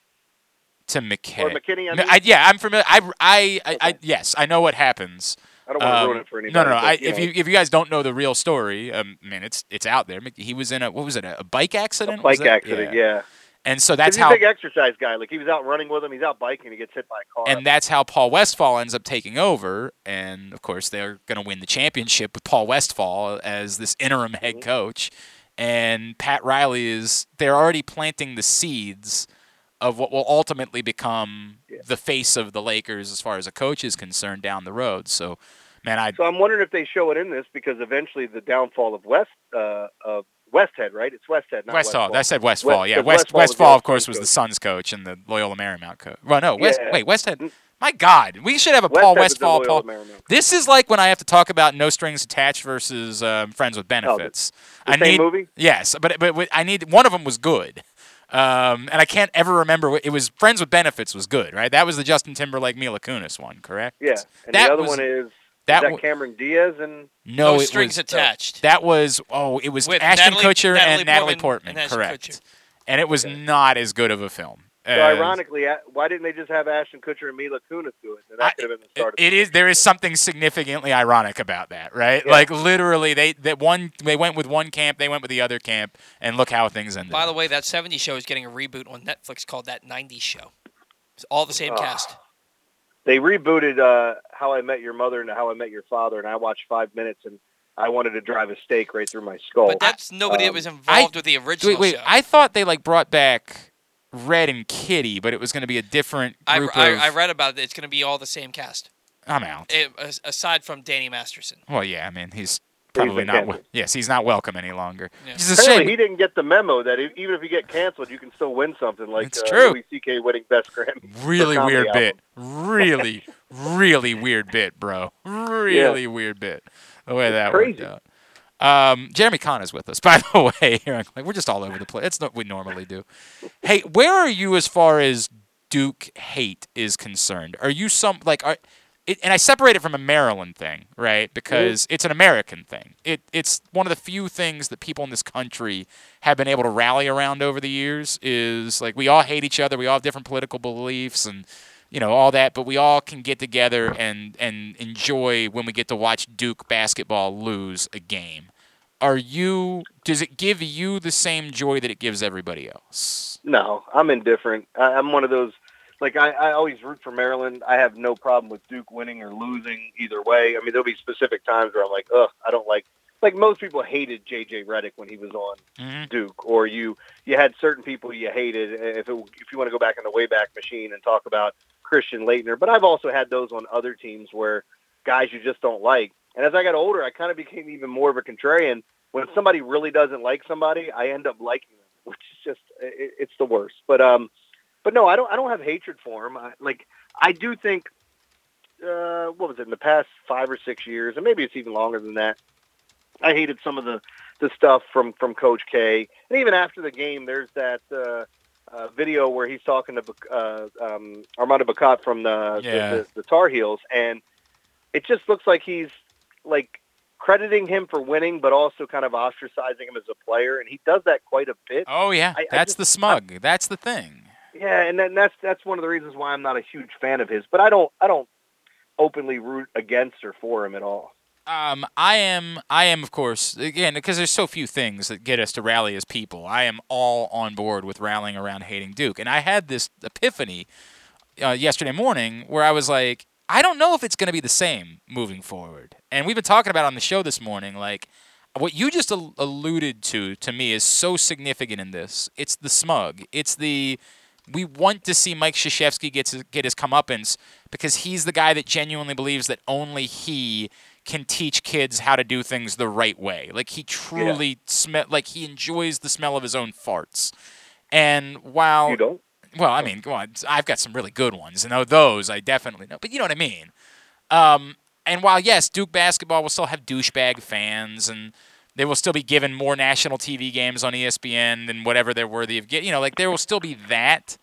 to McKay. Or McKinney, I mean? yeah, I'm familiar. I, I, I, I, yes, I know what happens. I don't wanna Um, ruin it for No, no, no. but, I, you if know. you if you guys don't know the real story, um, man, it's it's out there. He was in a what was it a, a bike accident? Bike Was it? accident, yeah. And so that's he's how a big exercise guy. Like he was out running with him, he's out biking, he gets hit by a car. and that's how Paul Westfall ends up taking over. And of course, they're going to win the championship with Paul Westfall as this interim head coach. And Pat Riley is, they're already planting the seeds of what will ultimately become the face of the Lakers as far as a coach is concerned down the road. So, man, I. So I'm wondering if they show it in this because eventually the downfall of West uh, of Westhead, right? It's Westhead, not Westfall. Westfall. I said Westfall. West- yeah, West Westfall Westfall, of course, was the Suns coach and the Loyola Marymount coach. Well, no, West. Yeah. Wait, Westhead. My God, we should have a Paul Westhead was Westfall. Paul. Marymount. This is like when I have to talk about No Strings Attached versus um, Friends with Benefits. the I same need movie? yes, but but but I need one of them was good. Um, and I can't ever remember. What, it was Friends with Benefits was good, right? That was the Justin Timberlake Mila Kunis one, correct? Yeah, and That the other was- one is that is that w- Cameron Diaz and No, No it strings was, attached. That was oh, it was With Ashton Natalie- Kutcher Natalie and Natalie Portman Portman, and correct? Kutcher. And it was not as good of a film. So ironically, why didn't they just have Ashton Kutcher and Mila Kunis do it? And that could have been the start. it is there is something significantly ironic about that, right? Yeah. Like literally, they that one they went with one camp, they went with the other camp, and look how things ended. By the way, that 70s show is getting a reboot on Netflix called That 90s Show. It's all the same Ah. cast. They rebooted uh, How I Met Your Mother and How I Met Your Father, and I watched five minutes, and I wanted to drive a stake right through my skull. But that's nobody that Um, was involved with the original wait, wait, show. I thought they like brought back Red and Kitty, but it was going to be a different I, group I, of. I read about it. It's going to be all the same cast. I'm out. It, aside from Danny Masterson. Well, yeah, I mean he's He's probably been not. canceled. Yes, he's not welcome any longer. Yeah. Which a Apparently, shame. he didn't get the memo that e- even if you get canceled, you can still win something like It's uh, true. Louis C.K. winning Best Grammy. really weird album. bit. Really, really weird bit, bro. Really weird bit. The way that crazy. worked out. Um, Jeremy Conn is with us, by the way. Like we're just all over the place. It's not what we normally do. Hey, where are you as far as Duke hate is concerned? Are you some like are? It, and I separate it from a Maryland thing, right? Because it's an American thing. It it's one of the few things that people in this country have been able to rally around over the years. Is like we all hate each other. We all have different political beliefs and you know all that, but we all can get together and and enjoy when we get to watch Duke basketball lose a game. Are you? Does it give you the same joy that it gives everybody else? No, I'm indifferent. I, I'm one of those. Like I, I always root for Maryland. I have no problem with Duke winning or losing either way. I mean, there'll be specific times where I'm like, ugh, I don't like. Like most people hated JJ Redick when he was on Mhm. Duke, or you you had certain people you hated. If it, if you want to go back in the wayback machine and talk about Christian Laettner, but I've also had those on other teams where guys you just don't like. And as I got older, I kind of became even more of a contrarian. When somebody really doesn't like somebody, I end up liking them, which is just it, it's the worst. But um, but no, I don't I don't have hatred for him. I, like I do think uh, what was it in the past five or six years, and maybe it's even longer than that. I hated some of the the stuff from from Coach K, and even after the game, there's that uh, uh, video where he's talking to uh, um, Armando Bacot from the, Yeah. the, the the Tar Heels, and it just looks like he's like crediting him for winning, but also kind of ostracizing him as a player, and he does that quite a bit. Oh yeah, I- I that's just- the smug. that's the thing. Yeah, and then that's that's one of the reasons why I'm not a huge fan of his. But I don't I don't openly root against or for him at all. Um, I am, I am, of course, again, because there's so few things that get us to rally as people. I am all on board with rallying around hating Duke, and I had this epiphany uh, yesterday morning where I was like, I don't know if it's going to be the same moving forward. And we've been talking about on the show this morning, like what you just al- alluded to to me is so significant in this. It's the smug. It's the we want to see Mike Krzyzewski get his, get his comeuppance because he's the guy that genuinely believes that only he can teach kids how to do things the right way. Like he truly smell like he enjoys the smell of his own farts. And while You don't? well, I mean, go on. I've got some really good ones, and oh, those I definitely know. But you know what I mean. Um, and while yes, Duke basketball will still have douchebag fans, and they will still be given more national TV games on ESPN than whatever they're worthy of getting. You know, like there will still be that.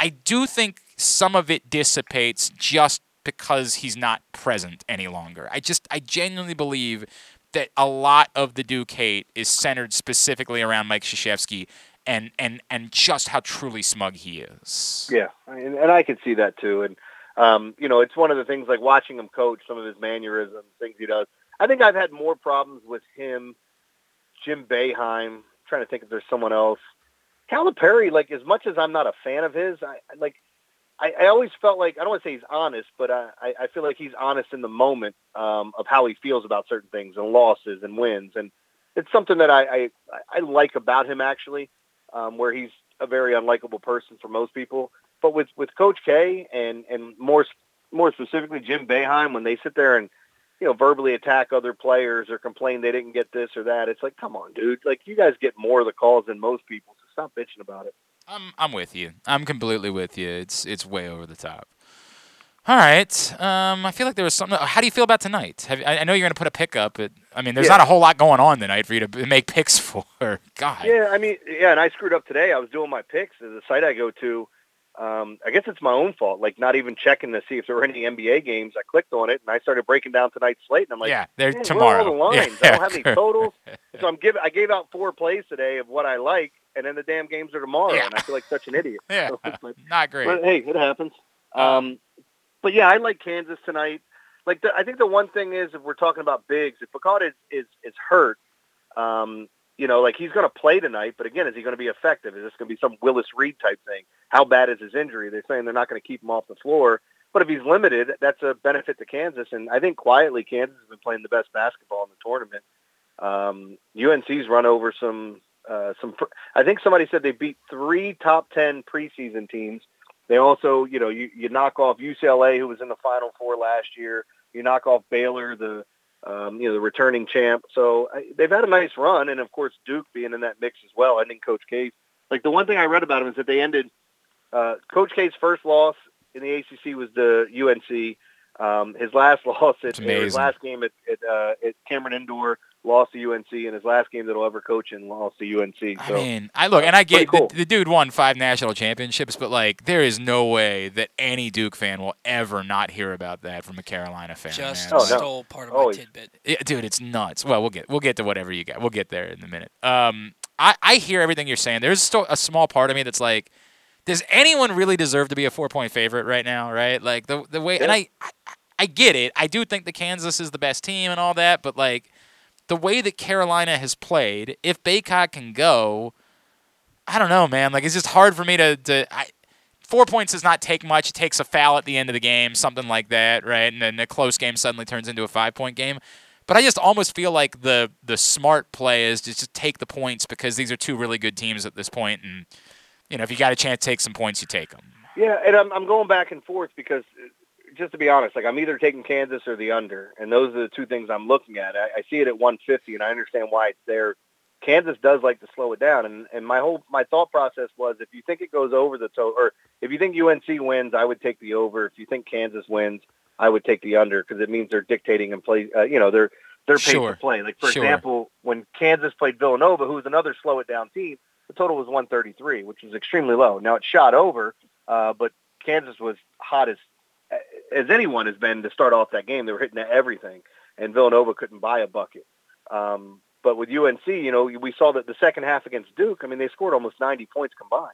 I do think some of it dissipates just because he's not present any longer. I just, I genuinely believe that a lot of the Duke hate is centered specifically around Mike Krzyzewski and and and just how truly smug he is. Yeah, and, and I can see that too. And um, you know, it's one of the things like watching him coach, some of his mannerisms, things he does. I think I've had more problems with him, Jim Boeheim. I'm trying to think if there's someone else. Calipari, like as much as I'm not a fan of his, I like. I, I always felt like I don't want to say he's honest, but I, I feel like he's honest in the moment um, of how he feels about certain things and losses and wins, and it's something that I I, I like about him actually, um, where he's a very unlikable person for most people. But with with Coach K and and more more specifically Jim Boeheim, when they sit there and you know verbally attack other players or complain they didn't get this or that, it's like, come on, dude, like you guys get more of the calls than most people, so stop bitching about it. I'm I'm with you. I'm completely with you. It's it's way over the top. All right. Um, I feel like there was something. How do you feel about tonight? Have, I, I know you're going to put a pick up, but I mean, there's Yeah. not a whole lot going on tonight for you to make picks for. God. Yeah, I mean, yeah, and I screwed up today. I was doing my picks. at The site I go to, um, I guess it's my own fault. Like not even checking to see if there were any NBA games. I clicked on it and I started breaking down tonight's slate. And I'm like, Yeah, they're tomorrow." Where are all the lines? Yeah, I don't have any totals. so I'm giving. I gave out four plays today of what I like, and then the damn games are tomorrow, Yeah. and I feel like such an idiot. Yeah, So like- not great. but hey, it happens. Um, but yeah, I like Kansas tonight. Like the, I think the one thing is, if we're talking about bigs, if Bacot is is, is hurt, um, you know, like he's going to play tonight. But again, is he going to be effective? Is this going to be some Willis Reed type thing? How bad is his injury? They're saying they're not going to keep him off the floor. But if he's limited, that's a benefit to Kansas. And I think quietly, Kansas has been playing the best basketball in the tournament. Um, UNC's run over some uh, some. pr- I think somebody said they beat three top ten preseason teams. They also, you know, you, you knock off UCLA, who was in the Final Four last year. You knock off Baylor, the um, you know the returning champ. So I, they've had a nice run, and of course Duke being in that mix as well. Ending Coach K's. Like the one thing I read about him is that they ended uh, Coach K's first loss in the ACC was the UNC. Um, his last loss at his last game at at, uh, at Cameron Indoor lost to UNC, and his last game that he'll ever coach in lost to UNC. So I mean, I look and I get cool. the, the dude won five national championships, but like, there is no way that any Duke fan will ever not hear about that from a Carolina fan. Just man. Like- stole part of my tidbit. Yeah, dude, it's nuts. Well, we'll get we'll get to whatever you got. We'll get there in a minute. Um, I I hear everything you're saying. There's still a small part of me that's like, does anyone really deserve to be a four point favorite right now? Right? Like the the way, and I, I I get it. I do think the Kansas is the best team and all that, but like the way that Carolina has played, if Bacot can go, I don't know, man. Like it's just hard for me to to. I, Four points does not take much. It takes a foul at the end of the game, something like that, right? And then a close game suddenly turns into a five point game. But I just almost feel like the the smart play is just to take the points because these are two really good teams at this point, and you know if you got a chance to take some points, you take them. Yeah, and I'm I'm going back and forth because just to be honest, like I'm either taking Kansas or the under, and those are the two things I'm looking at. I, I see it at 150, and I understand why it's there. Kansas does like to slow it down, and and my whole my thought process was if you think it goes over the total, or if you think UNC wins, I would take the over. If you think Kansas wins, I would take the under because it means they're dictating and play. Uh, you know, they're they're paid Sure. to play. Like for Sure. example, when Kansas played Villanova, who's another slow it down team, the total was 133, which was extremely low. Now it shot over, uh, but Kansas was hot as as anyone has been to start off that game. They were hitting everything, and Villanova couldn't buy a bucket. Um, but with UNC, you know, we saw that the second half against Duke. I mean, they scored almost 90 points combined.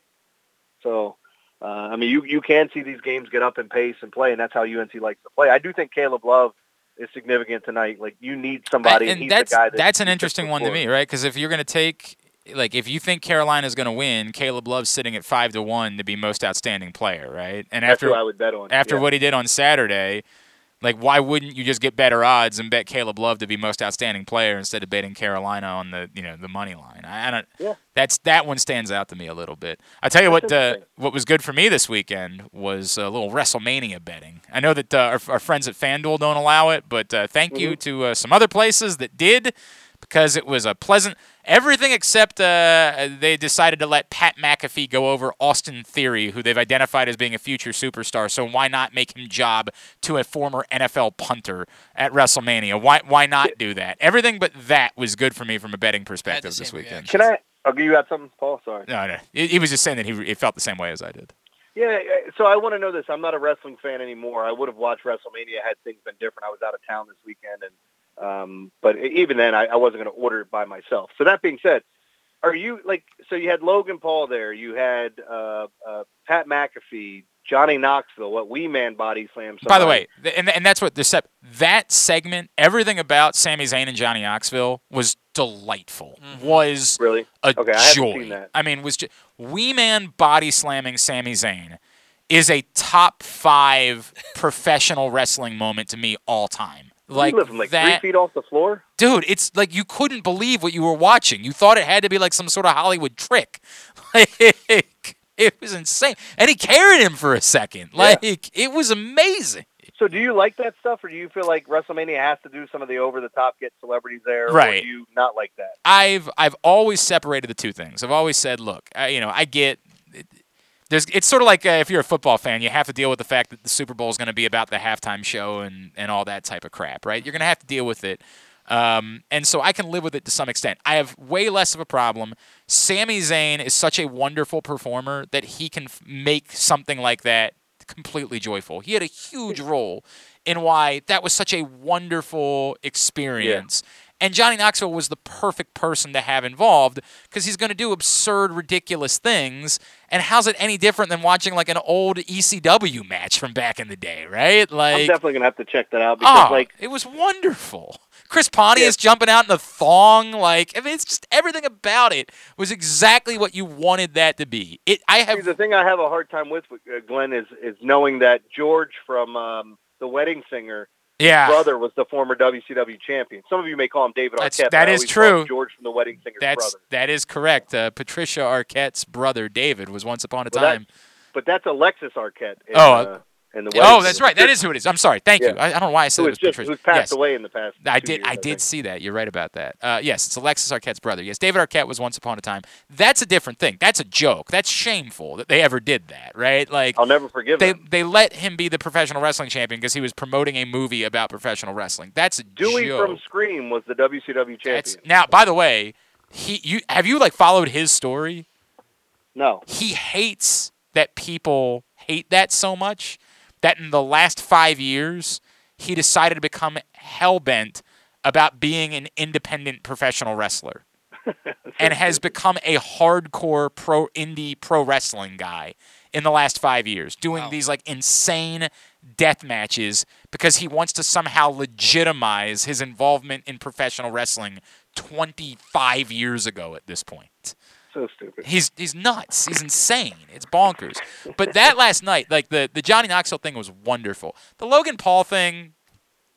So, uh, I mean, you you can see these games get up in pace and play, and that's how UNC likes to play. I do think Caleb Love is significant tonight. Like you need somebody, and he's that's the guy that that's an interesting one to me, right? Because if you're going to take like if you think Carolina's going to win, Caleb Love's sitting at five to one to be most outstanding player, right? And That's after I would bet on, after yeah. what he did on Saturday, like why wouldn't you just get better odds and bet Caleb Love to be most outstanding player instead of betting Carolina on the you know the money line? I, I don't. Yeah. That's that one stands out to me a little bit. I tell you what, uh, what was good for me this weekend was a little WrestleMania betting. I know that uh, our, our friends at FanDuel don't allow it, but uh, thank you to uh, some other places that did because it was a pleasant everything except uh, they decided to let Pat McAfee go over Austin Theory, who they've identified as being a future superstar. So why not make him job to a former NFL punter at WrestleMania? Why why not do that? Everything but that was good for me from a betting perspective this weekend. Can I? Oh, you got something, Paul? Sorry. No, no. He, he was just saying that he, he felt the same way as I did. Yeah, uh, so I want to know this. I'm not a wrestling fan anymore. I would have watched WrestleMania had things been different. I was out of town this weekend, and um, but even then, I, I wasn't going to order it by myself. So that being said, are you like so? You had Logan Paul there. You had uh, uh, Pat McAfee, Johnny Knoxville. What Wee Man body slam. By the way, th- and, and that's what the sep- that segment, everything about Sami Zayn and Johnny Knoxville was delightful. Was really a Okay, I joy. seen that. I mean, was just Wee Man body slamming Sami Zayn is a top five professional wrestling moment to me all time. Like you living like that, three feet off the floor. dude. It's like you couldn't believe what you were watching. You thought it had to be like some sort of Hollywood trick. Like it was insane, and he carried him for a second. Like it was amazing. So do you like that stuff, or do you feel like WrestleMania has to do some of the over the top, get celebrities there, or Right. do you not like that? I've I've always separated the two things. I've always said, look, I, you know, I get. There's, it's sort of like uh, if you're a football fan, you have to deal with the fact that the Super Bowl is going to be about the halftime show and, and all that type of crap, right? You're going to have to deal with it. Um, and so I can live with it to some extent. I have way less of a problem. Sami Zayn is such a wonderful performer that he can f- make something like that completely joyful. He had a huge role in why that was such a wonderful experience. And Johnny Knoxville was the perfect person to have involved because he's going to do absurd, ridiculous things. And how's it any different than watching like an old ECW match from back in the day, right? I'm Like, definitely gonna have to check that out because, oh, like, it was wonderful. Chris Pontius jumping out in a thong, like I mean, it's just everything about it was exactly what you wanted that to be. It, I have See, the thing I have a hard time with, uh, Glenn, is is knowing that George from um, The Wedding Singer, Yeah. brother was the former WCW champion. Some of you may call him David That's- Arquette. that is always call him true. George from The Wedding Singer's That's brother. that is correct. Uh, Patricia Arquette's brother David was once upon a Well, that- time. But that's Alexis Arquette. In, Oh, uh, in the oh, that's right. That is who it is. I'm sorry. Thank you. I, I don't know why I said Who it was just Patricia. who's passed yes. away in the past. I did. years, I I did see that. You're right about that. Uh, yes, it's Alexis Arquette's brother. Yes, David Arquette was once upon a time. That's a different thing. That's a joke. That's shameful that they ever did that. Right? Like I'll never forgive they him. they let him be the professional wrestling champion because he was promoting a movie about professional wrestling. That's a Dewey joke. from Scream was the WCW champion. That's now. By the way, he you have you like followed his story? No. He hates that people hate that so much that in the last five years he decided to become hell bent about being an independent professional wrestler. and has become a hardcore pro indie pro wrestling guy in the last five years, doing these like insane death matches because he wants to somehow legitimize his involvement in professional wrestling 25 years ago at this point. So stupid. He's he's nuts. He's insane. It's bonkers. But that last night, like the the Johnny Knoxville thing was wonderful. The Logan Paul thing,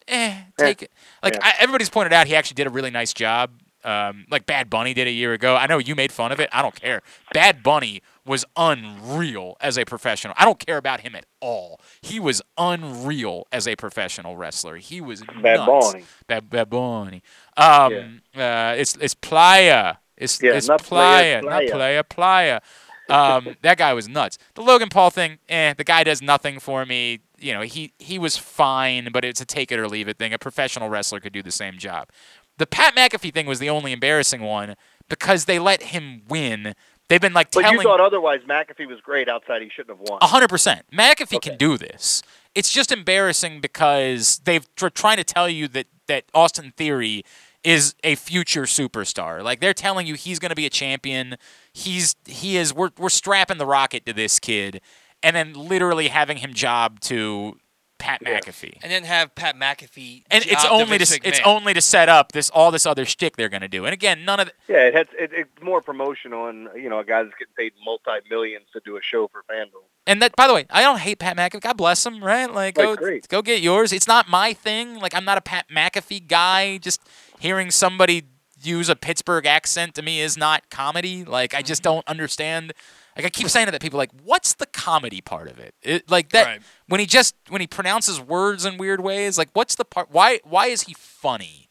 eh, take it. Like Yeah. I, everybody's pointed out, he actually did a really nice job. Um, like Bad Bunny did a year ago. I know you made fun of it. I don't care. Bad Bunny was unreal as a professional. I don't care about him at all. He was unreal as a professional wrestler. He was Bad nuts. Bunny. Bad, Bad Bunny. Um, uh, it's it's Playa. It's Yeah, it's not Playa, Playa, not Playa. Playa, Playa. Um, that guy was nuts. The Logan Paul thing, eh, the guy does nothing for me. You know, he he was fine, but it's a take it or leave it thing. A professional wrestler could do the same job. The Pat McAfee thing was the only embarrassing one because they let him win. They've been like telling. But you thought otherwise. McAfee was great outside. He shouldn't have won. a hundred percent. McAfee can do this. It's just embarrassing because they've tr- trying to tell you that that Austin Theory is a future superstar. Like they're telling you he's going to be a champion. He's he is. We're we're strapping the rocket to this kid, and then literally having him job to Pat McAfee. and then have Pat McAfee. And it's only to Vince s- it's only to set up this all this other shtick they're going to do. And again, none of the, Yeah, it has, it, it's more promotional, and you know, a guy that's getting paid multi millions to do a show for FanDuel. And that, by the way, I don't hate Pat McAfee. God bless him, right? Like, go, oh, great. go get yours. It's not my thing. Like, I'm not a Pat McAfee guy. Just hearing somebody use a Pittsburgh accent to me is not comedy. Like, I just mm-hmm. don't understand. Like, I keep saying to that people, like, what's the comedy part of it? it like that Right. when he just when he pronounces words in weird ways. Like, what's the part? Why why is he funny?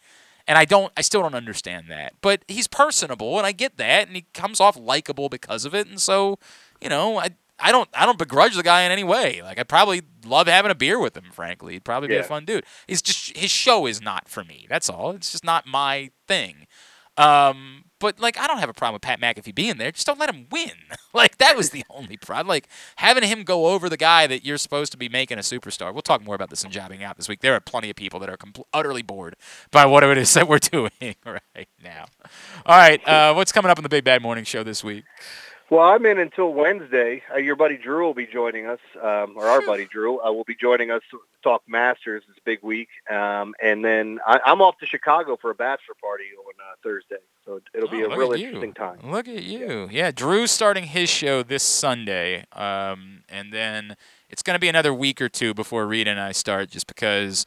And I don't, I still don't understand that. But he's personable, and I get that, and he comes off likable because of it. And so, you know, I, I don't, I don't begrudge the guy in any way. Like, I probably love having a beer with him. Frankly, he'd probably be a fun dude. He's just his show is not for me. That's all. It's just not my thing. Um, but like, I don't have a problem with Pat McAfee being there. Just don't let him win. like, that was the only problem. Like having him go over the guy that you're supposed to be making a superstar. We'll talk more about this in jobbing out this week. There are plenty of people that are compl- utterly bored by what it is that we're doing right now. All right, uh, what's coming up on the Big Bad Morning Show this week? Well, I'm in until Wednesday. Uh, your buddy Drew will be joining us, um, or our buddy Drew uh, will be joining us to talk Masters. A big week, um, and then I, I'm off to Chicago for a bachelor party on uh, Thursday, so it'll be Oh, a look real at interesting time. Look at you. Yeah, Drew's starting his show this Sunday. Um, and then it's going to be another week or two before Rita and I start just because,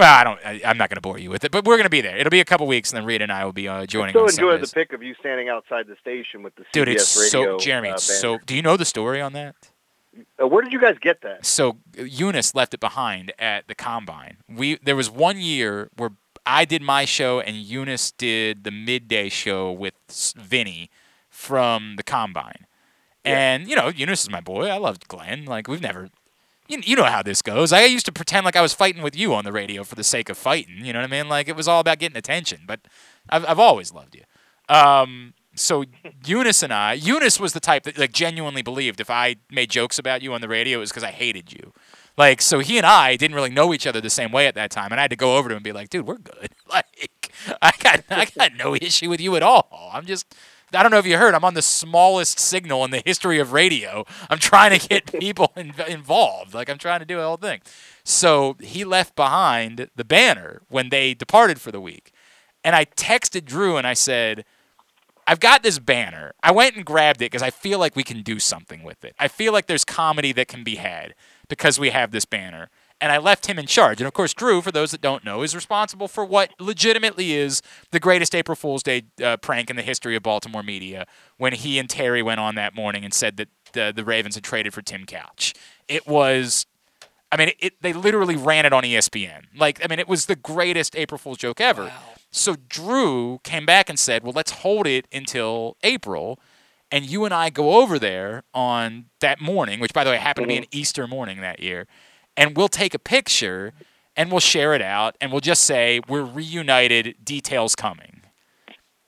well, I don't, I, I'm not going to bore you with it, but we're going to be there. It'll be a couple weeks and then Rita and I will be uh, joining Still on enjoy the pic of you standing outside the station with the CBS Dude, it's radio. so, Jeremy, uh, it's so, do you know the story on that? Uh, where did you guys get that? so Eunice left it behind at the combine. We there was one year where I did my show and Eunice did the midday show with Vinny from the combine. And you know, Eunice is my boy. I loved Glenn. Like we've never you, you know how this goes. I used to pretend like I was fighting with you on the radio for the sake of fighting. You know what I mean? Like it was all about getting attention. But I've I've always loved you. Um, so Eunice and I, Eunice was the type that like genuinely believed if I made jokes about you on the radio, it was because I hated you. Like, so he and I didn't really know each other the same way at that time, and I had to go over to him and be like, "Dude, we're good. Like, I got, I got no issue with you at all. I'm just, I don't know if you heard, I'm on the smallest signal in the history of radio. I'm trying to get people in, involved. Like, I'm trying to do the whole thing. So he left behind the banner when they departed for the week, and I texted Drew and I said. I've got this banner. I went and grabbed it because I feel like we can do something with it. I feel like there's comedy that can be had because we have this banner. And I left him in charge. And of course, Drew, for those that don't know, is responsible for what legitimately is the greatest April Fool's Day uh, prank in the history of Baltimore media when he and Terry went on that morning and said that the, the Ravens had traded for Tim Couch. It was I mean, it, they literally ran it on ESPN. Like, I mean, it was the greatest April Fool's joke ever. So Drew came back and said, "Well, let's hold it until April, and you and I go over there on that morning, which, by the way, happened to be an Easter morning that year, and we'll take a picture and we'll share it out, and we'll just say we're reunited. Details coming."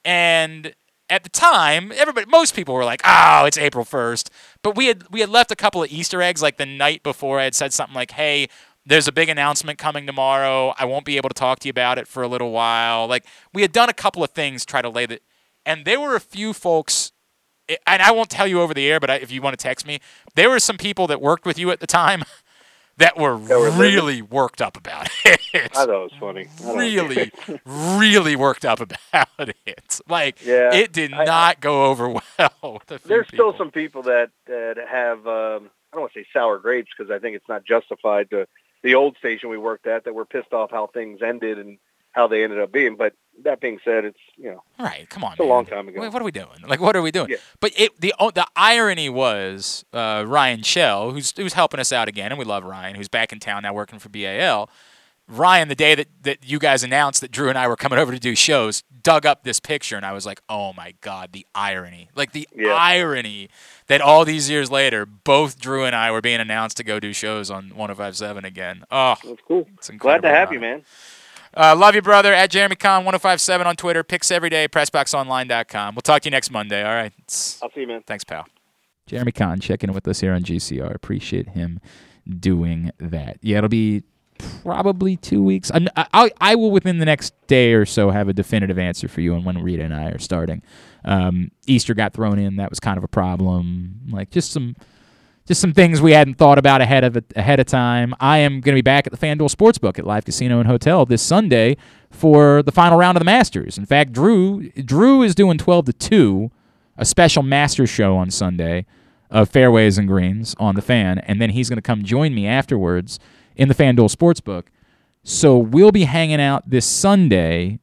And at the time, everybody, most people were like, "Oh, it's April 1st." But we had we had left a couple of Easter eggs like the night before. I had said something like, "Hey, there's a big announcement coming tomorrow. I won't be able to talk to you about it for a little while." Like we had done a couple of things try to lay the and there were a few folks and I won't tell you over the air, but I, if you want to text me, there were some people that worked with you at the time that were, were livid? really worked up about it. I thought it was funny. Really, really worked up about it. Like Yeah, it did I- not go over well. with a few There's still some people that that have um, I don't want to say sour grapes because I think it's not justified to the old station we worked at that were pissed off how things ended and how they ended up being. But that being said, it's you know All right, come on. it's a long time ago. What are we doing? Like, what are we doing? Yeah. But it, the the irony was uh, Ryan Shell, who's who's helping us out again, and we love Ryan, who's back in town now working for BAL. Ryan, the day that, that you guys announced that Drew and I were coming over to do shows, dug up this picture, and I was like, oh my god, the irony! Like the Yeah. irony that all these years later, both Drew and I were being announced to go do shows on 105.7 again. Oh, That's cool. it's incredible. Glad to have you, man. Uh, love you, brother. At Jeremy Conn 1057 on Twitter. Picks every day. PressBoxOnline.com. We'll talk to you next Monday. All right. I'll see you, man. Thanks, pal. Jeremy Conn checking in with us here on GCR. Appreciate him doing that. Yeah, it'll be probably two weeks. I'm, I, I I will within the next day or so have a definitive answer for you on when Rita and I are starting. Um, Easter got thrown in. That was kind of a problem. Like just some just some things we hadn't thought about ahead of ahead of time. I am going to be back at the FanDuel Sportsbook at Live Casino and Hotel this Sunday for the final round of the Masters. In fact, Drew Drew is doing 12 to 2, a special Masters show on Sunday of fairways and greens on the fan, and then he's going to come join me afterwards in the FanDuel Sportsbook. So we'll be hanging out this Sunday,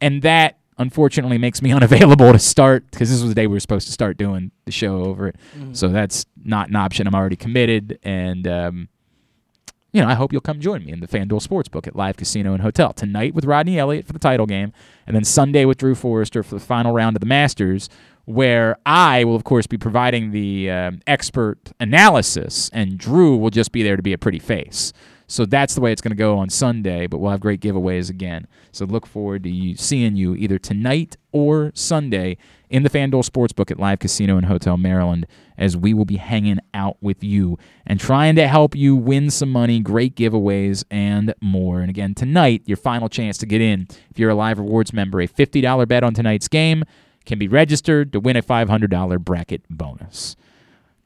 and that unfortunately makes me unavailable to start because this was the day we were supposed to start doing the show over it. So that's not an option. I'm already committed, and um, you know I hope you'll come join me in the FanDuel Sportsbook at Live Casino and Hotel tonight with Rodney Elliott for the title game, and then Sunday with Drew Forrester for the final round of the Masters, where I will of course be providing the um, expert analysis, and Drew will just be there to be a pretty face. So that's the way it's going to go on Sunday, but we'll have great giveaways again. So look forward to you, seeing you either tonight or Sunday in the FanDuel Sportsbook at Live Casino and Hotel Maryland as we will be hanging out with you and trying to help you win some money, great giveaways, and more. And again, tonight, your final chance to get in if you're a Live Rewards member, a $50 bet on tonight's game can be registered to win a $500 bracket bonus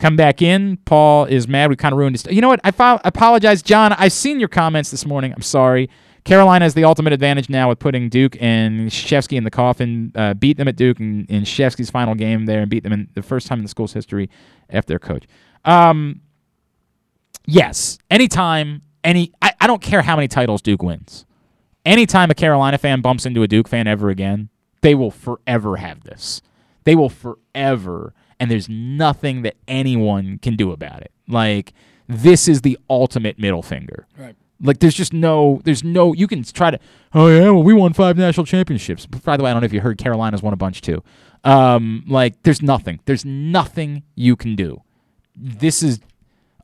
come back in. Paul is mad. We kind of ruined his. You know what? I apologize, John. I've seen your comments this morning. I'm sorry. Carolina has the ultimate advantage now with putting Duke and Krzyzewski in the coffin. Uh, beat them at Duke in, in Krzyzewski's final game there, and beat them in the first time in the school's history after their coach. Um, yes, anytime, any. I, I don't care how many titles Duke wins. Anytime a Carolina fan bumps into a Duke fan ever again, they will forever have this. They will forever and there's nothing that anyone can do about it. Like this is the ultimate middle finger. Right. Like there's just no there's no you can try to oh yeah well we won five national championships. By the way, I don't know if you heard Carolina's won a bunch too. Um, like there's nothing there's nothing you can do. This is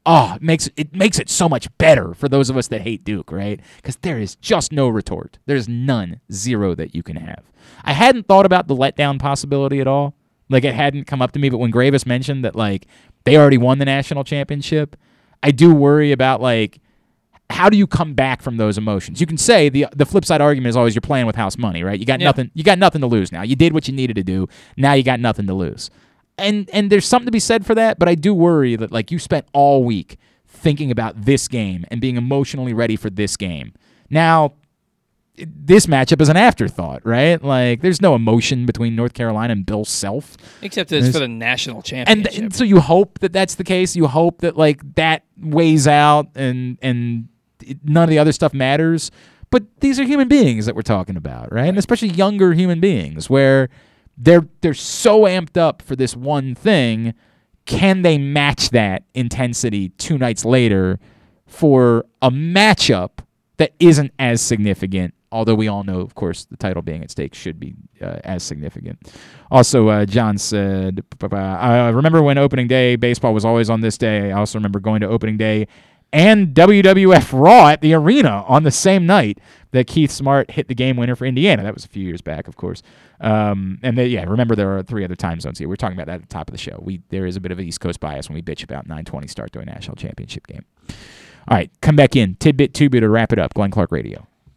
oh it makes it makes it so much better for those of us that hate Duke, right? Because there is just no retort. There's none, zero that you can have. I hadn't thought about the letdown possibility at all. Like it hadn't come up to me, but when Greivis mentioned that like they already won the national championship, I do worry about like how do you come back from those emotions? You can say the the flip side argument is always you're playing with house money, right? You got Yeah. nothing you got nothing to lose now. You did what you needed to do. Now you got nothing to lose. And and there's something to be said for that, but I do worry that like you spent all week thinking about this game and being emotionally ready for this game. Now this matchup is an afterthought, right? Like, there's no emotion between North Carolina and Bill Self. Except it's for the national and, championship. and so you hope that that's the case. You hope that like that weighs out, and and it- none of the other stuff matters. But these are human beings that we're talking about, right? And especially younger human beings, where they're they're so amped up for this one thing. Can they match that intensity two nights later for a matchup that isn't as significant? Although we all know, of course, the title being at stake should be uh, as significant. Also, uh, John said, I remember when opening day baseball was always on this day. I also remember going to opening day and WWF Raw at the arena on the same night that Keith Smart hit the game winner for Indiana. That was a few years back, of course. Um, and they, yeah, remember there are three other time zones here. We are talking about that at the top of the show. We there is a bit of an East Coast bias when we bitch about 9:20 start to a national championship game. All right, come back in tidbit two bit to wrap it up. Glenn Clark Radio.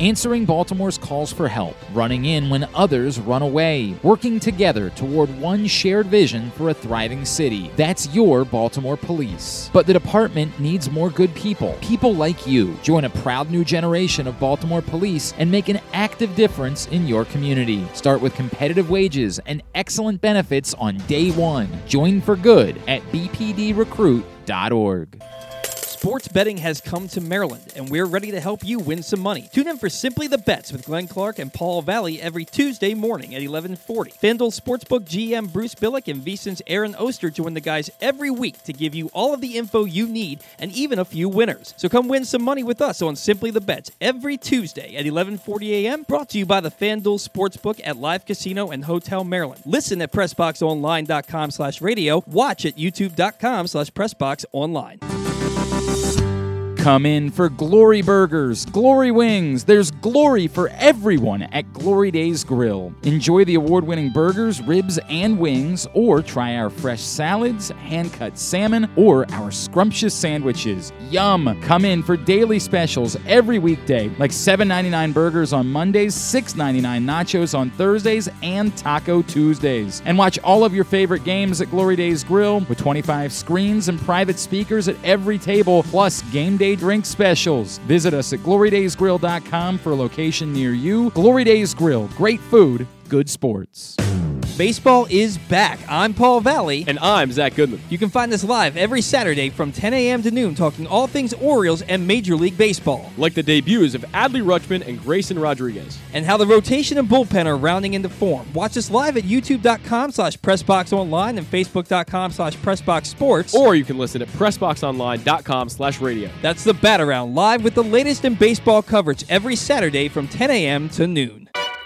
Answering Baltimore's calls for help, running in when others run away, working together toward one shared vision for a thriving city. That's your Baltimore Police. But the department needs more good people. People like you. Join a proud new generation of Baltimore Police and make an active difference in your community. Start with competitive wages and excellent benefits on day one. Join for good at bpdrecruit.org. Sports betting has come to Maryland, and we're ready to help you win some money. Tune in for Simply the Bets with Glenn Clark and Paul Valle every Tuesday morning at 1140. FanDuel Sportsbook GM Bruce Billick and VSiN's Aaron Oster join the guys every week to give you all of the info you need and even a few winners. So come win some money with us on Simply the Bets every Tuesday at 1140 a.m. Brought to you by the FanDuel Sportsbook at Live Casino and Hotel Maryland. Listen at PressBoxOnline.com slash radio. Watch at YouTube.com slash PressBoxOnline. Come in for Glory Burgers, Glory Wings. There's glory for everyone at Glory Days Grill. Enjoy the award winning burgers, ribs, and wings, or try our fresh salads, hand cut salmon, or our scrumptious sandwiches. Yum! Come in for daily specials every weekday, like $7.99 burgers on Mondays, $6.99 nachos on Thursdays, and Taco Tuesdays. And watch all of your favorite games at Glory Days Grill with 25 screens and private speakers at every table, plus game day drink specials. Visit us at glorydaysgrill.com for a location near you. Glory Days Grill, great food, good sports. Baseball is back. I'm Paul Valle. And I'm Zach Goodman. You can find us live every Saturday from 10 a.m. to noon talking all things Orioles and Major League Baseball. Like the debuts of Adley Rutschman and Grayson Rodriguez. And how the rotation and bullpen are rounding into form. Watch us live at youtube.com slash pressboxonline and facebook.com slash pressboxsports. Or you can listen at pressboxonline.com slash radio. That's the Bat Around, live with the latest in baseball coverage every Saturday from 10 a.m. to noon.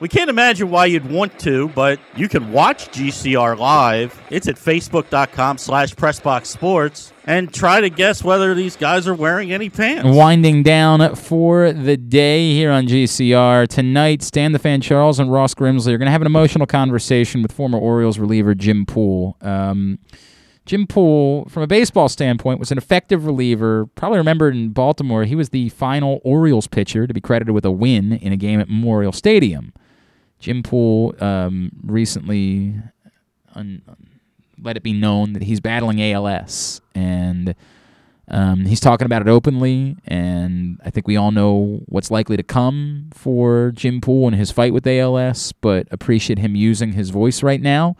We can't imagine why you'd want to, but you can watch GCR live. It's at facebook.com slash pressboxsports and try to guess whether these guys are wearing any pants. Winding down for the day here on GCR. Tonight, Stan the Fan Charles and Ross Grimsley are going to have an emotional conversation with former Orioles reliever Jim Poole. Um, Jim Poole, from a baseball standpoint, was an effective reliever. Probably remembered in Baltimore, he was the final Orioles pitcher to be credited with a win in a game at Memorial Stadium. Jim Poole um, recently un- let it be known that he's battling ALS, and um, he's talking about it openly. And I think we all know what's likely to come for Jim Poole and his fight with ALS, but appreciate him using his voice right now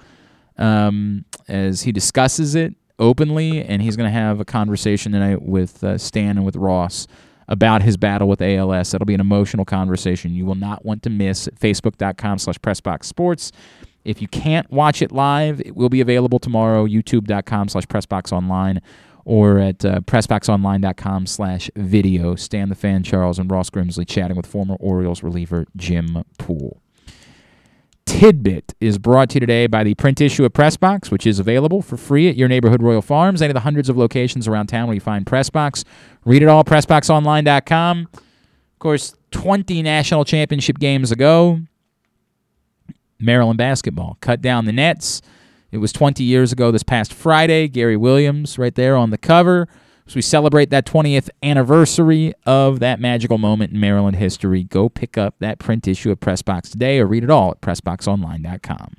um, as he discusses it openly. And he's going to have a conversation tonight with uh, Stan and with Ross about his battle with ALS. That'll be an emotional conversation you will not want to miss at facebook.com slash pressboxsports. If you can't watch it live, it will be available tomorrow, youtube.com slash pressboxonline or at uh, pressboxonline.com slash video. Stan the Fan, Charles, and Ross Grimsley chatting with former Orioles reliever Jim Poole. Tidbit is brought to you today by the print issue of Pressbox, which is available for free at your neighborhood Royal Farms, any of the hundreds of locations around town where you find Pressbox. Read it all, PressboxOnline.com. Of course, 20 national championship games ago, Maryland basketball cut down the nets. It was 20 years ago this past Friday. Gary Williams right there on the cover. As we celebrate that 20th anniversary of that magical moment in Maryland history, go pick up that print issue of Pressbox today or read it all at PressboxOnline.com.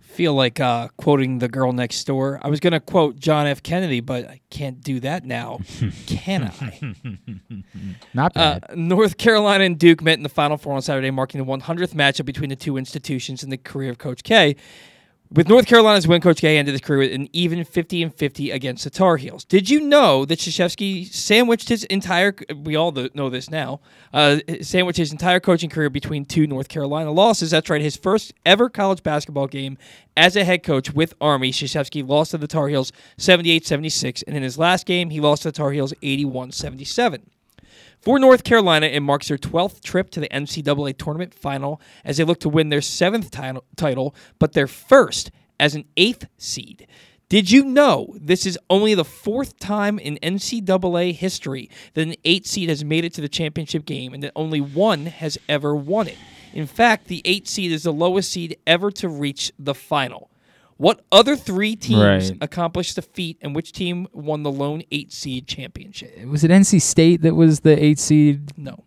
Feel like uh, quoting the girl next door. I was going to quote John F. Kennedy, but I can't do that now, can I? Not bad. Uh, North Carolina and Duke met in the Final Four on Saturday, marking the 100th matchup between the two institutions in the career of Coach K. With North Carolina's win, Coach K ended his career with an even 50 and 50 against the Tar Heels. Did you know that Krzyzewski sandwiched his entire, we all know this now, uh, sandwiched his entire coaching career between two North Carolina losses? That's right, his first ever college basketball game as a head coach with Army. Krzyzewski lost to the Tar Heels 78 76, and in his last game, he lost to the Tar Heels 81 77. For North Carolina, it marks their 12th trip to the NCAA tournament final as they look to win their seventh title, title but their first as an eighth seed. Did you know this is only the fourth time in NCAA history that an eight seed has made it to the championship game and that only one has ever won it? In fact, the eight seed is the lowest seed ever to reach the final. What other three teams Right. accomplished the feat, and which team won the lone eight seed championship? Was it NC State that was the eight seed? No.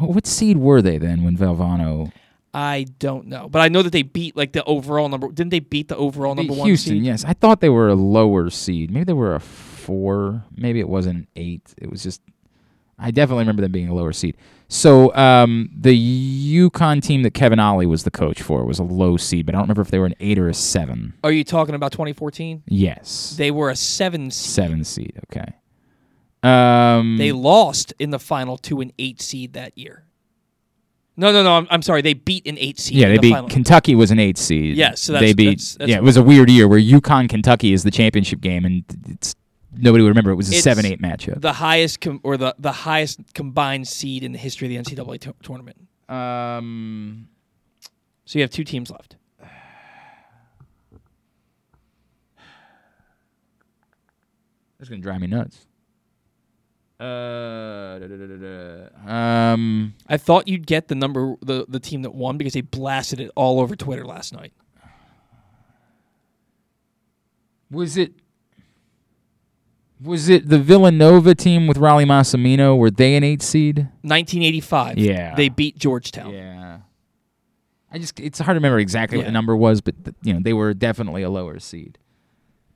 What seed were they then when Valvano? I don't know, but I know that they beat like the overall number. Didn't they beat the overall number one Houston, seed? yes. I thought they were a lower seed. Maybe they were a four. Maybe it wasn't an eight. It was just. I definitely remember them being a lower seed. So um, the UConn team that Kevin Ollie was the coach for was a low seed, but I don't remember if they were an eight or a seven. Are you talking about 2014? Yes, They were a seven seed. seven seed. Okay. Um, They lost in the final to an eight seed that year. No, no, no. I'm, I'm sorry. They beat an eight seed. yeah, they the beat final. Kentucky was an eight seed. Yes, so they that's- beat. that's- that's yeah, it was a weird year where UConn Kentucky is the championship game, and it's nobody would remember it was a It's seven eight matchup. The highest com- or the the highest combined seed in the history of the NCAA to- tournament. Um. So you have two teams left. That's gonna drive me nuts. Uh, da, da, da, da, da. um, I thought you'd get the number the the team that won because they blasted it all over Twitter last night. Was it was it the Villanova team with Rollie Massimino? Were they an eight seed? 1985. Yeah. They beat Georgetown. Yeah. I just it's hard to remember exactly what the number was, but you know they were definitely a lower seed.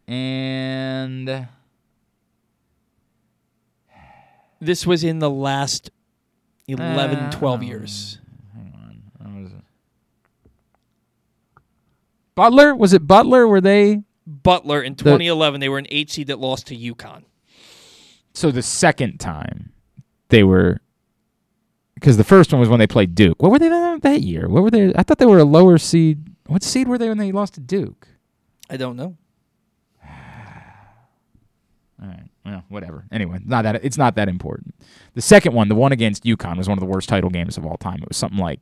And This was in the last 11, Uh, 12 um, years. Butler was it Butler? Were they Butler in The- 2011, they were an eight seed that lost to UConn. so the second time they were because the first one was when they played Duke. What were they that, that year? What were they? I thought they were a lower seed. What seed were they when they lost to Duke? I don't know. All right. Well, whatever. Anyway, not that it's not that important. The second one, the one against UConn, was one of the worst title games of all time. It was something like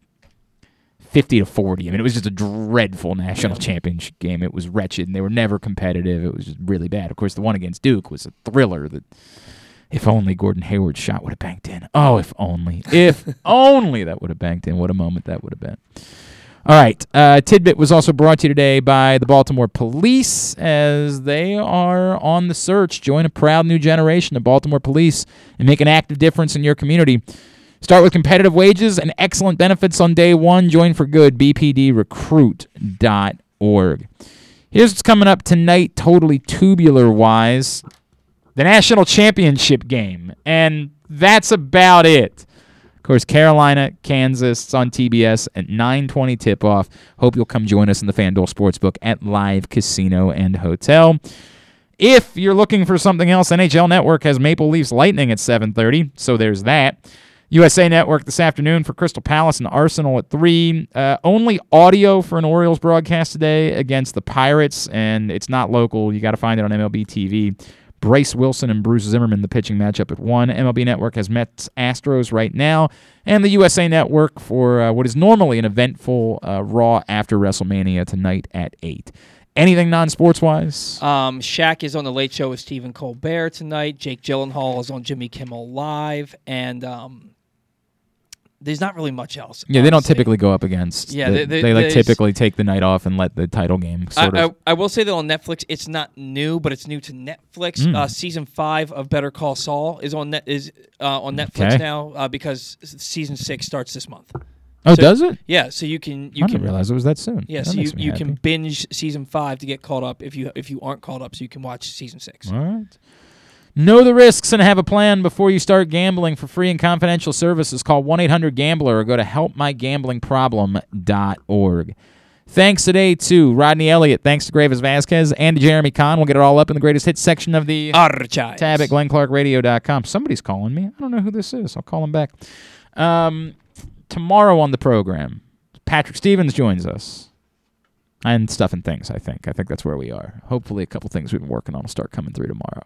fifty to forty. I mean, it was just a dreadful national championship game. It was wretched, and they were never competitive. It was just really bad. Of course, the one against Duke was a thriller. That if only Gordon Hayward's shot would have banked in. Oh, if only. If only that would have banked in. What a moment that would have been. All right. Uh, Tidbit was also brought to you today by the Baltimore Police as they are on the search. Join a proud new generation of Baltimore Police and make an active difference in your community. Start with competitive wages and excellent benefits on day one. Join for good. BPDrecruit.org. Here's what's coming up tonight, totally tubular wise the national championship game. And that's about it. Of course, Carolina, Kansas, it's on TBS at 9:20 tip-off. Hope you'll come join us in the FanDuel Sportsbook at Live Casino and Hotel. If you're looking for something else, NHL Network has Maple Leafs Lightning at 7:30, so there's that. USA Network this afternoon for Crystal Palace and Arsenal at 3. Uh, only audio for an Orioles broadcast today against the Pirates, and it's not local. You got to find it on MLB TV. Bryce Wilson and Bruce Zimmermann, the pitching matchup at 1. MLB Network has Mets Astros right now, and the USA Network for uh, what is normally an eventful uh, Raw after WrestleMania tonight at 8. Anything non sports wise? Um, Shaq is on the Late Show with Stephen Colbert tonight. Jake Gyllenhaal is on Jimmy Kimmel Live, and um, there's not really much else. Yeah, they don't typically go up against. Yeah, the- they- they- they like typically take the night off and let the title game I, of. I, I will say that on Netflix, it's not new, but it's new to Netflix. Mm. Uh, season five of Better Call Saul is on net is uh, on Netflix Okay. now uh, because season six starts this month. Oh, So- does it? Yeah, so you can you I can didn't realize it was that soon. Yeah, That so you, you happy. can binge season five to get caught up if you if you aren't caught up, so you can watch season six. All right. Know the risks and have a plan before you start gambling. For free and confidential services, call 1 800 Gambler or go to helpmygamblingproblem.org. Thanks today to Rodney Elliott. Thanks to Greivis Vasquez and to Jeremy Conn. We'll get it all up in the greatest hits section of the Archives. tab at glennclarkradio.com. Somebody's calling me. I don't know who this is. I'll call him back. Um, tomorrow on the program, Patrick Stevens joins us. And stuff and things, I think. I think that's where we are. Hopefully, a couple things we've been working on will start coming through tomorrow.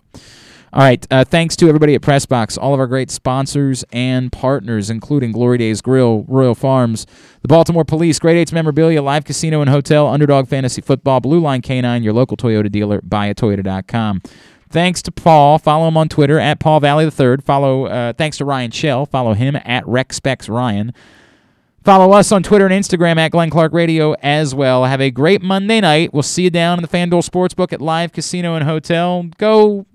All right. Uh, thanks to everybody at Pressbox, all of our great sponsors and partners, including Glory Days Grill, Royal Farms, the Baltimore Police, Great Eights Memorabilia, Live Casino and Hotel, Underdog Fantasy Football, Blue Line K9, your local Toyota dealer, buyatoyota.com. Thanks to Paul. Follow him on Twitter at Paul Valle III. Follow. Uh, thanks to Ryan Shell. Follow him at RexSpexRyan. Follow us on Twitter and Instagram at Glenn Clark Radio as well. Have a great Monday night. We'll see you down in the FanDuel Sportsbook at Live Casino and Hotel. Go.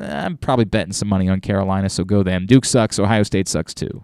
I'm probably betting some money on Carolina, so go them. Duke sucks. Ohio State sucks too.